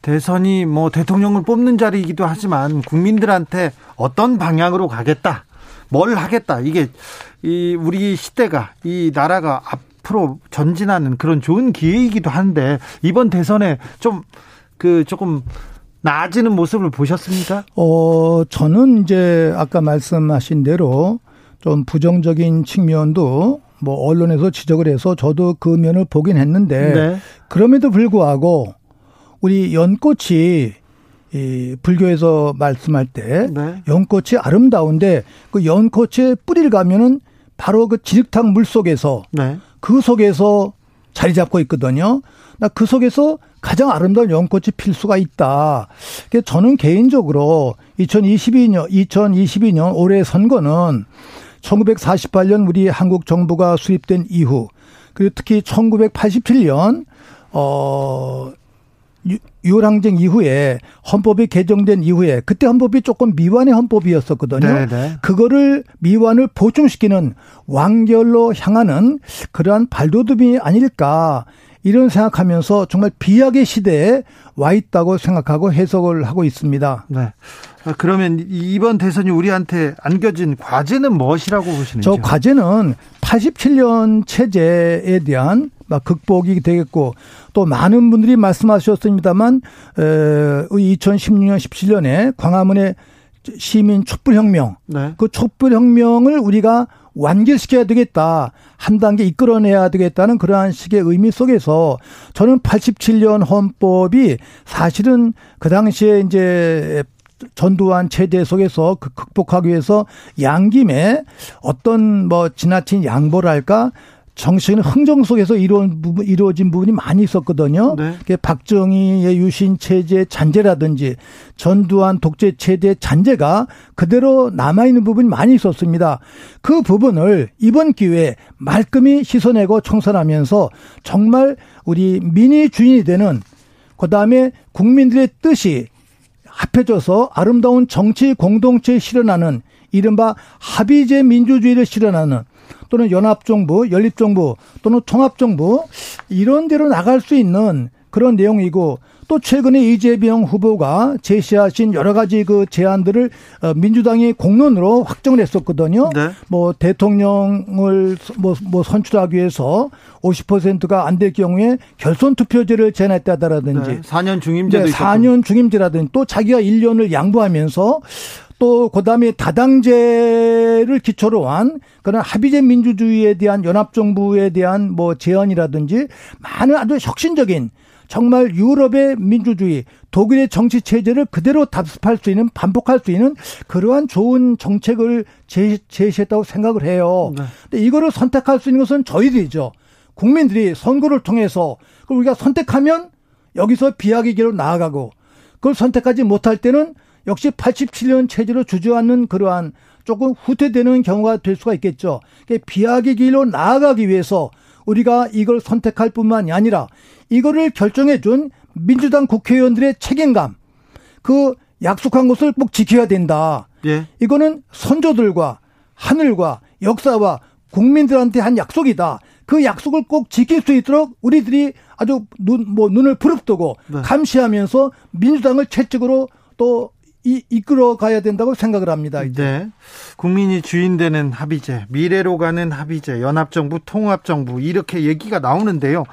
대선이 뭐 대통령을 뽑는 자리이기도 하지만 국민들한테 어떤 방향으로 가겠다, 뭘 하겠다. 이게 이 우리 시대가 이 나라가 앞 으로 전진하는 그런 좋은 기회이기도 한데 이번 대선에 좀 그 조금 나아지는 모습을 보셨습니까? 어, 저는 이제 아까 말씀하신 대로 좀 부정적인 측면도 뭐 언론에서 지적을 해서 저도 그 면을 보긴 했는데 네. 그럼에도 불구하고 우리 연꽃이 이 불교에서 말씀할 때 네. 연꽃이 아름다운데 그 연꽃의 뿌리를 가면은 바로 그 진흙탕 물 속에서 네. 그 속에서 자리 잡고 있거든요. 나 그 속에서 가장 아름다운 연꽃이 필 수가 있다. 저는 개인적으로 2022년, 2022년 올해 선거는 1948년 우리 한국 정부가 수립된 이후 그리고 특히 1987년 어 유- 유월항쟁 이후에 헌법이 개정된 이후에 그때 헌법이 조금 미완의 헌법이었었거든요. 네, 네. 그거를 미완을 보충시키는 완결로 향하는 그러한 발돋움이 아닐까 이런 생각하면서 정말 비약의 시대에 와 있다고 생각하고 해석을 하고 있습니다. 네. 아, 그러면 이번 대선이 우리한테 안겨진 과제는 무엇이라고 보시는지요? 저 과제는 87년 체제에 대한 막 극복이 되겠고 또 많은 분들이 말씀하셨습니다만 에, 2016년 17년에 광화문의 시민 촛불혁명 네. 그 촛불혁명을 우리가 완결시켜야 되겠다. 한 단계 이끌어내야 되겠다는 그러한 식의 의미 속에서 저는 87년 헌법이 사실은 그 당시에 이제 전두환 체제 속에서 그 극복하기 위해서 양김에 어떤 뭐 지나친 양보랄까 정치적인 흥정 속에서 이루어진 부분, 이루어진 부분이 많이 있었거든요. 네. 박정희의 유신 체제 잔재라든지 전두환 독재 체제 잔재가 그대로 남아 있는 부분이 많이 있었습니다. 그 부분을 이번 기회에 말끔히 씻어내고 청산하면서 정말 우리 민의 주인이 되는 그 다음에 국민들의 뜻이 합해져서 아름다운 정치 공동체에 실현하는 이른바 합의제 민주주의를 실현하는 또는 연합정부, 연립정부 또는 통합정부 이런 데로 나갈 수 있는 그런 내용이고 또 최근에 이재명 후보가 제시하신 여러 가지 그 제안들을 어, 민주당이 공론으로 확정을 했었거든요. 네. 뭐 대통령을 뭐, 뭐 선출하기 위해서 50%가 안 될 경우에 결선 투표제를 제안했다라든지 네. 4년 중임제도 네, 있었고. 4년 중임제라든지 또 자기가 1년을 양보하면서 또 그다음에 다당제를 기초로 한 그런 합의제 민주주의에 대한 연합정부에 대한 뭐 제안이라든지 많은 아주 혁신적인 정말 유럽의 민주주의, 독일의 정치 체제를 그대로 답습할 수 있는 반복할 수 있는 그러한 좋은 정책을 제- 제시했다고 생각을 해요. 네. 근데 이거를 선택할 수 있는 것은 저희들이죠. 국민들이 선거를 통해서 그걸 우리가 선택하면 여기서 비약의 길로 나아가고 그걸 선택하지 못할 때는 역시 87년 체제로 주저앉는 그러한 조금 후퇴되는 경우가 될 수가 있겠죠. 그러니까 비약의 길로 나아가기 위해서 우리가 이걸 선택할 뿐만이 아니라 이거를 결정해 준 민주당 국회의원들의 책임감 그 약속한 것을 꼭 지켜야 된다. 예. 이거는 선조들과 하늘과 역사와 국민들한테 한 약속이다. 그 약속을 꼭 지킬 수 있도록 우리들이 아주 눈, 뭐 눈을 부릅뜨고 네. 감시하면서 민주당을 채찍으로 또 이, 이끌어 가야 된다고 생각을 합니다. 이제. 네. 국민이 주인 되는 합의제, 미래로 가는 합의제, 연합정부, 통합정부 이렇게 얘기가 나오는데요.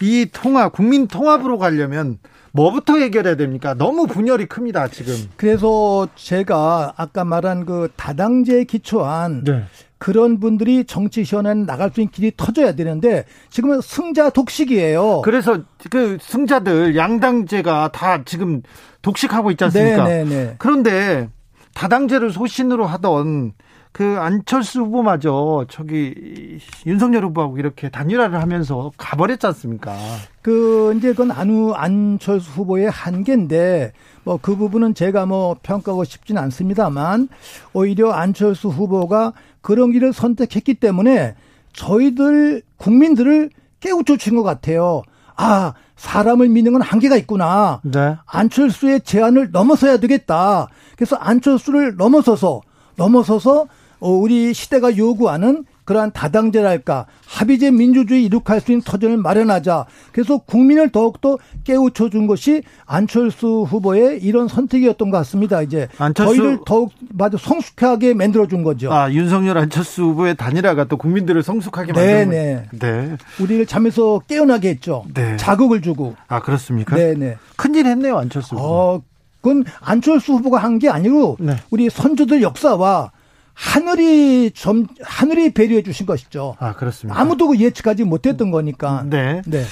이 통합, 국민 통합으로 가려면 뭐부터 해결해야 됩니까? 너무 분열이 큽니다, 지금. 그래서 제가 아까 말한 그 다당제에 기초한 네. 그런 분들이 정치 현안 나갈 수 있는 길이 터져야 되는데 지금은 승자 독식이에요. 그래서 그 승자들 양당제가 다 지금 독식하고 있지 않습니까? 네네네. 그런데 다당제를 소신으로 하던 그 안철수 후보마저 저기 윤석열 후보하고 이렇게 단일화를 하면서 가버렸지 않습니까? 그 이제 그건 안우 안철수 후보의 한계인데 뭐 그 부분은 제가 뭐 평가하고 싶지는 않습니다만 오히려 안철수 후보가 그런 길을 선택했기 때문에 저희들 국민들을 깨우쳐 준 것 같아요. 아 사람을 믿는 건 한계가 있구나. 네. 안철수의 제안을 넘어서야 되겠다. 그래서 안철수를 넘어서서 넘어서서 어, 우리 시대가 요구하는 그러한 다당제랄까 합의제 민주주의 이룩할 수 있는 터전을 마련하자. 그래서 국민을 더욱더 깨우쳐 준 것이 안철수 후보의 이런 선택이었던 것 같습니다. 이제 안철수- 저희를 더욱 마저 성숙하게 만들어 준 거죠. 아 윤석열 안철수 후보의 단일화가 또 국민들을 성숙하게 만드는 네네. 네. 우리를 잠에서 깨어나게 했죠. 네. 자극을 주고. 아 그렇습니까? 네네. 큰일 했네요 안철수 후보. 어, 그건 안철수 후보가 한 게 아니고 네. 우리 선조들 역사와 하늘이 좀 하늘이 배려해 주신 것이죠. 아 그렇습니다. 아무도 그 예측하지 못했던 거니까. 네. 네.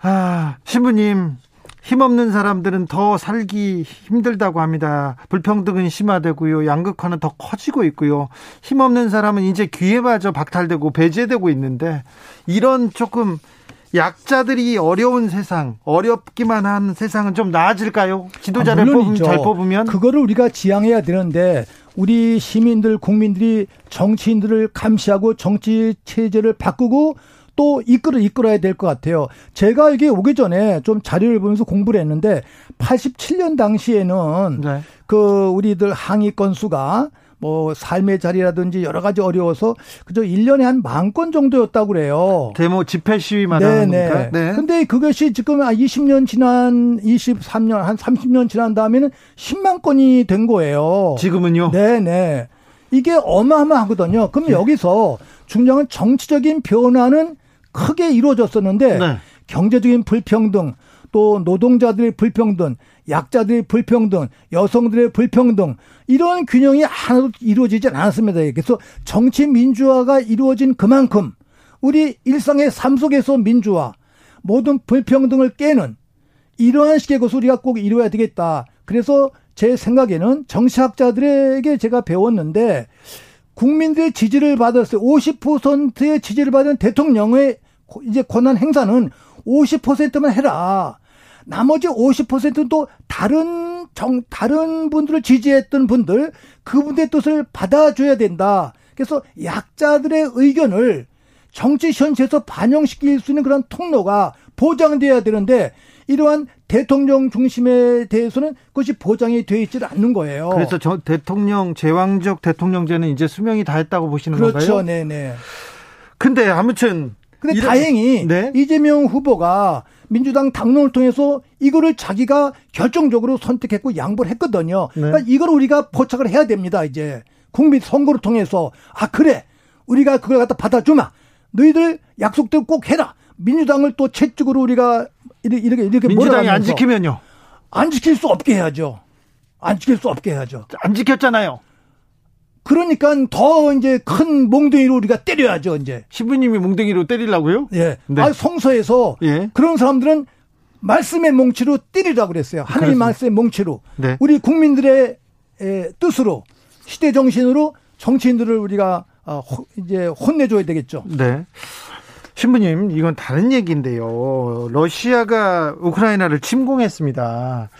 아, 신부님, 힘없는 사람들은 더 살기 힘들다고 합니다. 불평등은 심화되고요. 양극화는 더 커지고 있고요. 힘없는 사람은 이제 귀에마저 박탈되고 배제되고 있는데 이런 조금 약자들이 어려운 세상, 어렵기만 한 세상은 좀 나아질까요? 지도자를 아, 뽑으면 물론이죠. 잘 뽑으면 그거를 우리가 지향해야 되는데 우리 시민들 국민들이 정치인들을 감시하고 정치 체제를 바꾸고 또 이끌어 이끌어야 될 것 같아요. 제가 이게 오기 전에 좀 자료를 보면서 공부를 했는데 87년 당시에는 네. 그 우리들 항의 건수가 뭐 삶의 자리라든지 여러 가지 어려워서 그저 1년에 한 만 건 정도였다고 그래요. 데모 집회 시위 말하는 겁니까? 네네. 근데 그것이 지금 20년 지난 23년 한 30년 지난 다음에는 10만 건이 된 거예요. 지금은요? 네 네. 이게 어마어마하거든요. 그럼 여기서 중요한 건 정치적인 변화는 크게 이루어졌었는데 네. 경제적인 불평등 또 노동자들의 불평등, 약자들의 불평등, 여성들의 불평등 이런 균형이 하나도 이루어지지 않았습니다. 그래서 정치 민주화가 이루어진 그만큼 우리 일상의 삶 속에서 민주화, 모든 불평등을 깨는 이러한 식의 것을 우리가 꼭 이루어야 되겠다. 그래서 제 생각에는 정치학자들에게 제가 배웠는데 국민들의 지지를 받았어요. 50%의 지지를 받은 대통령의 이제 권한 행사는 50%만 해라. 나머지 50%는 또 다른 정, 다른 분들을 지지했던 분들, 그분들의 뜻을 받아줘야 된다. 그래서 약자들의 의견을 정치 현실에서 반영시킬 수 있는 그런 통로가 보장돼야 되는데 이러한 대통령 중심에 대해서는 그것이 보장이 되어 있지 않는 거예요. 그래서 저 대통령 제왕적 대통령제는 이제 수명이 다했다고 보시는 그렇죠, 건가요? 네네. 근데 아무튼 근데 이런- 다행히 네. 이재명 후보가 민주당 당론을 통해서 이거를 자기가 결정적으로 선택했고 양보를 했거든요. 네. 그러니까 이걸 우리가 포착을 해야 됩니다. 이제 국민 선거를 통해서 아 그래 우리가 그걸 갖다 받아주마. 너희들 약속대로 꼭 해라. 민주당을 또 채찍으로 우리가 이렇게 이렇게 이렇게 민주당이 안 지키면요. 안 지킬 수 없게 해야죠. 안 지킬 수 없게 해야죠. 안 지켰잖아요. 그러니까 더 이제 큰 몽둥이로 우리가 때려야죠, 이제. 신부님이 몽둥이로 때리려고요? 예. 네. 아, 성서에서 예. 그런 사람들은 말씀의 몽치로 때리라고 그랬어요. 하나님. 말씀의 몽치로. 네. 우리 국민들의 에, 뜻으로 시대 정신으로 정치인들을 우리가 어, 호- 이제 혼내줘야 되겠죠. 네. 신부님, 이건 다른 얘기인데요. 러시아가 우크라이나를 침공했습니다.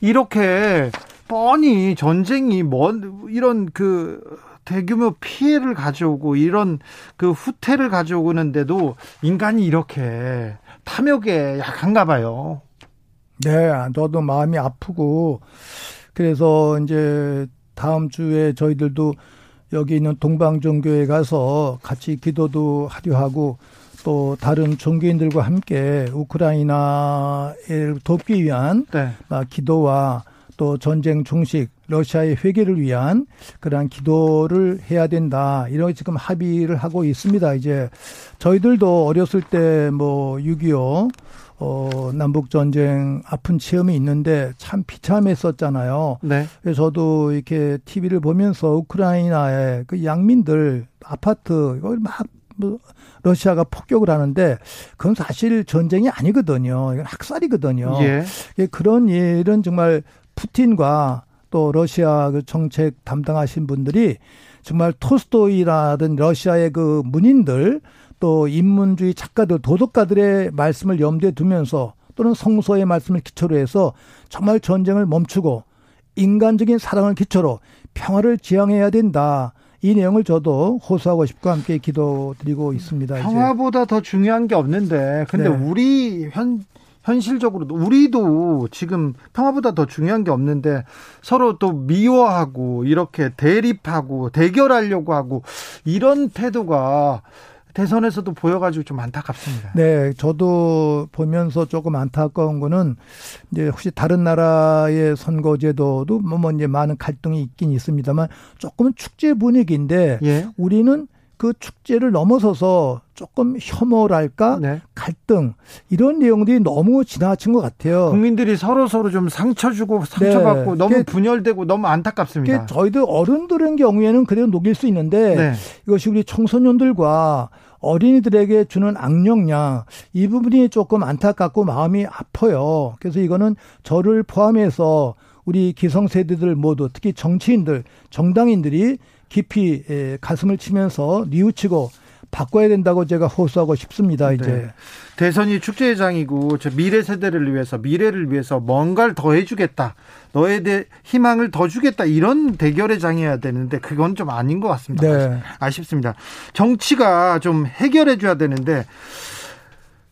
이렇게 뻔히 전쟁이 뭔 이런 그 대규모 피해를 가져오고 이런 그 후퇴를 가져오는데도 인간이 이렇게 탐욕에 약한가 봐요. 네, 저도 마음이 아프고 그래서 이제 다음 주에 저희들도 여기 있는 동방종교에 가서 같이 기도도 하려 하고 또 다른 종교인들과 함께 우크라이나를 돕기 위한 네. 아, 기도와 또 전쟁 종식, 러시아의 회개를 위한 그러한 기도를 해야 된다. 이런 지금 합의를 하고 있습니다. 이제 저희들도 어렸을 때 뭐 6.25, 어, 남북전쟁 아픈 체험이 있는데 참 비참했었잖아요. 네. 그래서 저도 이렇게 TV를 보면서 우크라이나의 그 양민들 아파트 이걸 막 뭐, 러시아가 폭격을 하는데 그건 사실 전쟁이 아니거든요. 이건 학살이거든요. 예. 예, 그런 일은 정말 푸틴과 또 러시아 그 정책 담당하신 분들이 정말 토스토이라든 러시아의 그 문인들 또 인문주의 작가들 도덕가들의 말씀을 염두에 두면서 또는 성서의 말씀을 기초로 해서 정말 전쟁을 멈추고 인간적인 사랑을 기초로 평화를 지향해야 된다. 이 내용을 저도 호소하고 싶고 함께 기도드리고 있습니다. 이제. 평화보다 더 중요한 게 없는데 근데 네. 우리 현 현실적으로 우리도 지금 평화보다 더 중요한 게 없는데 서로 또 미워하고 이렇게 대립하고 대결하려고 하고 이런 태도가 대선에서도 보여가지고 좀 안타깝습니다. 네, 저도 보면서 조금 안타까운 거는 이제 혹시 다른 나라의 선거제도도 뭐, 뭐 이제 많은 갈등이 있긴 있습니다만 조금은 축제 분위기인데 예. 우리는 그 축제를 넘어서서 조금 혐오랄까 네. 갈등 이런 내용들이 너무 지나친 것 같아요. 국민들이 서로 서로 좀 상처 주고 상처받고 네. 너무 분열되고 너무 안타깝습니다. 저희들 어른들의 경우에는 그래도 녹일 수 있는데 네. 이것이 우리 청소년들과 어린이들에게 주는 악령량 이 부분이 조금 안타깝고 마음이 아파요. 그래서 이거는 저를 포함해서 우리 기성세대들 모두 특히 정치인들, 정당인들이 깊이 에, 가슴을 치면서 뉘우치고 바꿔야 된다고 제가 호소하고 싶습니다. 이제 네. 대선이 축제장이고 저 미래 세대를 위해서 미래를 위해서 뭔가를 더 해주겠다. 너에 대해 희망을 더 주겠다. 이런 대결의 장이어야 되는데 그건 좀 아닌 것 같습니다. 네. 아쉽습니다. 정치가 좀 해결해 줘야 되는데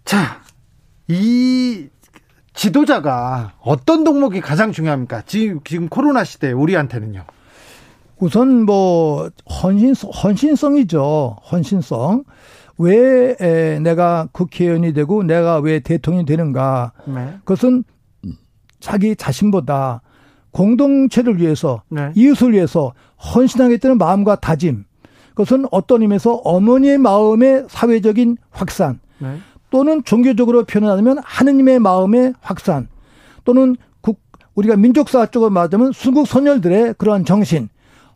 자, 이 지도자가 어떤 덕목이 가장 중요합니까? 지금, 지금 코로나 시대 우리한테는요. 우선 뭐 헌신 헌신성이죠. 헌신성. 왜 에, 내가 국회의원이 되고 내가 왜 대통령이 되는가? 네. 그것은 자기 자신보다 공동체를 위해서 네. 이웃을 위해서 헌신하겠다는 마음과 다짐. 그것은 어떤 의미에서 어머니의 마음의 사회적인 확산 네. 또는 종교적으로 표현하면 하느님의 마음의 확산 또는 국, 우리가 민족사 쪽으로 말하자면 순국 선열들의 그러한 정신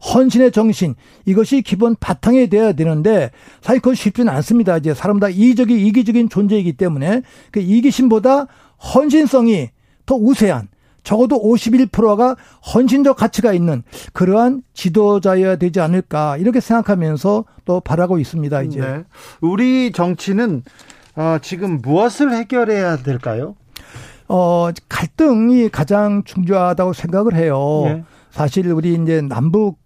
헌신의 정신 이것이 기본 바탕이 돼야 되는데 사실 그건 쉽지는 않습니다. 이제 사람 다 이기적인 이기적인 존재이기 때문에 그 이기심보다 헌신성이 더 우세한 적어도 51%가 헌신적 가치가 있는 그러한 지도자여야 되지 않을까 이렇게 생각하면서 또 바라고 있습니다. 이제 네. 우리 정치는 어, 지금 무엇을 해결해야 될까요? 어 갈등이 가장 중요하다고 생각을 해요. 네. 사실 우리 이제 남북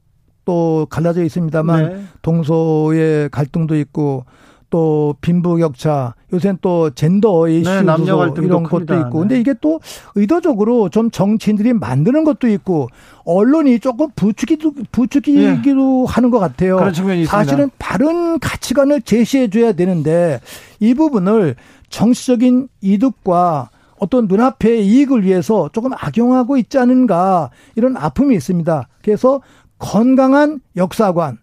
또 갈라져 있습니다만 네. 동서의 갈등도 있고 또 빈부격차 요새는 또 젠더 이슈 네, 남녀 갈등도 이런 큽니다. 것도 있고 네. 근데 이게 또 의도적으로 좀 정치인들이 만드는 것도 있고 언론이 조금 부추기도 부추기기도 하는 것 같아요. 예. 그런 측면이 있습니다. 사실은 바른 가치관을 제시해 줘야 되는데 이 부분을 정치적인 이득과 어떤 눈앞의 이익을 위해서 조금 악용하고 있지 않은가 이런 아픔이 있습니다. 그래서 건강한 역사관,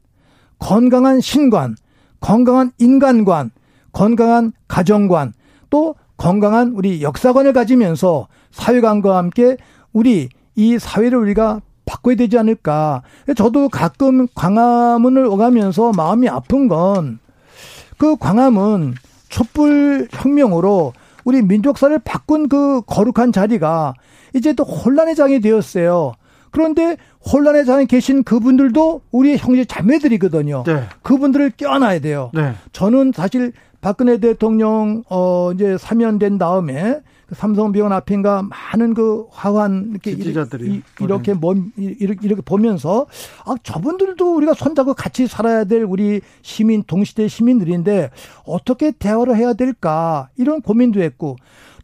건강한 신관, 건강한 인간관, 건강한 가정관, 또 건강한 우리 역사관을 가지면서 사회관과 함께 우리 이 사회를 우리가 바꿔야 되지 않을까. 저도 가끔 광화문을 오가면서 마음이 아픈 건 그 광화문 촛불 혁명으로 우리 민족사를 바꾼 그 거룩한 자리가 이제 또 혼란의 장이 되었어요. 그런데 혼란의 장에 계신 그분들도 우리의 형제 자매들이거든요. 네. 그분들을 껴안아야 돼요. 네. 저는 사실 박근혜 대통령 어 이제 사면된 다음에 그 삼성병원 앞인가 많은 그 화환 이렇게 지지자들이 이- 이렇게 몸 이렇게 이렇게 보면서 아 저분들도 우리가 손잡고 같이 살아야 될 우리 시민 동시대 시민들인데 어떻게 대화를 해야 될까 이런 고민도 했고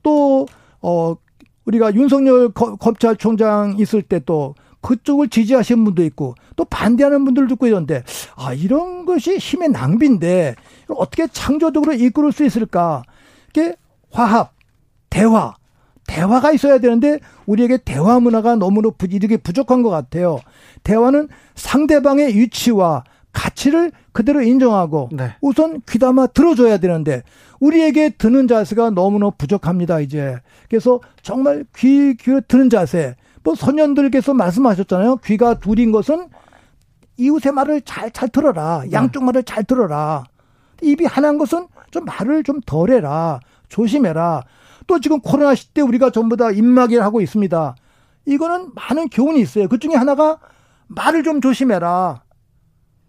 또어 우리가 윤석열 거- 검찰총장 있을 때또 그쪽을 지지하시는 분도 있고 또 반대하는 분들도 있고 이런데 아 이런 것이 힘의 낭비인데 어떻게 창조적으로 이끌을 수 있을까? 이게 화합, 대화, 대화가 있어야 되는데 우리에게 대화 문화가 너무나 부- 이렇게 부족한 것 같아요. 대화는 상대방의 위치와 가치를 그대로 인정하고 네. 우선 귀담아 들어줘야 되는데 우리에게 드는 자세가 너무나 부족합니다 이제 그래서 정말 귀 귀로 드는 자세 뭐 선현들께서 말씀하셨잖아요. 귀가 둘인 것은 이웃의 말을 잘 잘 들어라. 양쪽 말을 잘 들어라. 입이 하나인 것은 좀 말을 좀 덜 해라. 조심해라. 또 지금 코로나 시대 우리가 전부 다 입마개를 하고 있습니다. 이거는 많은 교훈이 있어요. 그 중에 하나가 말을 좀 조심해라.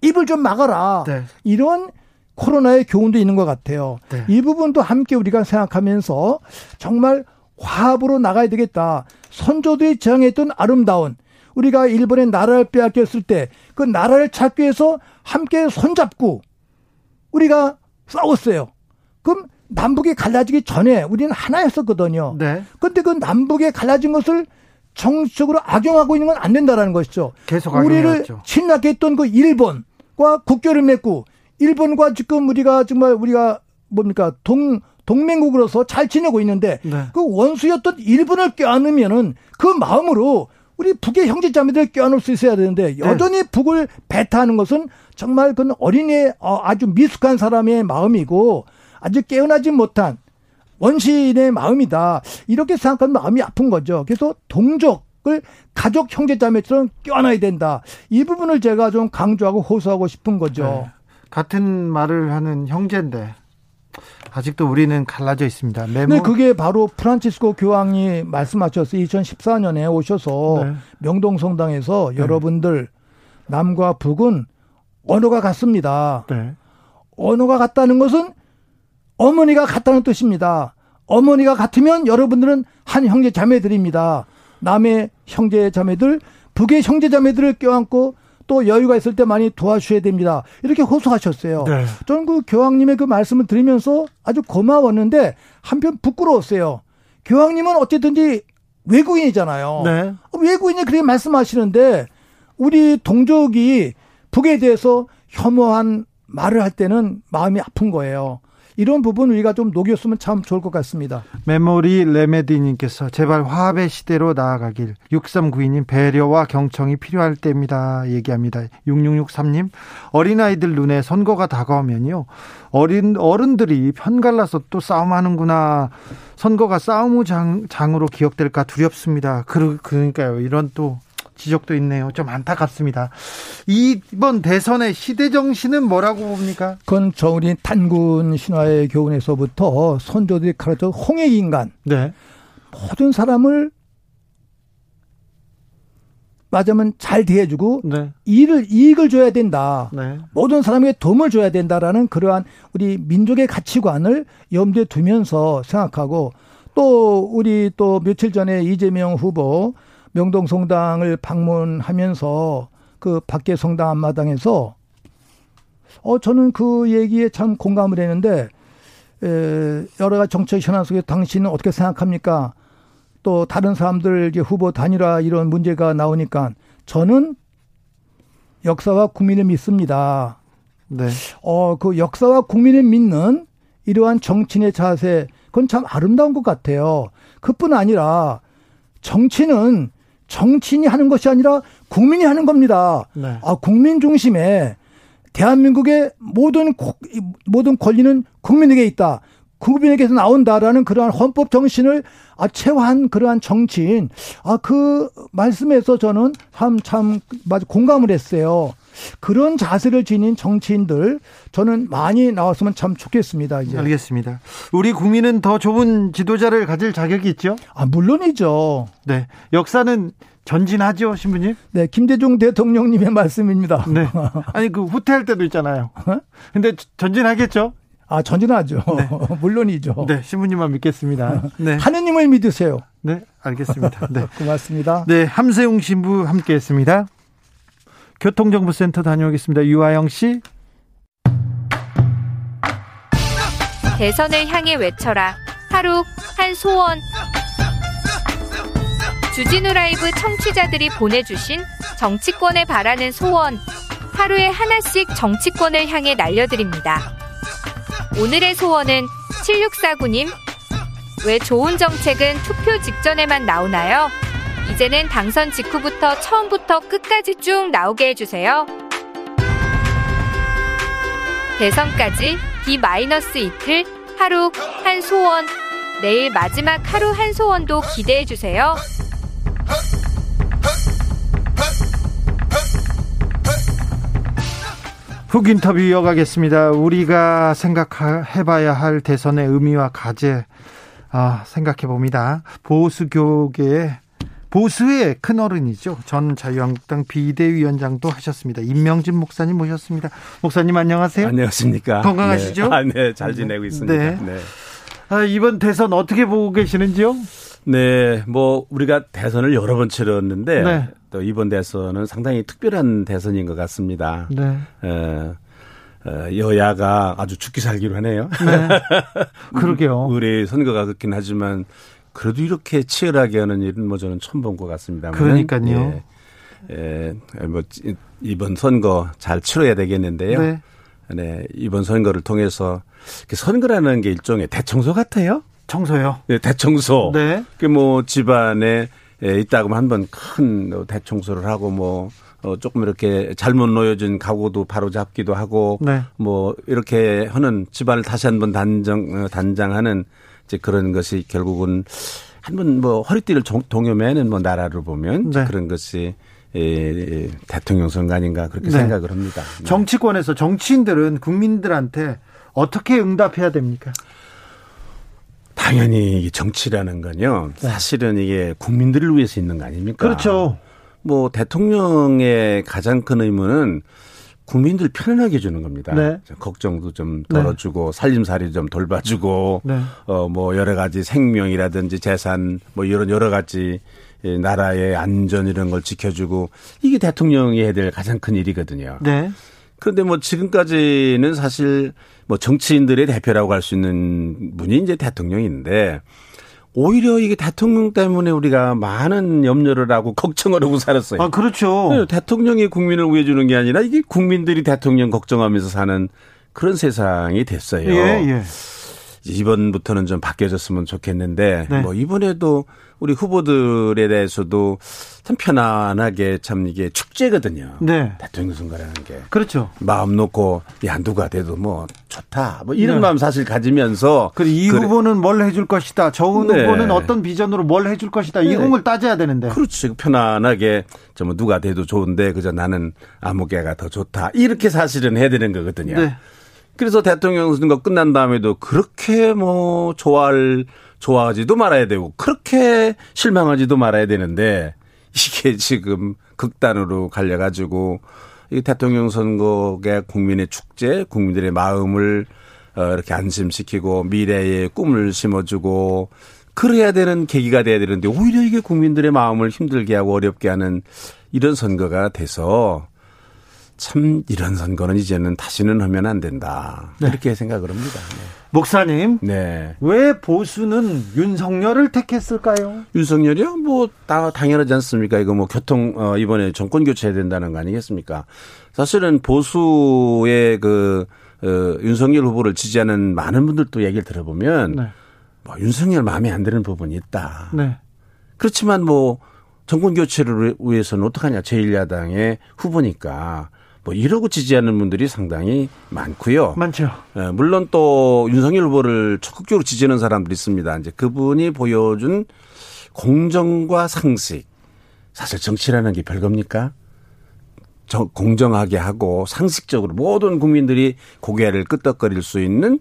입을 좀 막아라. 네. 이런 코로나의 교훈도 있는 것 같아요. 네. 이 부분도 함께 우리가 생각하면서 정말 화합으로 나가야 되겠다. 선조들이 지향했던 아름다운 우리가 일본의 나라를 빼앗겼을 때 그 나라를 찾기 위해서 함께 손잡고 우리가 싸웠어요. 그럼 남북이 갈라지기 전에 우리는 하나였었거든요. 네. 근데 그 남북에 갈라진 것을 정치적으로 악용하고 있는 건 안 된다라는 것이죠. 계속 우리를 악용해왔죠. 침략했던 그 일본과 국교를 맺고 일본과 지금 우리가 정말 우리가 뭡니까 동 동맹국으로서 잘 지내고 있는데 네. 그 원수였던 일본을 껴안으면은 그 마음으로 우리 북의 형제자매들 껴안을 수 있어야 되는데 여전히 북을 배타하는 것은 정말 그건 어린이의 어, 아주 미숙한 사람의 마음이고 아주 깨어나지 못한 원시인의 마음이다. 이렇게 생각하면 마음이 아픈 거죠. 그래서 동족을 가족 형제자매처럼 껴안아야 된다. 이 부분을 제가 좀 강조하고 호소하고 싶은 거죠. 네. 같은 말을 하는 형제인데 아직도 우리는 갈라져 있습니다. 메모. 근데 그게 바로 프란치스코 교황이 말씀하셨어요. 2014년에 오셔서 네. 명동 성당에서 여러분들 남과 북은 언어가 같습니다. 네. 언어가 같다는 것은 어머니가 같다는 뜻입니다. 어머니가 같으면 여러분들은 한 형제 자매들입니다. 남의 형제 자매들, 북의 형제 자매들을 껴안고 또 여유가 있을 때 많이 도와주셔야 됩니다. 이렇게 호소하셨어요. 네. 저는 그 교황님의 그 말씀을 들으면서 아주 고마웠는데 한편 부끄러웠어요. 교황님은 어쨌든지 외국인이잖아요. 네. 외국인이 그렇게 말씀하시는데 우리 동족이 북에 대해서 혐오한 말을 할 때는 마음이 아픈 거예요. 이런 부분 우리가 좀 녹였으면 참 좋을 것 같습니다. 메모리 레메디님께서 제발 화합의 시대로 나아가길. 6392님 배려와 경청이 필요할 때입니다. 얘기합니다. 6663님 어린아이들 눈에 선거가 다가오면요. 어린 어른들이 편 갈라서 또 싸움하는구나. 선거가 싸움의 장, 장으로 기억될까 두렵습니다. 그, 그러니까요. 이런 또 지적도 있네요. 좀 안타깝습니다. 이번 대선의 시대 정신은 뭐라고 봅니까? 그건 저 우리 단군 신화의 교훈에서부터 선조들이 가르쳐 홍익 인간. 네. 모든 사람을 맞으면 잘 대해주고 네, 이를 이익을 줘야 된다. 네. 모든 사람에게 도움을 줘야 된다라는 그러한 우리 민족의 가치관을 염두에 두면서 생각하고 또 우리 또 며칠 전에 이재명 후보 명동 성당을 방문하면서 그 밖에 성당 앞마당에서 어 저는 그 얘기에 참 공감을 했는데 에, 여러 가지 정책 현안 속에 당신은 어떻게 생각합니까? 또 다른 사람들 이제 후보 단일화 이런 문제가 나오니까 저는 역사와 국민을 믿습니다. 네. 어, 그 역사와 국민을 믿는 이러한 정치인의 자세, 그건 참 아름다운 것 같아요. 그뿐 아니라 정치는 정치인이 하는 것이 아니라 국민이 하는 겁니다. 네. 아, 국민 중심에 대한민국의 모든 고- 모든 권리는 국민에게 있다. 국민에게서 나온다라는 그러한 헌법 정신을 아, 체화한 그러한 정치인. 아, 그 말씀에서 저는 참, 참, 맞아, 공감을 했어요. 그런 자세를 지닌 정치인들 저는 많이 나왔으면 참 좋겠습니다. 이제. 알겠습니다. 우리 국민은 더 좋은 지도자를 가질 자격이 있죠? 아, 물론이죠. 네. 역사는 전진하죠, 신부님? 네, 김대중 대통령님의 말씀입니다. 네. 아니, 그 후퇴할 때도 있잖아요. 근데 전진하겠죠? 아, 전진하죠. 물론이죠. 네, 신부님만 믿겠습니다. 네. 하느님을 믿으세요. 네, 알겠습니다. 네. 고맙습니다. 네, 함세웅 신부 함께 했습니다. 교통정보센터 다녀오겠습니다. 유아영 씨. 대선을 향해 외쳐라. 하루 한 소원. 주진우 라이브 청취자들이 보내주신 정치권에 바라는 소원. 하루에 하나씩 정치권을 향해 날려드립니다. 오늘의 소원은 7649님. 왜 좋은 정책은 투표 직전에만 나오나요? 이제는 당선 직후부터 처음부터 끝까지 쭉 나오게 해주세요. 대선까지 D-이틀 하루 한 소원. 내일 마지막 하루 한 소원도 기대해 주세요. 훅 인터뷰 이어가겠습니다. 우리가 생각해봐야 할 대선의 의미와 과제 아, 생각해 봅니다. 보수교계의 보수의 큰 어른이죠. 전 자유한국당 비대위원장도 하셨습니다. 임명진 목사님 모셨습니다. 목사님 안녕하세요. 안녕하십니까. 건강하시죠? 네, 아, 네, 잘 지내고 있습니다. 네. 네. 아, 이번 대선 어떻게 보고 계시는지요? 네, 뭐 우리가 대선을 여러 번 치렀는데 네. 또 이번 대선은 상당히 특별한 대선인 것 같습니다. 네. 어, 어, 여야가 아주 죽기 살기로 하네요. 네. 그러게요. 우리 선거가 그렇긴 하지만 그래도 이렇게 치열하게 하는 일은 뭐 저는 처음 본 것 같습니다. 그러니까요. 예, 예, 뭐 이- 이번 선거 잘 치러야 되겠는데요. 네. 네, 이번 선거를 통해서 선거라는 게 일종의 대청소 같아요. 청소요. 네, 대청소. 네. 그뭐 집안에 예, 있다고 한번 큰 대청소를 하고 뭐 어, 조금 이렇게 잘못 놓여진 가구도 바로 잡기도 하고 네. 뭐 이렇게 하는 집안을 다시 한번 단정 어, 단장하는 이제 그런 것이 결국은 한번 뭐 허리띠를 종- 동요매는 뭐 나라로 보면 네. 그런 것이 예, 예, 대통령 선거 아닌가 그렇게 네. 생각을 합니다. 네. 정치권에서 정치인들은 국민들한테 어떻게 응답해야 됩니까? 당연히 이 정치라는 건요. 사실은 이게 국민들을 위해서 있는 거 아닙니까? 그렇죠. 뭐 대통령의 가장 큰 의무는 국민들 편안하게 해주는 겁니다. 네. 걱정도 좀 덜어주고 살림살이 좀 돌봐주고 네. 어뭐 여러 가지 생명이라든지 재산 뭐 이런 여러 가지 이 나라의 안전 이런 걸 지켜주고 이게 대통령이 해야 될 가장 큰 일이거든요. 네. 그런데 뭐 지금까지는 사실 뭐 정치인들의 대표라고 할 수 있는 분이 이제 대통령인데 오히려 이게 대통령 때문에 우리가 많은 염려를 하고 걱정을 하고 살았어요. 아, 그렇죠. 네, 대통령이 국민을 위해 주는 게 아니라 이게 국민들이 대통령 걱정하면서 사는 그런 세상이 됐어요. 예, 예. 이번부터는 좀 바뀌어졌으면 좋겠는데 네. 뭐 이번에도 우리 후보들에 대해서도 참 편안하게 참 이게 축제거든요. 네. 대통령 선거라는 게. 그렇죠. 마음 놓고 야 누가 돼도 뭐 좋다 뭐 이런 네. 마음 사실 가지면서 그리고 이 그래. 후보는 뭘 해줄 것이다. 저 네. 후보는 어떤 비전으로 뭘 해줄 것이다. 네. 걸 따져야 되는데. 그렇지 편안하게 좀 누가 돼도 좋은데 그저 나는 아무개가 더 좋다 이렇게 사실은 해야 되는 거거든요. 네. 그래서 대통령 선거 끝난 다음에도 그렇게 뭐 좋아할 좋아하지도 말아야 되고 그렇게 실망하지도 말아야 되는데 이게 지금 극단으로 갈려가지고 이 대통령 선거가 국민의 축제, 국민들의 마음을 어, 이렇게 안심시키고 미래의 꿈을 심어주고 그래야 되는 계기가 돼야 되는데 오히려 이게 국민들의 마음을 힘들게 하고 어렵게 하는 이런 선거가 돼서 참 이런 선거는 이제는 다시는 하면 안 된다. 이렇게 생각을 합니다. 목사님, 네. 왜 보수는 윤석열을 택했을까요? 윤석열이요? 뭐, 다, 당연하지 않습니까? 이거 뭐, 교통, 어, 이번에 정권 교체해야 된다는 거 아니겠습니까? 사실은 보수의 그, 어, 윤석열 후보를 지지하는 많은 분들도 얘기를 들어보면, 네. 뭐 윤석열 마음에 안 드는 부분이 있다. 네. 그렇지만 뭐 정권 교체를 위해서는 어떡하냐. 제1야당의 후보니까 뭐 이러고 지지하는 분들이 상당히 많고요. 많죠. 예, 물론 또 윤석열 후보를 적극적으로 지지하는 사람들이 있습니다. 이제 그분이 보여준 공정과 상식. 사실 정치라는 게 별겁니까? 정- 공정하게 하고 상식적으로 모든 국민들이 고개를 끄덕거릴 수 있는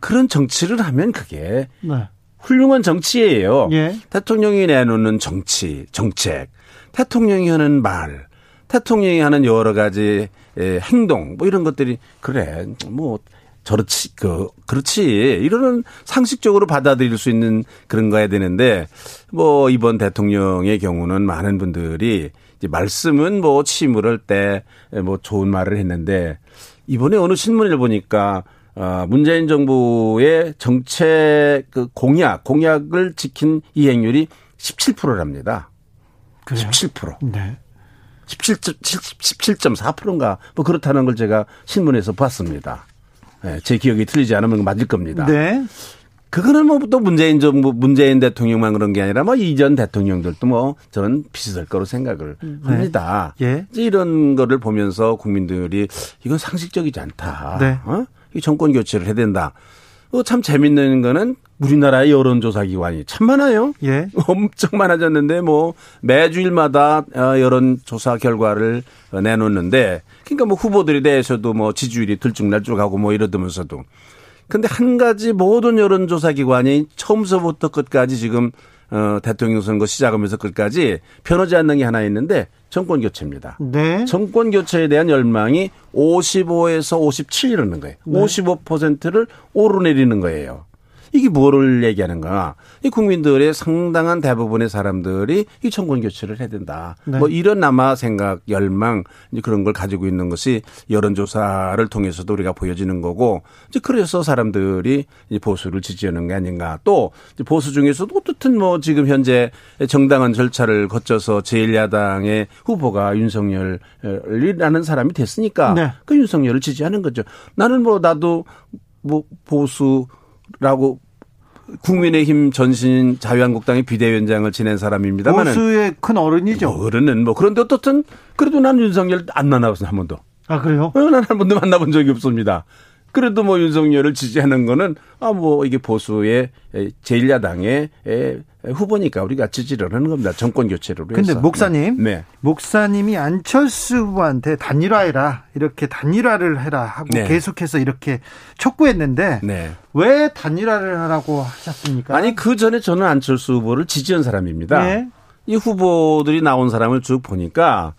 그런 정치를 하면 그게 네. 훌륭한 정치예요. 예. 대통령이 내놓는 정치, 정책, 대통령이 하는 말, 대통령이 하는 여러 가지 에, 행동, 뭐 이런 것들이 그래, 뭐 저렇지, 그 그렇지 이러는 상식적으로 받아들일 수 있는 그런 거야 되는데 뭐 이번 대통령의 경우는 많은 분들이 이제 말씀은 뭐 침울할 때 뭐 좋은 말을 했는데 이번에 어느 신문을 보니까 어, 문재인 정부의 정책 그 공약, 공약을 지킨 이행률이 17%랍니다. 그래요? 17%. 네. 17.4%인가 뭐 그렇다는 걸 제가 신문에서 봤습니다. 예, 제 기억이 틀리지 않으면 맞을 겁니다. 네. 그거는 뭐 또 문재인 정부, 문재인 대통령만 그런 게 아니라 뭐 이전 대통령들도 뭐 저는 비슷할 거로 생각을 합니다. 예. 이제 이런 거를 보면서 국민들이 이건 상식적이지 않다. 네. 어? 이 정권 교체를 해야 된다. 어, 참 재밌는 거는 우리나라의 여론조사 기관이 참 많아요. 예. 엄청 많아졌는데 뭐 매주일마다 어, 여론조사 결과를 어, 내놓는데 그러니까 뭐 후보들에 대해서도 뭐 지지율이 들쭉날쭉하고 뭐 이러면서도 근데 한 가지 모든 여론조사 기관이 처음서부터 끝까지 지금 어 대통령 선거 시작하면서 끝까지 변하지 않는 게 하나 있는데 정권 교체입니다. 네. 정권 교체에 대한 열망이 55에서 57 이러는 거예요. 네. 55%를 오르내리는 거예요. 이게 뭐를 얘기하는가? 이 국민들의 상당한 대부분의 사람들이 이 정권 교체를 해야 된다. 네. 뭐 이런 아마 생각, 열망 이제 그런 걸 가지고 있는 것이 여론조사를 통해서도 우리가 보여지는 거고 이제 그래서 사람들이 이제 보수를 지지하는 게 아닌가. 또 보수 중에서도 어떻든 뭐 지금 현재 정당한 절차를 거쳐서 제1야당의 후보가 윤석열이라는 사람이 됐으니까 네. 그 윤석열을 지지하는 거죠. 나는 뭐 나도 뭐 보수 라고 국민의힘 전신 자유한국당의 비대위원장을 지낸 사람입니다만은 보수의 큰 어른이죠. 뭐 어른은 뭐 그런데 어떻든 그래도 나는 윤석열 안 만나봤어 한 번도. 아 그래요? 어, 난한 번도 만나본 적이 없습니다. 그래도 뭐 윤석열을 지지하는 거는 아 뭐 이게 보수의 제1야당의 후보니까 우리가 지지를 하는 겁니다. 정권 교체를 위해서. 근데 목사님, 네. 목사님이 안철수 후보한테 단일화해라 이렇게 단일화를 해라 하고 네. 계속해서 이렇게 촉구했는데 네. 왜 단일화를 하라고 하셨습니까? 아니 그 전에 저는 안철수 후보를 지지한 사람입니다. 네. 이 후보들이 나온 사람을 쭉 보니까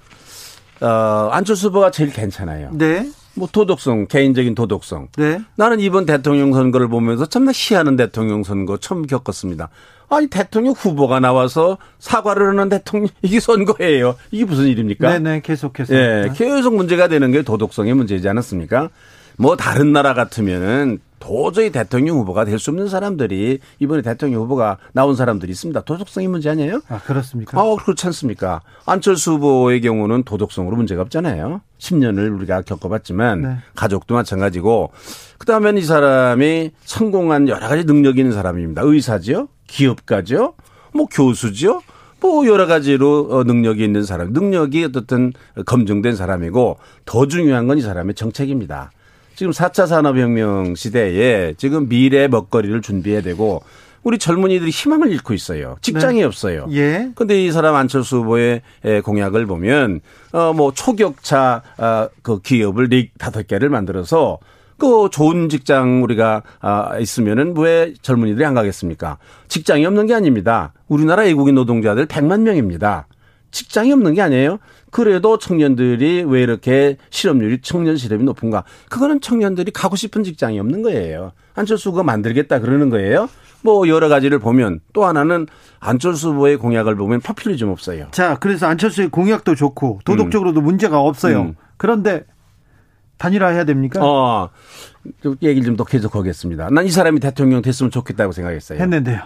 어 안철수 후보가 제일 괜찮아요. 네, 뭐 도덕성, 개인적인 도덕성. 네, 나는 이번 대통령 선거를 보면서 참나 희한한 대통령 선거 처음 겪었습니다. 아니 대통령 후보가 나와서 사과를 하는 대통령 이게 선거예요. 이게 무슨 일입니까? 네, 네, 계속해서. 예, 계속 문제가 되는 게 도덕성의 문제이지 않았습니까? 뭐 다른 나라 같으면은 도저히 대통령 후보가 될 수 없는 사람들이 이번에 대통령 후보가 나온 사람들이 있습니다. 도덕성이 문제 아니에요? 아 그렇습니까? 아, 그렇지 않습니까? 안철수 후보의 경우는 도덕성으로 문제가 없잖아요. 10년을 우리가 겪어봤지만 네. 가족도 마찬가지고 그다음엔 이 사람이 성공한 여러 가지 능력이 있는 사람입니다. 의사죠, 기업가죠, 뭐 교수죠. 뭐 여러 가지로 어, 능력이 있는 사람, 능력이 어떻든 검증된 사람이고 더 중요한 건 이 사람의 정책입니다. 지금 4차 산업혁명 시대에 지금 미래 먹거리를 준비해야 되고 우리 젊은이들이 희망을 잃고 있어요. 직장이 네. 없어요. 예. 근데 이 사람 안철수 후보의 에, 공약을 보면 어뭐 초격차 아, 그 기업을 네 다섯 개를 만들어서 그 좋은 직장 우리가 아 있으면은 왜 젊은이들이 안 가겠습니까? 직장이 없는 게 아닙니다. 우리나라 외국인 노동자들 100만 명입니다. 직장이 없는 게 아니에요. 그래도 청년들이 왜 이렇게 실업률이 청년 실업이 높은가? 그거는 청년들이 가고 싶은 직장이 없는 거예요. 안철수가 만들겠다 그러는 거예요. 뭐 여러 가지를 보면 또 하나는 안철수 후보의 공약을 보면 퍼퓰리즘 없어요. 자, 그래서 안철수의 공약도 좋고 도덕적으로도 문제가 없어요. 음. 그런데 단일화해야 됩니까? 어, 좀 얘기를 좀 더 계속하겠습니다. 난 이 사람이 대통령 됐으면 좋겠다고 생각했어요. 했는데요.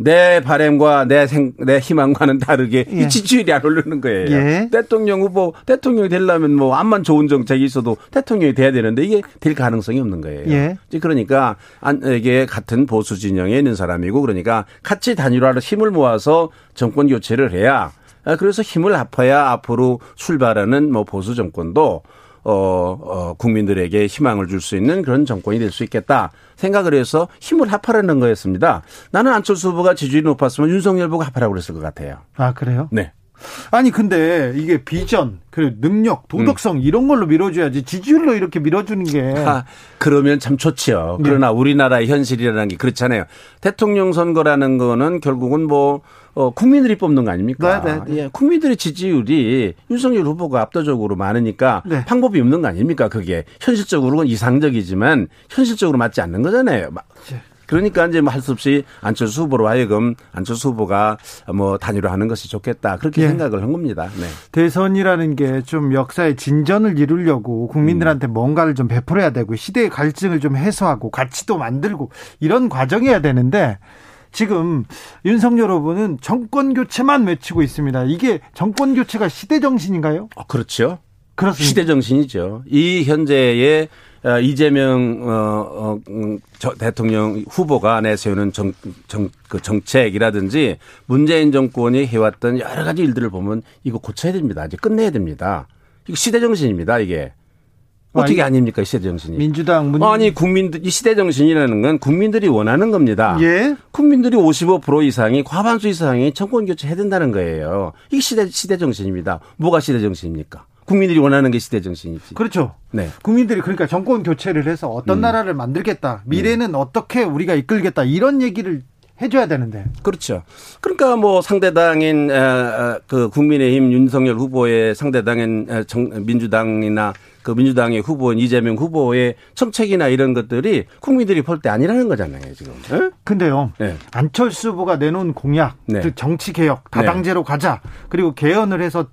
내 바램과 내 생, 내 희망과는 다르게 예. 이 지지율이 안 오르는 거예요. 예. 대통령 후보, 대통령이 되려면 뭐 암만 좋은 정책이 있어도 대통령이 돼야 되는데 이게 될 가능성이 없는 거예요. 예. 이제 그러니까 안, 이게 같은 보수 진영에 있는 사람이고 그러니까 같이 단일화로 힘을 모아서 정권 교체를 해야 아, 그래서 힘을 합해야 앞으로 출발하는 뭐 보수 정권도 어, 어, 국민들에게 희망을 줄 수 있는 그런 정권이 될 수 있겠다 생각을 해서 힘을 합하라는 거였습니다. 나는 안철수 후보가 지지율이 높았으면 윤석열 후보가 합하라고 그랬을 것 같아요. 아, 그래요? 네. 아니 근데 이게 비전, 그리고 능력, 도덕성 이런 걸로 밀어줘야지 지지율로 이렇게 밀어주는 게 아, 그러면 참 좋지요. 네. 그러나 우리나라의 현실이라는 게 그렇잖아요. 대통령 선거라는 거는 결국은 뭐 어, 국민들이 뽑는 거 아닙니까? 네, 네, 네. 예, 국민들의 지지율이 윤석열 후보가 압도적으로 많으니까 네. 방법이 없는 거 아닙니까? 그게 현실적으로는 이상적이지만 현실적으로 맞지 않는 거잖아요. 막 네. 그러니까 이제 뭐 할 수 없이 안철수 후보로 하여금 안철수 후보가 뭐 단일화하는 것이 좋겠다 그렇게 예. 생각을 한 겁니다. 네. 대선이라는 게 좀 역사의 진전을 이루려고 국민들한테 음. 뭔가를 좀 베풀어야 되고 시대의 갈증을 좀 해소하고 가치도 만들고 이런 과정이어야 되는데 지금 윤석열 후보는 정권 교체만 외치고 있습니다. 이게 정권 교체가 시대 정신인가요? 어, 그렇죠. 그렇습니다. 시대 정신이죠. 이 현재의 어, 이재명 어, 어, 음, 저 대통령 후보가 내세우는 정, 정, 그 정책이라든지 문재인 정권이 해왔던 여러 가지 일들을 보면 이거 고쳐야 됩니다. 이제 끝내야 됩니다. 이거 시대 정신입니다. 이게 어떻게 아니, 아닙니까? 이 시대 정신이. 민주당 문 아니 국민들 이 시대 정신이라는 건 국민들이 원하는 겁니다. 예. 국민들이 55% 이상이 과반수 이상이 정권 교체해야 된다는 거예요. 이게 시대 시대 정신입니다. 뭐가 시대 정신입니까? 국민들이 원하는 게 시대 정신이지. 그렇죠. 네. 국민들이 그러니까 정권 교체를 해서 어떤 음. 나라를 만들겠다. 미래는 어떻게 우리가 이끌겠다. 이런 얘기를 해줘야 되는데. 그렇죠. 그러니까 뭐 상대당인 그 국민의힘 윤석열 후보의 상대당인 민주당이나 그 민주당의 후보인 이재명 후보의 정책이나 이런 것들이 국민들이 볼 때 아니라는 거잖아요 지금. 에? 근데요. 네. 안철수 후보가 내놓은 공약, 네. 즉 정치 개혁, 다당제로 가자. 그리고 개헌을 해서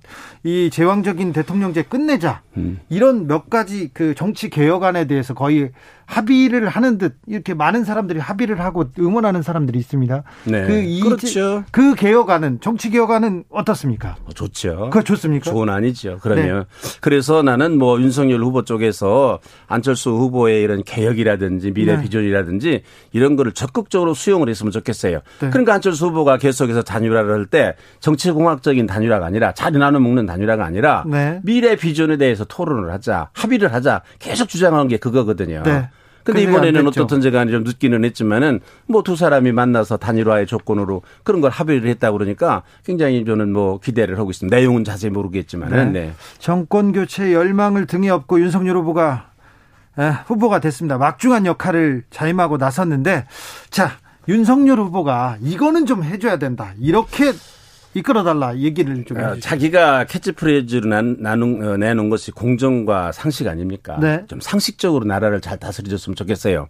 이 제왕적인 대통령제 끝내자. 음. 이런 몇 가지 그 정치 개혁안에 대해서 거의 합의를 하는 듯 이렇게 많은 사람들이 합의를 하고 응원하는 사람들이 있습니다. 네. 그 이- 그렇죠. 그 개혁안은 정치 개혁안은 어떻습니까? 어, 좋죠. 그거 좋습니까? 좋은 아니죠. 그러면 그래서 나는 뭐 윤 석열 후보 쪽에서 안철수 후보의 이런 개혁이라든지 미래 네. 비전이라든지 이런 거를 적극적으로 수용을 했으면 좋겠어요. 네. 그러니까 안철수 후보가 계속해서 단일화를 할 때 정치공학적인 단일화가 아니라 자리 나눠 먹는 단일화가 아니라 네. 미래 비전에 대해서 토론을 하자, 합의를 하자 계속 주장한 게 그거거든요. 네. 근데 이번에는 됐죠. 어떻든 제가 좀 늦기는 했지만은 뭐 두 사람이 만나서 단일화의 조건으로 그런 걸 합의를 했다고 그러니까 굉장히 저는 뭐 기대를 하고 있습니다. 내용은 자세히 모르겠지만은 네. 정권 교체 열망을 등에 업고 윤석열 후보가 에, 후보가 됐습니다. 막중한 역할을 자임하고 나섰는데 자 윤석열 후보가 이거는 좀 해줘야 된다. 이렇게 이끌어달라 얘기를 좀 어. 자기가 캐치프레이즈로 난, 나눈, 어, 내놓은 것이 공정과 상식 아닙니까? 네. 좀 상식적으로 나라를 잘 다스려줬으면 좋겠어요.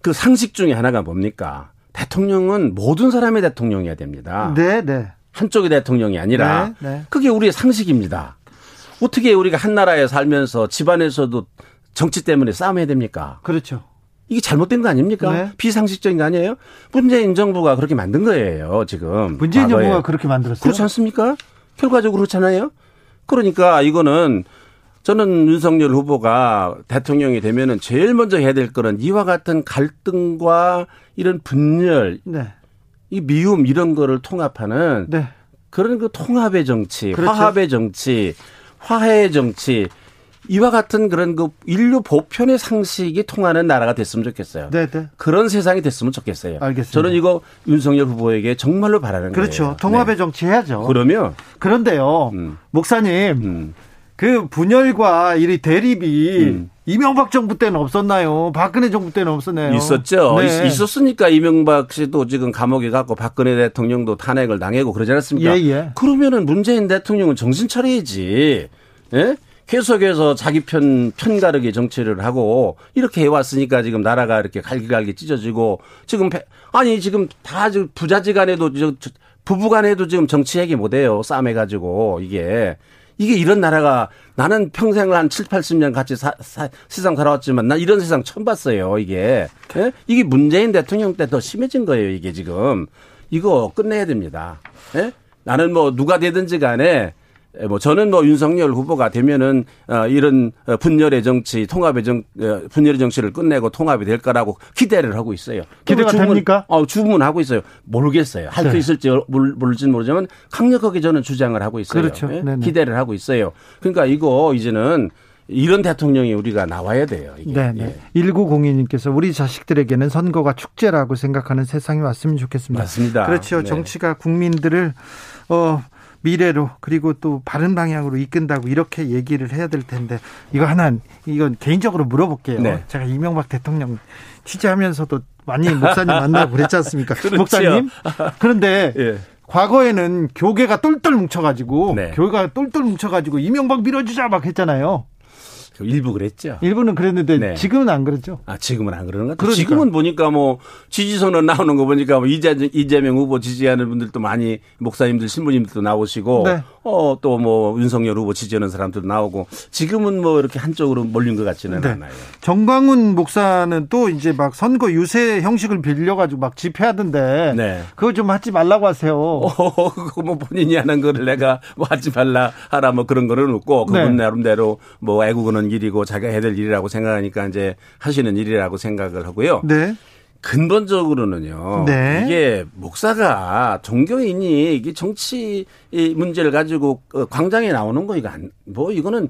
그 상식 중에 하나가 뭡니까? 대통령은 모든 사람의 대통령이어야 됩니다. 네, 네. 한쪽의 대통령이 아니라 네, 네. 그게 우리의 상식입니다. 어떻게 우리가 한 나라에 살면서 집안에서도 정치 때문에 싸움해야 됩니까? 그렇죠. 이게 잘못된 거 아닙니까? 네. 비상식적인 거 아니에요? 문재인 정부가 그렇게 만든 거예요, 지금. 문재인 과거에. 정부가 그렇게 만들었어요. 그렇지 않습니까? 결과적으로 그렇잖아요. 그러니까 이거는 저는 윤석열 후보가 대통령이 되면은 제일 먼저 해야 될 거는 이와 같은 갈등과 이런 분열, 네, 이 미움 이런 거를 통합하는 네. 그런 그 통합의 정치, 그렇죠. 화합의 정치, 화해의 정치 이와 같은 그런 그 인류 보편의 상식이 통하는 나라가 됐으면 좋겠어요. 네, 네. 그런 세상이 됐으면 좋겠어요. 알겠습니다. 저는 이거 윤석열 후보에게 정말로 바라는 그렇죠. 거예요. 통합의 네. 정치 해야죠. 그러면 그런데요, 음. 목사님, 음, 그 분열과 이 대립이 음. 이명박 정부 때는 없었나요? 박근혜 정부 때는 없었나요? 있었죠. 네. 있, 었으니까 이명박 씨도 지금 감옥에 갔고 박근혜 대통령도 탄핵을 당하고 그러지 않았습니까? 예, 예. 그러면은 문재인 대통령은 정신 차려야지. 예? 계속해서 자기 편, 편가르기 정치를 하고 이렇게 해왔으니까 지금 나라가 이렇게 갈기갈기 찢어지고 지금, 배- 아니 지금 다 부자지간에도 부부간에도 지금 정치 얘기 못해요. 싸움해가지고 이게. 이게 이런 나라가 나는 평생을 한 7, 80년 같이 사- 사- 세상 살아왔지만 난 이런 세상 처음 봤어요. 이게. 예? 이게 문재인 대통령 때 더 심해진 거예요. 이게 지금. 이거 끝내야 됩니다. 예? 나는 뭐 누가 되든지 간에 예, 뭐 저는 뭐 윤석열 후보가 되면은 어 이런 어, 분열의 정치, 통합의 정 어, 분열의 정치를 끝내고 통합이 될 거라고 기대를 하고 있어요. 기대가 주문, 됩니까? 어 주문하고 있어요. 모르겠어요. 할수 네. 있을지 모를지는 모르지만 강력하게 저는 주장을 하고 있어요. 그렇죠. 예? 네네. 기대를 하고 있어요. 그러니까 이거 이제는 이런 대통령이 우리가 나와야 돼요. 이게. 네, 네. 1902님께서 우리 자식들에게는 선거가 축제라고 생각하는 세상이 왔으면 좋겠습니다. 맞습니다. 그렇죠. 네. 정치가 국민들을 어 미래로 그리고 또 바른 방향으로 이끈다고 이렇게 얘기를 해야 될 텐데 이거 하나 이건 개인적으로 물어볼게요. 네. 제가 이명박 대통령 취재하면서도 많이 목사님 만나고 그랬지 않습니까? 그렇죠. 목사님. 그런데 예. 과거에는 교계가 똘똘 뭉쳐가지고 네. 교회가 똘똘 뭉쳐가지고 이명박 밀어주자 막 했잖아요. 일부 그랬죠. 일부는 그랬는데 네. 지금은 안 그렇죠. 아, 지금은 안 그러는 것 같아요. 그러니까. 지금은 보니까 뭐 지지선언 나오는 거 보니까 뭐 이재, 이재명 후보 지지하는 분들도 많이 목사님들, 신부님들도 나오시고 네. 어, 또 뭐 윤석열 후보 지지하는 사람들도 나오고 지금은 뭐 이렇게 한쪽으로 몰린 것 같지는 네. 않아요. 정광훈 목사는 또 이제 막 선거 유세 형식을 빌려가지고 막 집회하던데 네. 그거 좀 하지 말라고 하세요. 어, 그거 뭐 본인이 하는 거를 내가 뭐 하지 말라 하라 뭐 그런 거는 없고 그분 네. 나름대로 뭐 애국은 일이고 자기가 해야 될 일이라고 생각하니까 이제 하시는 일이라고 생각을 하고요. 네. 근본적으로는요. 네. 이게 목사가 종교인이 이게 정치 이 문제를 가지고 어, 광장에 나오는 거 이거 안, 뭐 이거는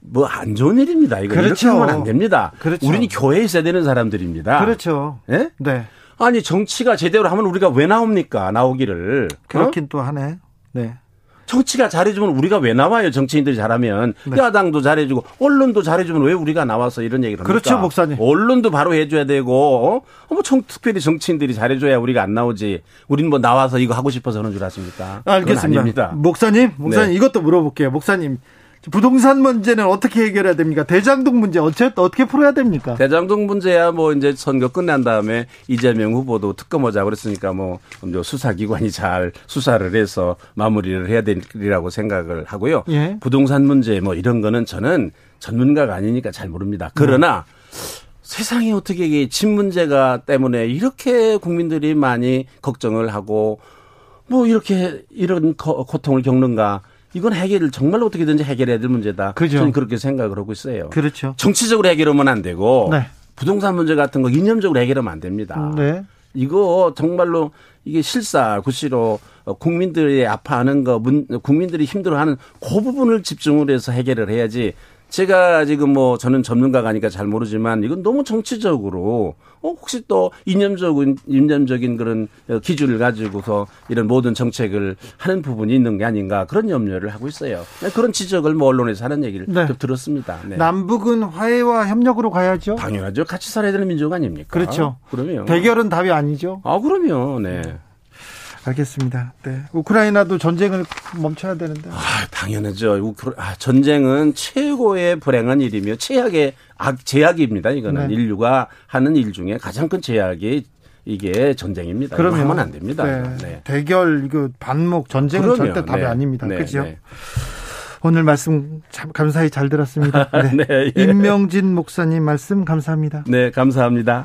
뭐 안 좋은 일입니다. 이거 그렇죠. 이렇게 하면 안 됩니다. 그렇죠. 우리는 교회에 있어야 되는 사람들입니다. 그렇죠. 예? 네. 아니 정치가 제대로 하면 우리가 왜 나옵니까? 나오기를. 어? 그렇긴 또 하네. 네. 정치가 잘해주면 우리가 왜 나와요? 정치인들이 잘하면 네. 야당도 잘해주고 언론도 잘해주면 왜 우리가 나와서 이런 얘기를 합니까? 그렇죠, 목사님. 언론도 바로 해줘야 되고 어? 뭐 청, 특별히 정치인들이 잘해줘야 우리가 안 나오지. 우린 뭐 나와서 이거 하고 싶어서 하는 줄 아십니까? 알겠습니다. 목사님, 목사님 네. 이것도 물어볼게요. 목사님 부동산 문제는 어떻게 해결해야 됩니까? 대장동 문제 어째 어떻게 풀어야 됩니까? 대장동 문제야 뭐 이제 선거 끝난 다음에 이재명 후보도 특검하자 그랬으니까 뭐 수사기관이 잘 수사를 해서 마무리를 해야 되리라고 생각을 하고요. 예. 부동산 문제 뭐 이런 거는 저는 전문가가 아니니까 잘 모릅니다. 그러나 세상에 어떻게 이집 문제가 때문에 이렇게 국민들이 많이 걱정을 하고 뭐 이렇게 이런 거- 고통을 겪는가 이건 해결을 정말로 어떻게든지 해결해야 될 문제다. 그죠. 저는 그렇게 생각을 하고 있어요. 그렇죠. 정치적으로 해결하면 안 되고 네. 부동산 문제 같은 거 이념적으로 해결하면 안 됩니다. 네. 이거 정말로 이게 실사 구시로 국민들이 아파하는 거, 문- 국민들이 힘들어하는 그 부분을 집중을 해서 해결을 해야지. 제가 지금 뭐 저는 전문가가 아니까 잘 모르지만 이건 너무 정치적으로 어 혹시 또 이념적인 이념적인 그런 어, 기준을 가지고서 이런 모든 정책을 하는 부분이 있는 게 아닌가 그런 염려를 하고 있어요. 그런 지적을 뭐 언론에서 하는 얘기를 네. 좀 들었습니다. 네. 남북은 화해와 협력으로 가야죠. 당연하죠. 같이 살아야 되는 민족 아닙니까? 그렇죠. 그러면 대결은 답이 아니죠. 아 그러면 네. 알겠습니다. 네. 우크라이나도 전쟁을 멈춰야 되는데. 아, 당연하죠. 우크라- 아, 전쟁은 최고의 불행한 일이며 최악의 악, 제약입니다. 이거는 네. 인류가 하는 일 중에 가장 큰 제약이 이게 전쟁입니다. 이거 하면 안 됩니다. 네. 네. 대결 이거 반목 전쟁은 그럼요. 절대 답이 네. 아닙니다. 네, 그렇죠? 네. 오늘 말씀 참 감사히 잘 들었습니다. 네. 네, 예. 임명진 목사님 말씀 감사합니다. 네, 감사합니다.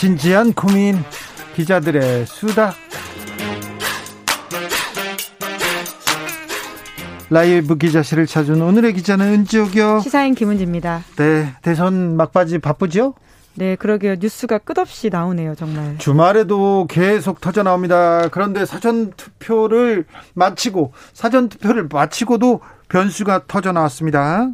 진지한 고민 기자들의 수다 라이브 기자실을 찾은 오늘의 기자는 은지옥이요. 시사인 김은지입니다. 네, 대선 막바지 바쁘죠? 네, 그러게요. 뉴스가 끝없이 나오네요, 정말. 주말에도 계속 터져 나옵니다. 그런데 사전 투표를 마치고 사전 투표를 마치고도 변수가 터져 나왔습니다.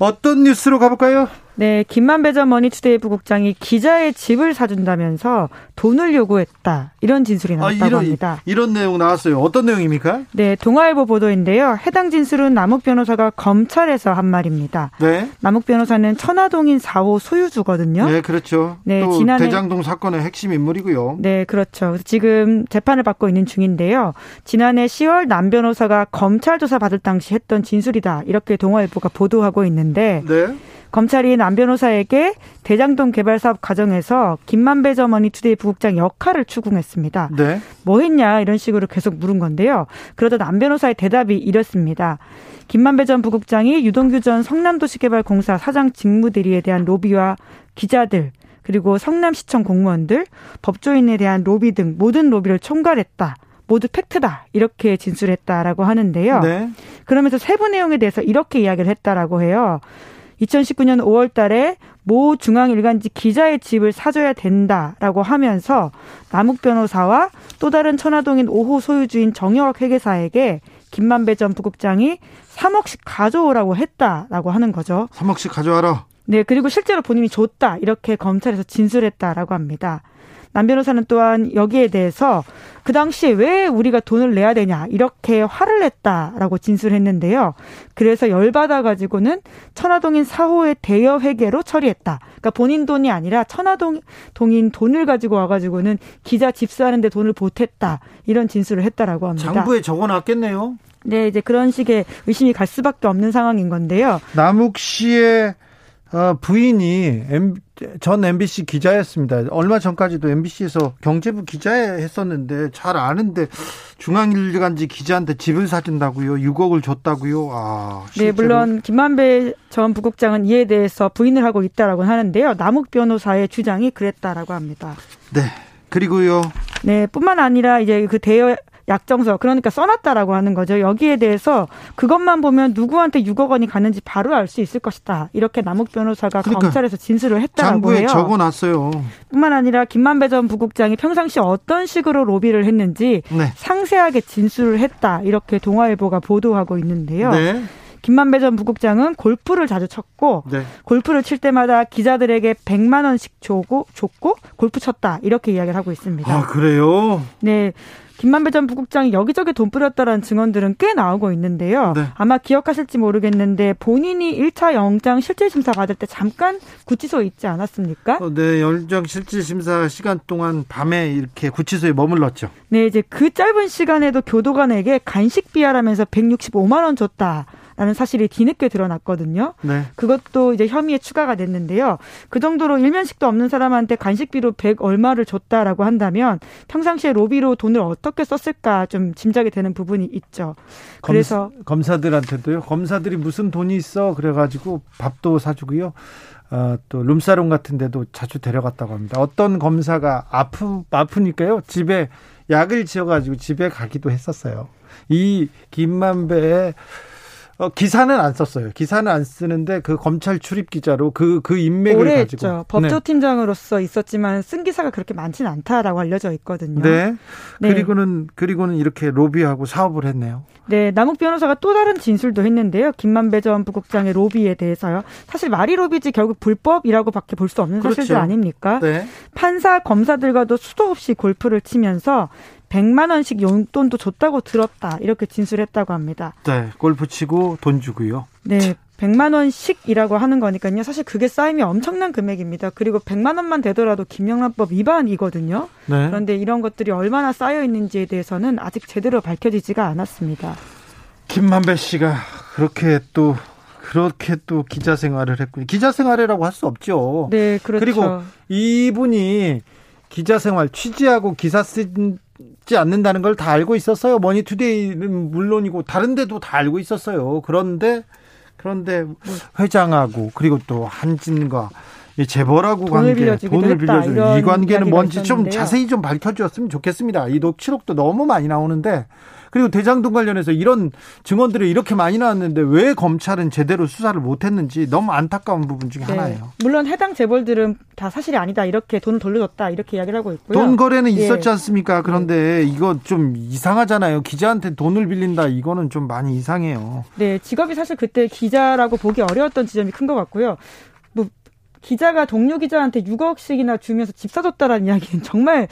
어떤 뉴스로 가볼까요? 네, 김만배 전 머니투데이 부국장이 기자의 집을 사준다면서 돈을 요구했다. 이런 진술이 나왔다고 아, 이런, 합니다. 이런 내용 나왔어요. 어떤 내용입니까? 네, 동아일보 보도인데요. 해당 진술은 남욱 변호사가 검찰에서 한 말입니다. 네. 남욱 변호사는 천화동인 4호 소유주거든요. 네, 그렇죠. 네, 또 지난해- 대장동 사건의 핵심 인물이고요. 네, 그렇죠. 지금 재판을 받고 있는 중인데요. 지난해 10월 남 변호사가 검찰 조사 받을 당시 했던 진술이다. 이렇게 동아일보가 보도하고 있는데 네. 검찰이 남 변호사에게 대장동 개발 사업 과정에서 김만배 전 머니투데이 부국장 역할을 추궁했습니다. 네. 뭐 했냐 이런 식으로 계속 물은 건데요. 그러자 남 변호사의 대답이 이렇습니다. 김만배 전 부국장이 유동규 전 성남도시개발공사 사장 직무대리에 대한 로비와 기자들 그리고 성남시청 공무원들, 법조인에 대한 로비 등 모든 로비를 총괄했다. 모두 팩트다. 이렇게 진술했다라고 하는데요. 네. 그러면서 세부 내용에 대해서 이렇게 이야기를 했다라고 해요. 2019년 5월 달에 모 중앙일간지 기자의 집을 사줘야 된다라고 하면서 남욱 변호사와 또 다른 천화동인 5호 소유주인 정영학 회계사에게 김만배 전 부국장이 3억씩 가져오라고 했다라고 하는 거죠. 3억씩 가져와라. 네, 그리고 실제로 본인이 줬다. 이렇게 검찰에서 진술했다라고 합니다. 남 변호사는 또한 여기에 대해서 그 당시에 왜 우리가 돈을 내야 되냐 이렇게 화를 냈다라고 진술했는데요. 그래서 열받아 가지고는 천화동인 4호의 대여 회계로 처리했다. 그러니까 본인 돈이 아니라 천화동 동인 돈을 가지고 와 가지고는 기자 집사하는데 돈을 보탰다 이런 진술을 했다라고 합니다. 장부에 적어놨겠네요. 네, 이제 그런 식의 의심이 갈 수밖에 없는 상황인 건데요. 남욱 씨의 어, 부인이 M- 전 MBC 기자였습니다. 얼마 전까지도 MBC에서 경제부 기자했었는데 잘 아는데 중앙일간지 기자한테 집을 사준다고요. 6억을 줬다고요. 아, 네, 실제로. 물론 김만배 전 부국장은 이에 대해서 부인을 하고 있다라고 하는데요. 남욱 변호사의 주장이 그랬다라고 합니다. 네. 그리고요. 네, 뿐만 아니라 이제 그 대여 약정서 그러니까 써놨다라고 하는 거죠. 여기에 대해서 그것만 보면 누구한테 6억 원이 갔는지 바로 알 수 있을 것이다. 이렇게 남욱 변호사가 그러니까 검찰에서 진술을 했다라고 장부에 해요. 적어놨어요. 뿐만 아니라 김만배 전 부국장이 평상시 어떤 식으로 로비를 했는지 네. 상세하게 진술을 했다. 이렇게 동아일보가 보도하고 있는데요. 네. 김만배 전 부국장은 골프를 자주 쳤고 네. 골프를 칠 때마다 기자들에게 100만 원씩 줘고 줬고 골프 쳤다. 이렇게 이야기를 하고 있습니다. 아, 그래요? 네. 김만배 전 부국장이 여기저기 돈 뿌렸다라는 증언들은 꽤 나오고 있는데요. 네. 아마 기억하실지 모르겠는데 본인이 1차 영장 실질심사 받을 때 잠깐 구치소에 있지 않았습니까? 어, 네, 열정 실질심사 시간 동안 밤에 이렇게 구치소에 머물렀죠. 네, 이제 그 짧은 시간에도 교도관에게 간식 비하라면서 165만 원 줬다. 라는 사실이 뒤늦게 드러났거든요. 네. 그것도 이제 혐의에 추가가 됐는데요. 그 정도로 일면식도 없는 사람한테 간식비로 100 얼마를 줬다라고 한다면 평상시에 로비로 돈을 어떻게 썼을까 좀 짐작이 되는 부분이 있죠. 그래서 검, 사들한테도요 검사들이 무슨 돈이 있어 그래가지고 밥도 사주고요. 어, 또 룸사롱 같은 데도 자주 데려갔다고 합니다. 어떤 검사가 아프 아프니까요 집에 약을 지어가지고 집에 가기도 했었어요. 이 김만배의 어, 기사는 안 썼어요. 기사는 안 쓰는데 그 검찰 출입 기자로 그그 인맥을 오래 가지고 했죠. 네. 법조팀장으로서 있었지만 쓴 기사가 그렇게 많지는 않다라고 알려져 있거든요. 네. 네. 그리고는 그리고는 이렇게 로비하고 사업을 했네요. 네, 남욱 변호사가 또 다른 진술도 했는데요. 김만배 전 부국장의 로비에 대해서요. 사실 말이 로비지 결국 불법이라고밖에 볼 수 없는 그렇죠. 사실들 아닙니까? 네. 판사 검사들과도 수도 없이 골프를 치면서 100만 원씩 용돈도 줬다고 들었다. 이렇게 진술했다고 합니다. 네. 골프 치고 돈 주고요. 네. 100만 원씩이라고 하는 거니까요. 사실 그게 쌓이면 엄청난 금액입니다. 그리고 100만 원만 되더라도 김영란법 위반이거든요. 네. 그런데 이런 것들이 얼마나 쌓여 있는지에 대해서는 아직 제대로 밝혀지지가 않았습니다. 김만배 씨가 그렇게 또 그렇게 또 기자 생활을 했군요. 기자 생활이라고 할 수 없죠. 네, 그렇죠. 그리고 이분이 기자 생활 취재하고 기사 쓰지 않는다는 걸 다 알고 있었어요. 머니투데이는 물론이고 다른 데도 다 알고 있었어요. 그런데 그런데 회장하고 그리고 또 한진과 이 재벌하고 돈을 관계 돈을 빌려주는 이 관계는 뭔지 좀 있었는데요. 자세히 좀 밝혀주었으면 좋겠습니다. 이 녹취록도 너무 많이 나오는데 그리고 대장동 관련해서 이런 증언들이 이렇게 많이 나왔는데 왜 검찰은 제대로 수사를 못했는지 너무 안타까운 부분 중에 네. 하나예요. 물론 해당 재벌들은 다 사실이 아니다. 이렇게 돈을 돌려줬다. 이렇게 이야기를 하고 있고요. 돈 거래는 예. 있었지 않습니까? 그런데 이거 좀 이상하잖아요. 기자한테 돈을 빌린다. 이거는 좀 많이 이상해요. 네, 직업이 사실 그때 기자라고 보기 어려웠던 지점이 큰 것 같고요. 뭐 기자가 동료 기자한테 6억씩이나 주면서 집 사줬다라는 이야기는 정말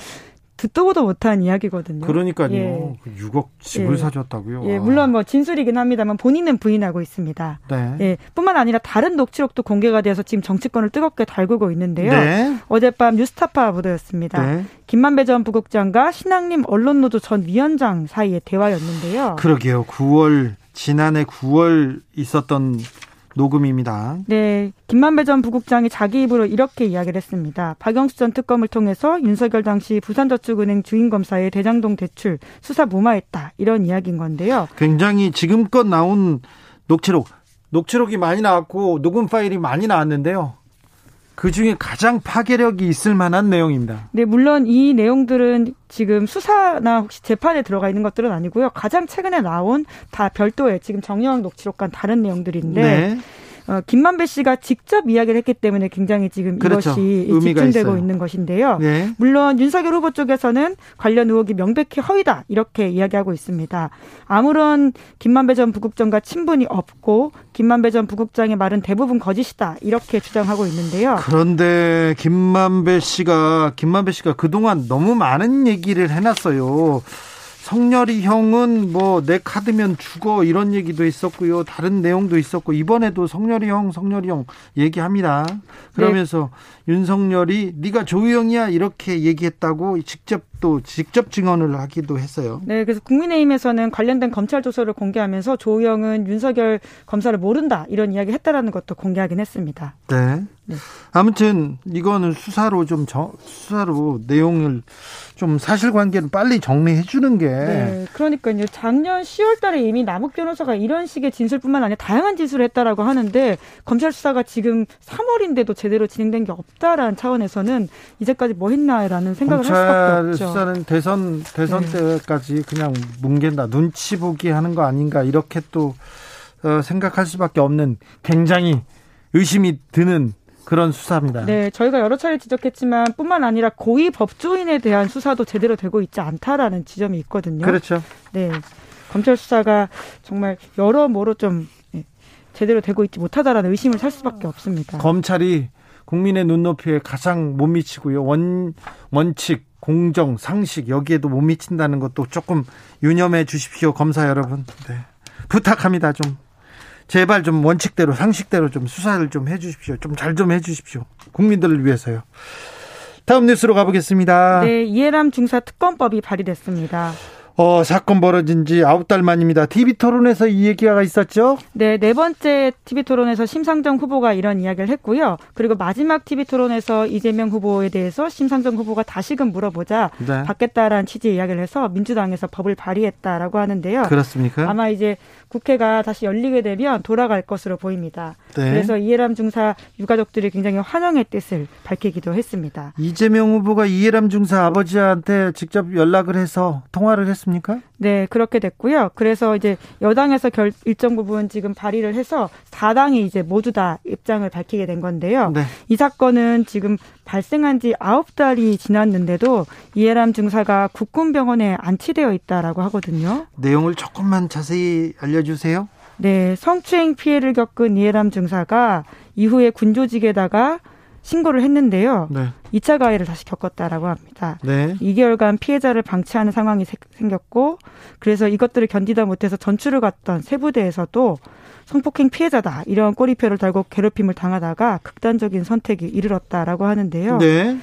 듣도 보도 못한 이야기거든요. 그러니까요. 예. 6억 집을 예. 사줬다고요. 예, 아. 물론 뭐 진술이긴 합니다만 본인은 부인하고 있습니다. 네. 예, 뿐만 아니라 다른 녹취록도 공개가 되어서 지금 정치권을 뜨겁게 달구고 있는데요. 네. 어젯밤 뉴스타파 보도였습니다. 네. 김만배 전 부국장과 신학림 언론노조 전 위원장 사이의 대화였는데요. 그러게요. 9월 지난해 9월 있었던 녹음입니다. 네, 김만배 전 부국장이 자기 입으로 이렇게 이야기를 했습니다. 박영수 전 특검을 통해서 윤석열 당시 부산저축은행 주인검사의 대장동 대출 수사 무마했다 이런 이야기인 건데요. 굉장히 지금껏 나온 녹취록, 녹취록이 많이 나왔고 녹음 파일이 많이 나왔는데요. 그 중에 가장 파괴력이 있을 만한 내용입니다. 네, 물론 이 내용들은 지금 수사나 혹시 재판에 들어가 있는 것들은 아니고요. 가장 최근에 나온 다 별도의 지금 정영 녹취록과 다른 내용들인데 네. 어, 김만배 씨가 직접 이야기를 했기 때문에 굉장히 지금 그렇죠. 이것이 집중되고 있어요. 있는 것인데요. 네. 물론 윤석열 후보 쪽에서는 관련 의혹이 명백히 허위다 이렇게 이야기하고 있습니다. 아무런 김만배 전 부국장과 친분이 없고 김만배 전 부국장의 말은 대부분 거짓이다 이렇게 주장하고 있는데요. 그런데 김만배 씨가 김만배 씨가 그동안 너무 많은 얘기를 해놨어요. 성렬이 형은 뭐 내 카드면 죽어 이런 얘기도 있었고요. 다른 내용도 있었고 이번에도 성렬이 형, 성렬이 형 얘기합니다. 그러면서 윤석열이 네가 조우영이야 이렇게 얘기했다고 직접 또 직접 증언을 하기도 했어요. 네, 그래서 국민의힘에서는 관련된 검찰 조서를 공개하면서 조우영은 윤석열 검사를 모른다 이런 이야기 했다라는 것도 공개하긴 했습니다. 네. 네. 아무튼 이거는 수사로 좀 정, 수사로 내용을 좀 사실관계를 빨리 정리해 주는 게 네, 그러니까요. 작년 10월달에 이미 남욱 변호사가 이런 식의 진술뿐만 아니라 다양한 진술을 했다라고 하는데 검찰 수사가 지금 3월인데도 제대로 진행된 게 없다라는 차원에서는 이제까지 뭐 했나라는 생각을 할 수밖에 없죠. 수사는 대선 대선 네. 때까지 그냥 뭉갠다 눈치 보기 하는 거 아닌가 이렇게 또 어, 생각할 수밖에 없는 굉장히 의심이 드는 그런 수사입니다. 네, 저희가 여러 차례 지적했지만 뿐만 아니라 고위 법조인에 대한 수사도 제대로 되고 있지 않다라는 지점이 있거든요. 그렇죠. 네. 검찰 수사가 정말 여러모로 좀 예, 제대로 되고 있지 못하다라는 의심을 살 수밖에 없습니다. 검찰이 국민의 눈높이에 가장 못 미치고요. 원 원칙, 공정, 상식 여기에도 못 미친다는 것도 조금 유념해 주십시오, 검사 여러분. 네. 부탁합니다, 좀. 제발 좀 원칙대로 상식대로 좀 수사를 좀 해 주십시오. 좀 잘 좀 해 주십시오. 국민들을 위해서요. 다음 뉴스로 가보겠습니다. 네, 이해람 중사 특검법이 발의됐습니다. 어, 사건 벌어진 지 아홉 달 만입니다. TV 토론에서 이 얘기가 있었죠? 네, 네 번째 TV 토론에서 심상정 후보가 이런 이야기를 했고요. 그리고 마지막 TV 토론에서 이재명 후보에 대해서 심상정 후보가 다시금 물어보자 네. 받겠다라는 취지의 이야기를 해서 민주당에서 법을 발의했다라고 하는데요. 그렇습니까? 아마 이제 국회가 다시 열리게 되면 돌아갈 것으로 보입니다. 네. 그래서 이해람 중사 유가족들이 굉장히 환영의 뜻을 밝히기도 했습니다. 이재명 후보가 이해람 중사 아버지한테 직접 연락을 해서 통화를 했습니까? 네, 그렇게 됐고요. 그래서 이제 여당에서 결, 일정 부분 지금 발의를 해서 4당이 이제 모두 다 입장을 밝히게 된 건데요. 네. 이 사건은 지금 발생한 지 9달이 지났는데도 이해람 중사가 국군병원에 안치되어 있다라고 하거든요. 내용을 조금만 자세히 알려주세요. 네, 성추행 피해를 겪은 이해람 중사가 이후에 군조직에다가 신고를 했는데요. 네. 2차 가해를 다시 겪었다라고 합니다. 네. 2개월간 피해자를 방치하는 상황이 세- 생겼고 그래서 이것들을 견디다 못해서 전출을 갔던 세부대에서도 성폭행 피해자다 이런 꼬리표를 달고 괴롭힘을 당하다가 극단적인 선택이 이르렀다라고 하는데요. 네.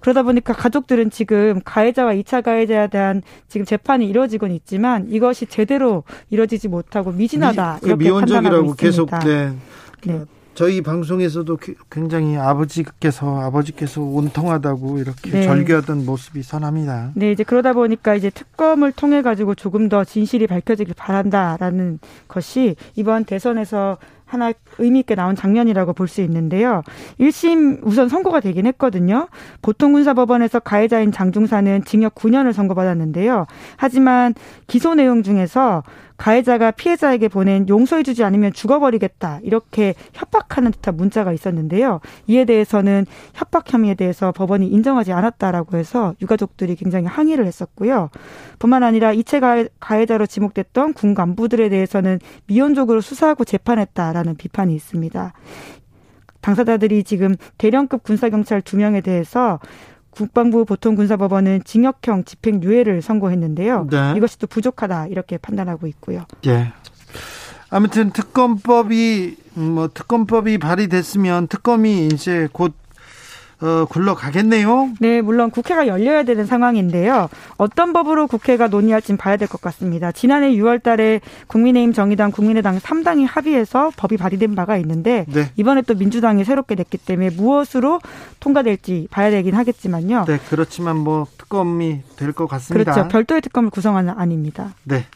그러다 보니까 가족들은 지금 가해자와 2차 가해자에 대한 지금 재판이 이루어지곤 있지만 이것이 제대로 이루어지지 못하고 미진하다 미, 그 이렇게 판단하고 있습니다. 계속 네. 네. 저희 방송에서도 기- 굉장히 아버지께서 아버지께서 온통하다고 이렇게 네. 절규하던 모습이 선합니다. 네, 이제 그러다 보니까 이제 특검을 통해 가지고 조금 더 진실이 밝혀지길 바란다라는 것이 이번 대선에서 하나 의미 있게 나온 장면이라고 볼 수 있는데요. 1심 우선 선고가 되긴 했거든요. 보통군사법원에서 가해자인 장중사는 징역 9년을 선고받았는데요. 하지만 기소 내용 중에서 가해자가 피해자에게 보낸 용서해주지 않으면 죽어버리겠다 이렇게 협박하는 듯한 문자가 있었는데요. 이에 대해서는 협박 혐의에 대해서 법원이 인정하지 않았다라고 해서 유가족들이 굉장히 항의를 했었고요. 뿐만 아니라 이체 가해- 가해자로 지목됐던 군 간부들에 대해서는 미온적으로 수사하고 재판했다라는 비판이 있습니다. 당사자들이 지금 대령급 군사경찰 두 명에 대해서 국방부 보통군사법원은 징역형 집행유예를 선고했는데요. 네. 이것이 또 부족하다 이렇게 판단하고 있고요. 예. 아무튼 특검법이 음, 뭐 특검법이 발의됐으면 특검이 이제 곧 어, 굴러가겠네요. 네, 물론 국회가 열려야 되는 상황인데요. 어떤 법으로 국회가 논의할진 봐야 될 것 같습니다. 지난해 6월 달에 국민의힘, 정의당, 국민의당 3당이 합의해서 법이 발의된 바가 있는데 네. 이번에 또 민주당이 새롭게 냈기 때문에 무엇으로 통과될지 봐야 되긴 하겠지만요. 네, 그렇지만 뭐 특검이 될 것 같습니다. 그렇죠. 별도의 특검을 구성하는 아닙니다. 네.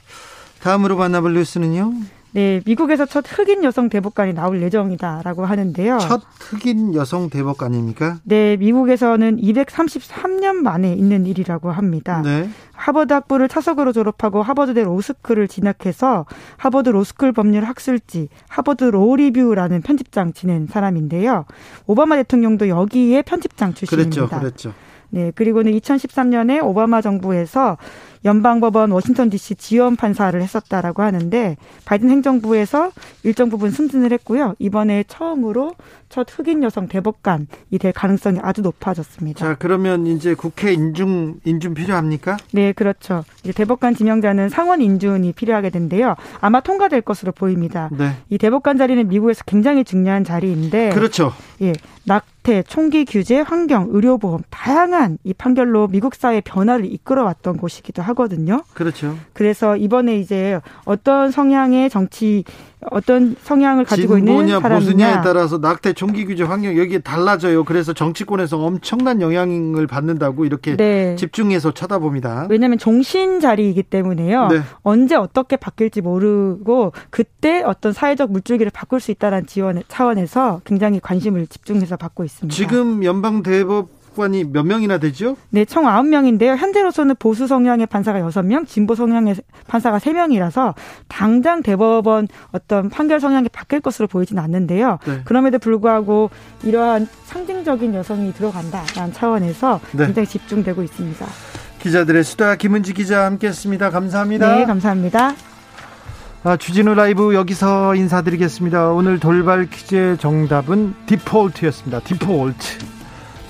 다음으로 만나볼 뉴스는요. 네, 미국에서 첫 흑인 여성 대법관이 나올 예정이다라고 하는데요. 첫 흑인 여성 대법관입니까? 네, 미국에서는 233년 만에 있는 일이라고 합니다. 네. 하버드 학부를 차석으로 졸업하고 하버드대 로스쿨을 진학해서 하버드 로스쿨 법률 학술지 하버드 로리뷰라는 편집장 지낸 사람인데요. 오바마 대통령도 여기에 편집장 출신입니다. 그랬죠. 그랬죠. 네, 그리고는 2013년에 오바마 정부에서 연방법원 워싱턴 DC 지원 판사를 했었다라고 하는데 바이든 행정부에서 일정 부분 승진을 했고요. 이번에 처음으로 첫 흑인 여성 대법관이 될 가능성이 아주 높아졌습니다. 자, 그러면 이제 국회 인중 인준 필요합니까? 네, 그렇죠. 이제 대법관 지명자는 상원 인준이 필요하게 된데요. 아마 통과될 것으로 보입니다. 네. 이 대법관 자리는 미국에서 굉장히 중요한 자리인데 그렇죠. 예, 낙태, 총기 규제, 환경, 의료보험 다양한 이 판결로 미국 사회 변화를 이끌어왔던 곳이기도 하 거든요. 그렇죠. 그래서 이번에 이제 어떤 성향의 정치 어떤 성향을 가지고 있는 진보냐 보수냐에 사람이냐 따라서 낙태 총기 규제 환경 여기에 달라져요. 그래서 정치권에서 엄청난 영향을 받는다고 이렇게 네. 집중해서 쳐다봅니다. 왜냐하면 종신 자리이기 때문에요. 네. 언제 어떻게 바뀔지 모르고 그때 어떤 사회적 물줄기를 바꿀 수 있다는 지원 차원에서 굉장히 관심을 집중해서 받고 있습니다. 지금 연방 대법 관이 몇 명이나 되죠? 네, 총 9명인데요. 현재로서는 보수 성향의 판사가 6명, 진보 성향의 판사가 3명이라서 당장 대법원 어떤 판결 성향이 바뀔 것으로 보이진 않는데요. 네. 그럼에도 불구하고 이러한 상징적인 여성이 들어간다라는 차원에서 네. 굉장히 집중되고 있습니다. 기자들의 수다 김은지 기자 함께했습니다. 감사합니다. 네, 감사합니다. 아, 주진우 라이브 여기서 인사드리겠습니다. 오늘 돌발 퀴즈의 정답은 디폴트였습니다. 디폴트.